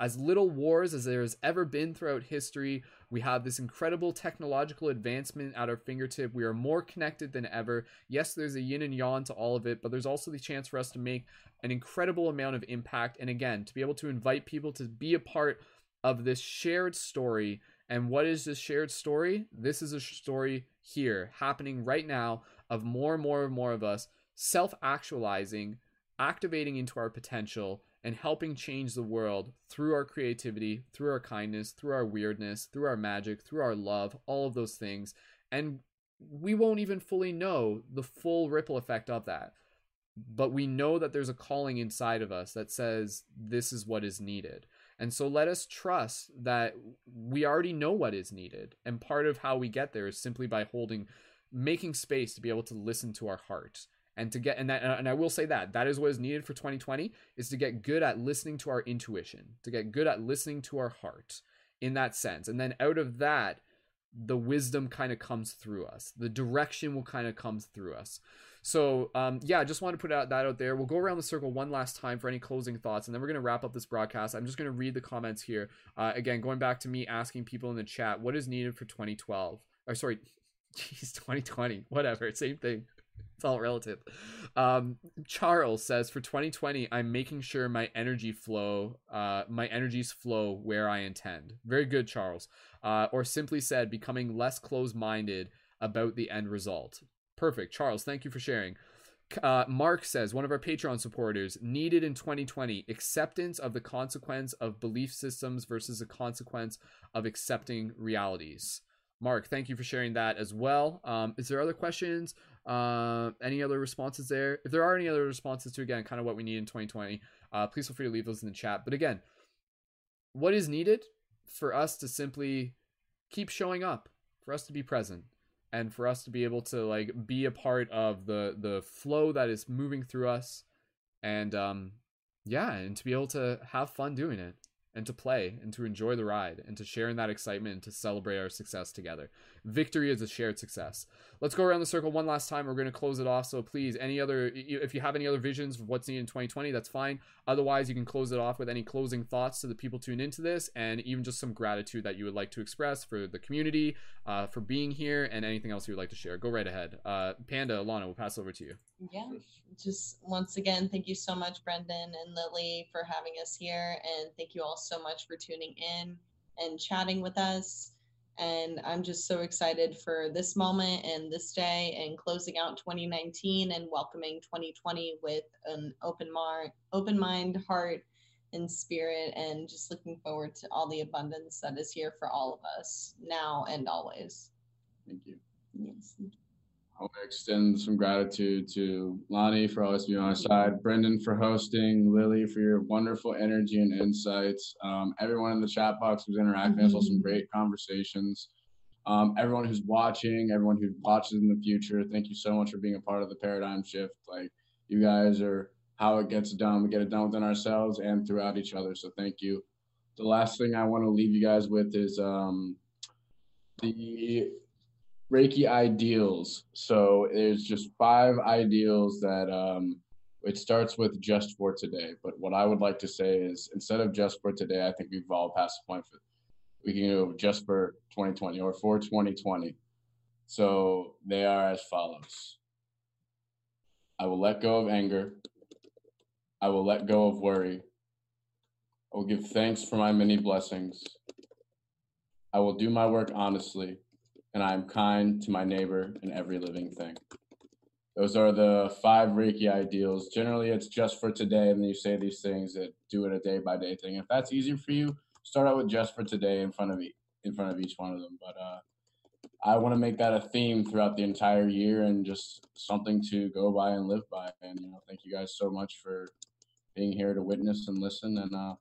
S1: as little wars as there has ever been throughout history. We have this incredible technological advancement at our fingertip. We are more connected than ever. Yes, there's a yin and yang to all of it, but there's also the chance for us to make an incredible amount of impact. And again, to be able to invite people to be a part of this shared story. And what is this shared story? This is a story here happening right now of more and more and more of us self actualizing, activating into our potential and helping change the world through our creativity, through our kindness, through our weirdness, through our magic, through our love, all of those things. and we won't even fully know the full ripple effect of that. But we know that there's a calling inside of us that says this is what is needed. And so let us trust that we already know what is needed. And part of how we get there is simply by holding making space to be able to listen to our heart and to get and that and I will say that that is what is needed for 2020 is to get good at listening to our intuition, to get good at listening to our heart in that sense. And then out of that the wisdom kind of comes through us. The direction will kind of come through us. So um, yeah, I just want to put out that out there. We'll go around the circle one last time for any closing thoughts, and then we're gonna wrap up this broadcast. I'm just gonna read the comments here. Uh, again, going back to me asking people in the chat, what is needed for 2012? Or sorry, Jeez, 2020, whatever, same thing. It's all relative. Um, Charles says for 2020, I'm making sure my energy flow, uh, my energies flow where I intend. Very good, Charles. Uh, or simply said, becoming less closed-minded about the end result. Perfect, Charles. Thank you for sharing. Uh, Mark says one of our Patreon supporters needed in 2020 acceptance of the consequence of belief systems versus the consequence of accepting realities. Mark, thank you for sharing that as well. Um, is there other questions? Uh, any other responses there? If there are any other responses to again, kind of what we need in 2020, uh, please feel free to leave those in the chat. But again, what is needed for us to simply keep showing up, for us to be present, and for us to be able to like be a part of the the flow that is moving through us, and um, yeah, and to be able to have fun doing it and to play and to enjoy the ride and to share in that excitement and to celebrate our success together. Victory is a shared success. Let's go around the circle one last time. We're going to close it off. So please, any other, if you have any other visions of what's needed in 2020, that's fine. Otherwise, you can close it off with any closing thoughts to the people tuned into this and even just some gratitude that you would like to express for the community, uh, for being here, and anything else you would like to share. Go right ahead. Uh, Panda, Alana, we'll pass over to you.
S3: Yeah, just once again, thank you so much, Brendon and Lily, for having us here. And thank you all so much for tuning in and chatting with us. And I'm just so excited for this moment and this day and closing out 2019 and welcoming 2020 with an open, mar- open mind, heart, and spirit. And just looking forward to all the abundance that is here for all of us now and always.
S2: Thank you.
S3: Yes.
S2: I want to extend some gratitude to Lonnie for always being on our side, Brendon for hosting, Lily for your wonderful energy and insights, um, everyone in the chat box who's interacting. Mm-hmm. I saw some great conversations. Um, everyone who's watching, everyone who watches in the future, thank you so much for being a part of the paradigm shift. Like you guys are how it gets done. We get it done within ourselves and throughout each other. So thank you. The last thing I want to leave you guys with is um, the Reiki ideals. So there's just five ideals that um, it starts with just for today. But what I would like to say is instead of just for today, I think we've all passed the point for we can go just for 2020 or for 2020. So they are as follows. I will let go of anger. I will let go of worry. I will give thanks for my many blessings. I will do my work honestly and I am kind to my neighbor and every living thing. Those are the five Reiki ideals. Generally, it's just for today, and then you say these things that do it a day by day thing. If that's easier for you, start out with just for today in front of each, in front of each one of them. But uh, I want to make that a theme throughout the entire year and just something to go by and live by. And you know, thank you guys so much for being here to witness and listen. And uh,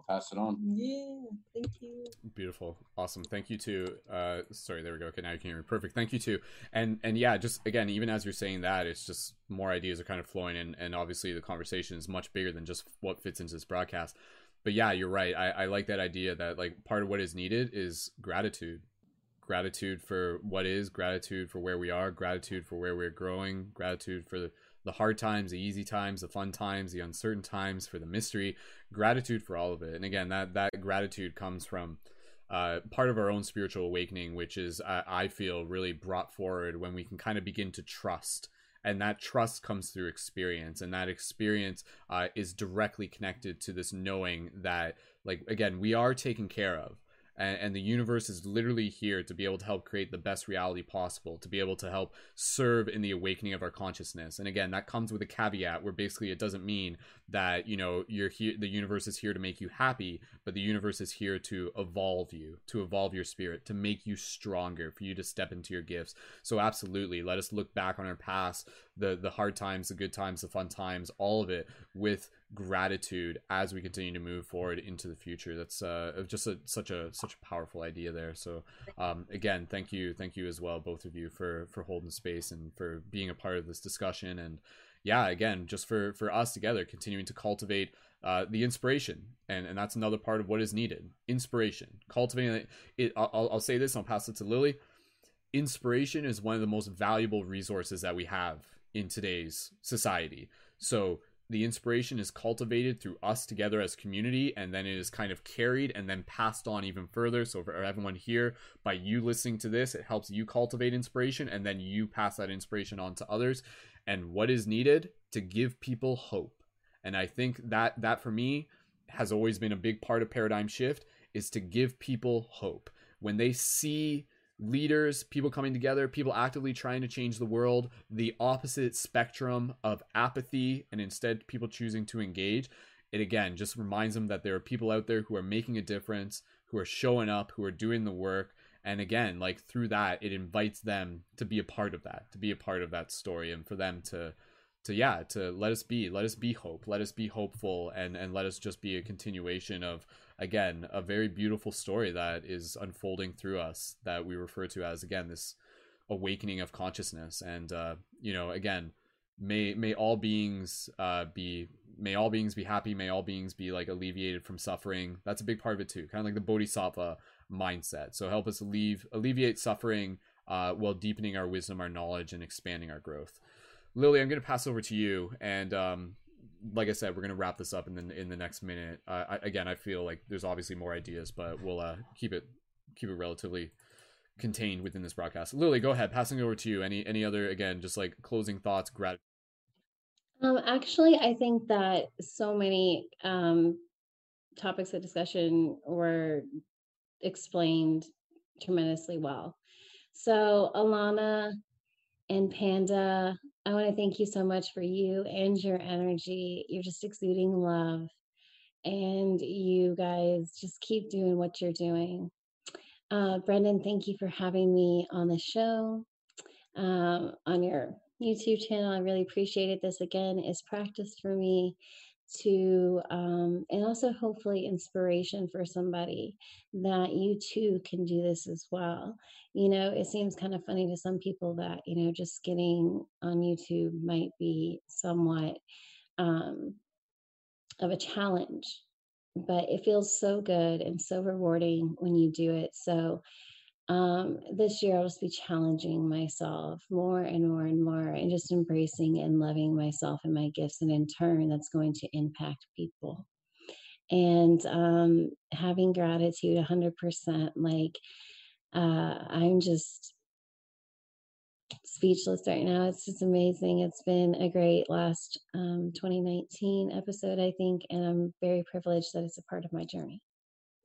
S2: I'll pass it on.
S3: Yeah, thank you.
S1: Beautiful, awesome. Thank you too. Uh, sorry, there we go. Okay, now you can hear me. Perfect. Thank you too. And and yeah, just again, even as you're saying that, it's just more ideas are kind of flowing, and and obviously the conversation is much bigger than just what fits into this broadcast. But yeah, you're right. I, I like that idea that like part of what is needed is gratitude gratitude for what is gratitude for where we are gratitude for where we're growing gratitude for the hard times, the easy times, the fun times, the uncertain times, for the mystery, gratitude for all of it. And again, that that gratitude comes from uh, part of our own spiritual awakening, which is uh, I feel really brought forward when we can kind of begin to trust. And that trust comes through experience, and that experience uh, is directly connected to this knowing that, like, again, we are taken care of and, and the universe is literally here to be able to help create the best reality possible to be able to help serve in the awakening of our consciousness. And again that comes with a caveat where basically it doesn't mean that you know you're here the universe is here to make you happy but the universe is here to evolve you to evolve your spirit to make you stronger for you to step into your gifts. So absolutely let us look back on our past the the hard times the good times the fun times all of it with gratitude as we continue to move forward into the future. That's uh just a, such a such a powerful idea there. So um again thank you thank you as well both of you for for holding space and for being a part of this discussion. And yeah again just for for us together continuing to cultivate uh, the inspiration. And and that's another part of what is needed. Inspiration. Cultivating it, it I'll, I'll say this i'll pass it to lily. Inspiration is one of the most valuable resources that we have in today's society. So the inspiration is cultivated through us together as community and then it is kind of carried and then passed on even further. So for everyone here by you listening to this it helps you cultivate inspiration and then you pass that inspiration on to others. And what is needed to give people hope. And i think that that for me has always been a big part of paradigm shift is to give people hope. When they see leaders, people coming together, people actively trying to change the world, the opposite spectrum of apathy, and instead people choosing to engage. It again just reminds them that there are people out there who are making a difference, who are showing up, who are doing the work. And again, like through that, it invites them to be a part of that, to be a part of that story, and for them to to yeah to let us be let us be hope let us be hopeful and and let us just be a continuation of again a very beautiful story that is unfolding through us that we refer to as again this awakening of consciousness. And uh you know again may may all beings uh be may all beings be happy may all beings be like alleviated from suffering. That's a big part of it too kind of like the bodhisattva mindset. So help us leave alleviate suffering uh while deepening our wisdom our knowledge and expanding our growth. Lily i'm going to pass over to you and um like I said, we're gonna wrap this up in the in the next minute. Uh, I, again, I feel like there's obviously more ideas, but we'll uh, keep it keep it relatively contained within this broadcast. Lily, go ahead. Passing over to you. Any any other again, just like closing thoughts, gratitude.
S4: Um, actually, I think that so many um, topics of discussion were explained tremendously well. So, Alana and Panda, I want to thank you so much for you and your energy. You're just exuding love. And you guys just keep doing what you're doing. Uh, Brendon, thank you for having me on the show, um, on your YouTube channel. I really appreciate it. This again is practice for me to, um, and also hopefully inspiration for somebody that you too can do this as well. You know, it seems kind of funny to some people that, you know, just getting on YouTube might be somewhat um, of a challenge, but it feels so good and so rewarding when you do it. So, um, this year I'll just be challenging myself more and more and more and just embracing and loving myself and my gifts. And in turn, that's going to impact people. And um, having gratitude 100%, like uh, I'm just speechless right now. It's just amazing. It's been a great last um, 2019 episode, I think, and I'm very privileged that it's a part of my journey.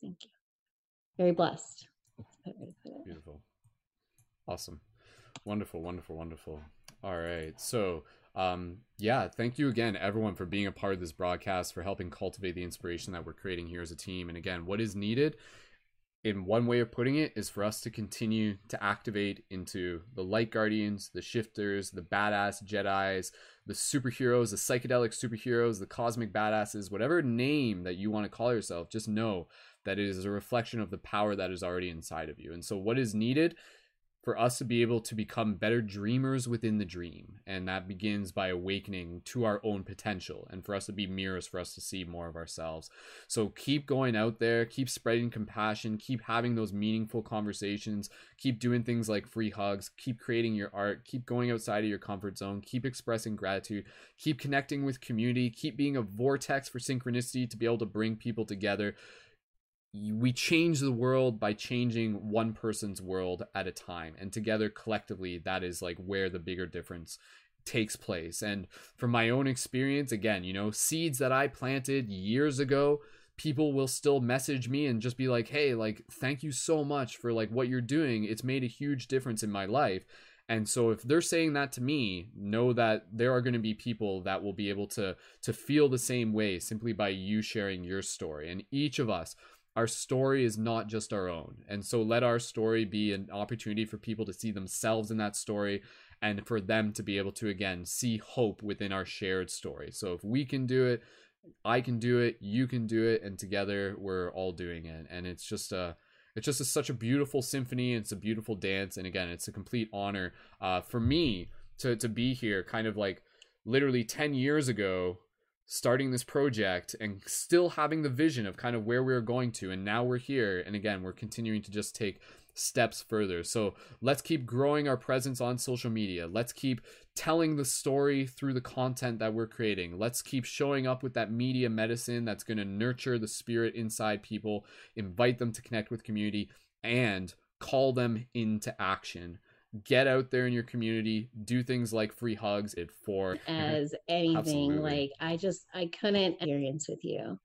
S4: Thank you. Very blessed.
S1: Beautiful. Awesome. Wonderful, wonderful, wonderful. All right. So, um, yeah, thank you again, everyone, for being a part of this broadcast, for helping cultivate the inspiration that we're creating here as a team. And again, what is needed, in one way of putting it, is for us to continue to activate into the light guardians, the shifters, the badass Jedi's, the superheroes, the psychedelic superheroes, the cosmic badasses, whatever name that you want to call yourself, just know that it is a reflection of the power that is already inside of you. And so, what is needed for us to be able to become better dreamers within the dream? And that begins by awakening to our own potential and for us to be mirrors for us to see more of ourselves. So, keep going out there, keep spreading compassion, keep having those meaningful conversations, keep doing things like free hugs, keep creating your art, keep going outside of your comfort zone, keep expressing gratitude, keep connecting with community, keep being a vortex for synchronicity to be able to bring people together we change the world by changing one person's world at a time and together collectively that is like where the bigger difference takes place and from my own experience again you know seeds that i planted years ago people will still message me and just be like, "Hey, like thank you so much for like what you're doing. It's made a huge difference in my life." And so if they're saying that to me, know that there are going to be people that will be able to to feel the same way simply by you sharing your story. And each of us our story is not just our own. And so let our story be an opportunity for people to see themselves in that story and for them to be able to again see hope within our shared story. So if we can do it, I can do it, you can do it, and together we're all doing it. And it's just a it's just a, such a beautiful symphony. It's a beautiful dance, and again, it's a complete honor uh, for me to to be here. Kind of like literally ten years ago, starting this project and still having the vision of kind of where we are going to, and now we're here. And again, we're continuing to just take steps further. So let's keep growing our presence on social media. Let's keep telling the story through the content that we're creating. Let's keep showing up with that media medicine that's going to nurture the spirit inside people, invite them to connect with community, and call them into action. Get out there in your community, do things like free hugs it for
S4: as anything. Absolutely. Like I just I couldn't experience with you.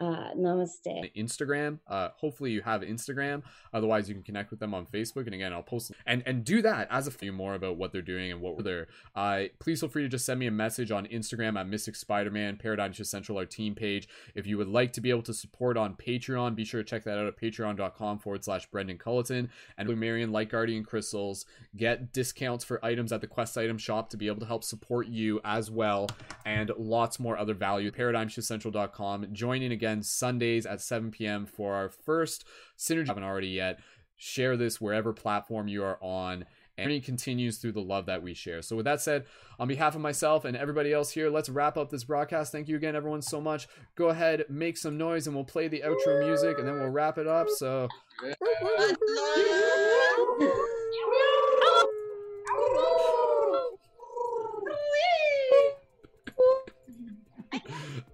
S4: Uh, namaste.
S1: Instagram. Uh, hopefully you have Instagram. Otherwise, you can connect with them on Facebook. And again, I'll post and and do that as a few more about what they're doing and what they're. Uh, please feel free to just send me a message on Instagram at Mystic Spider-Man Paradigm Shift Central, our team page. If you would like to be able to support on Patreon, be sure to check that out at patreon.com forward slash Brendon Culliton and Blue Lemurian Light Guardian Crystals. Get discounts for items at the Quest item shop to be able to help support you as well, and lots more other value. ParadigmShiftCentral.com. Join in again again Sundays at 7 p.m. for our first synergy. haven't already yet. Share this wherever platform you are on. And it continues through the love that we share. So, with that said, on behalf of myself and everybody else here, let's wrap up this broadcast. Thank you again, everyone, so much. Go ahead, make some noise, and we'll play the outro music, and then we'll wrap it up. So.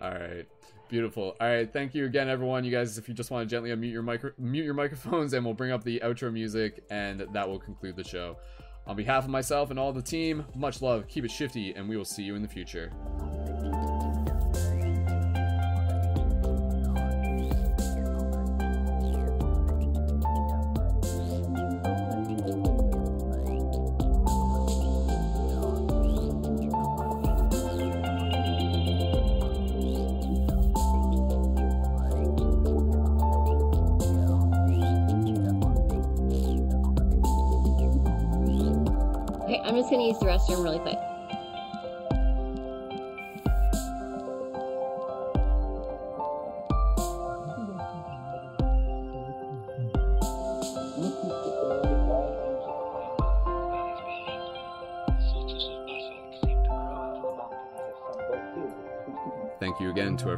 S1: All right. Beautiful. All right, thank you again, everyone. You guys, if you just want to gently unmute your micro, mute your microphones, and we'll bring up the outro music, and that will conclude the show. On behalf of myself and all the team, much love. Keep it shifty, and we will see you in the future.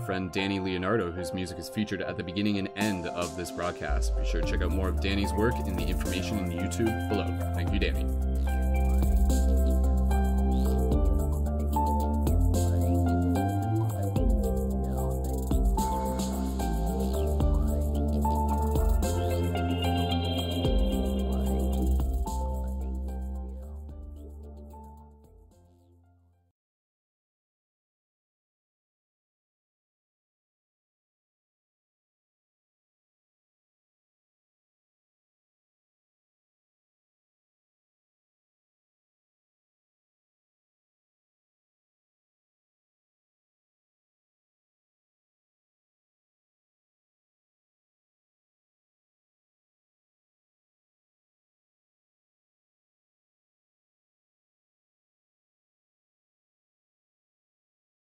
S1: Friend Dani Leonardo, whose music is featured at the beginning and end of this broadcast. Be sure to check out more of Dani's work in the information in YouTube below. Thank you, Dani.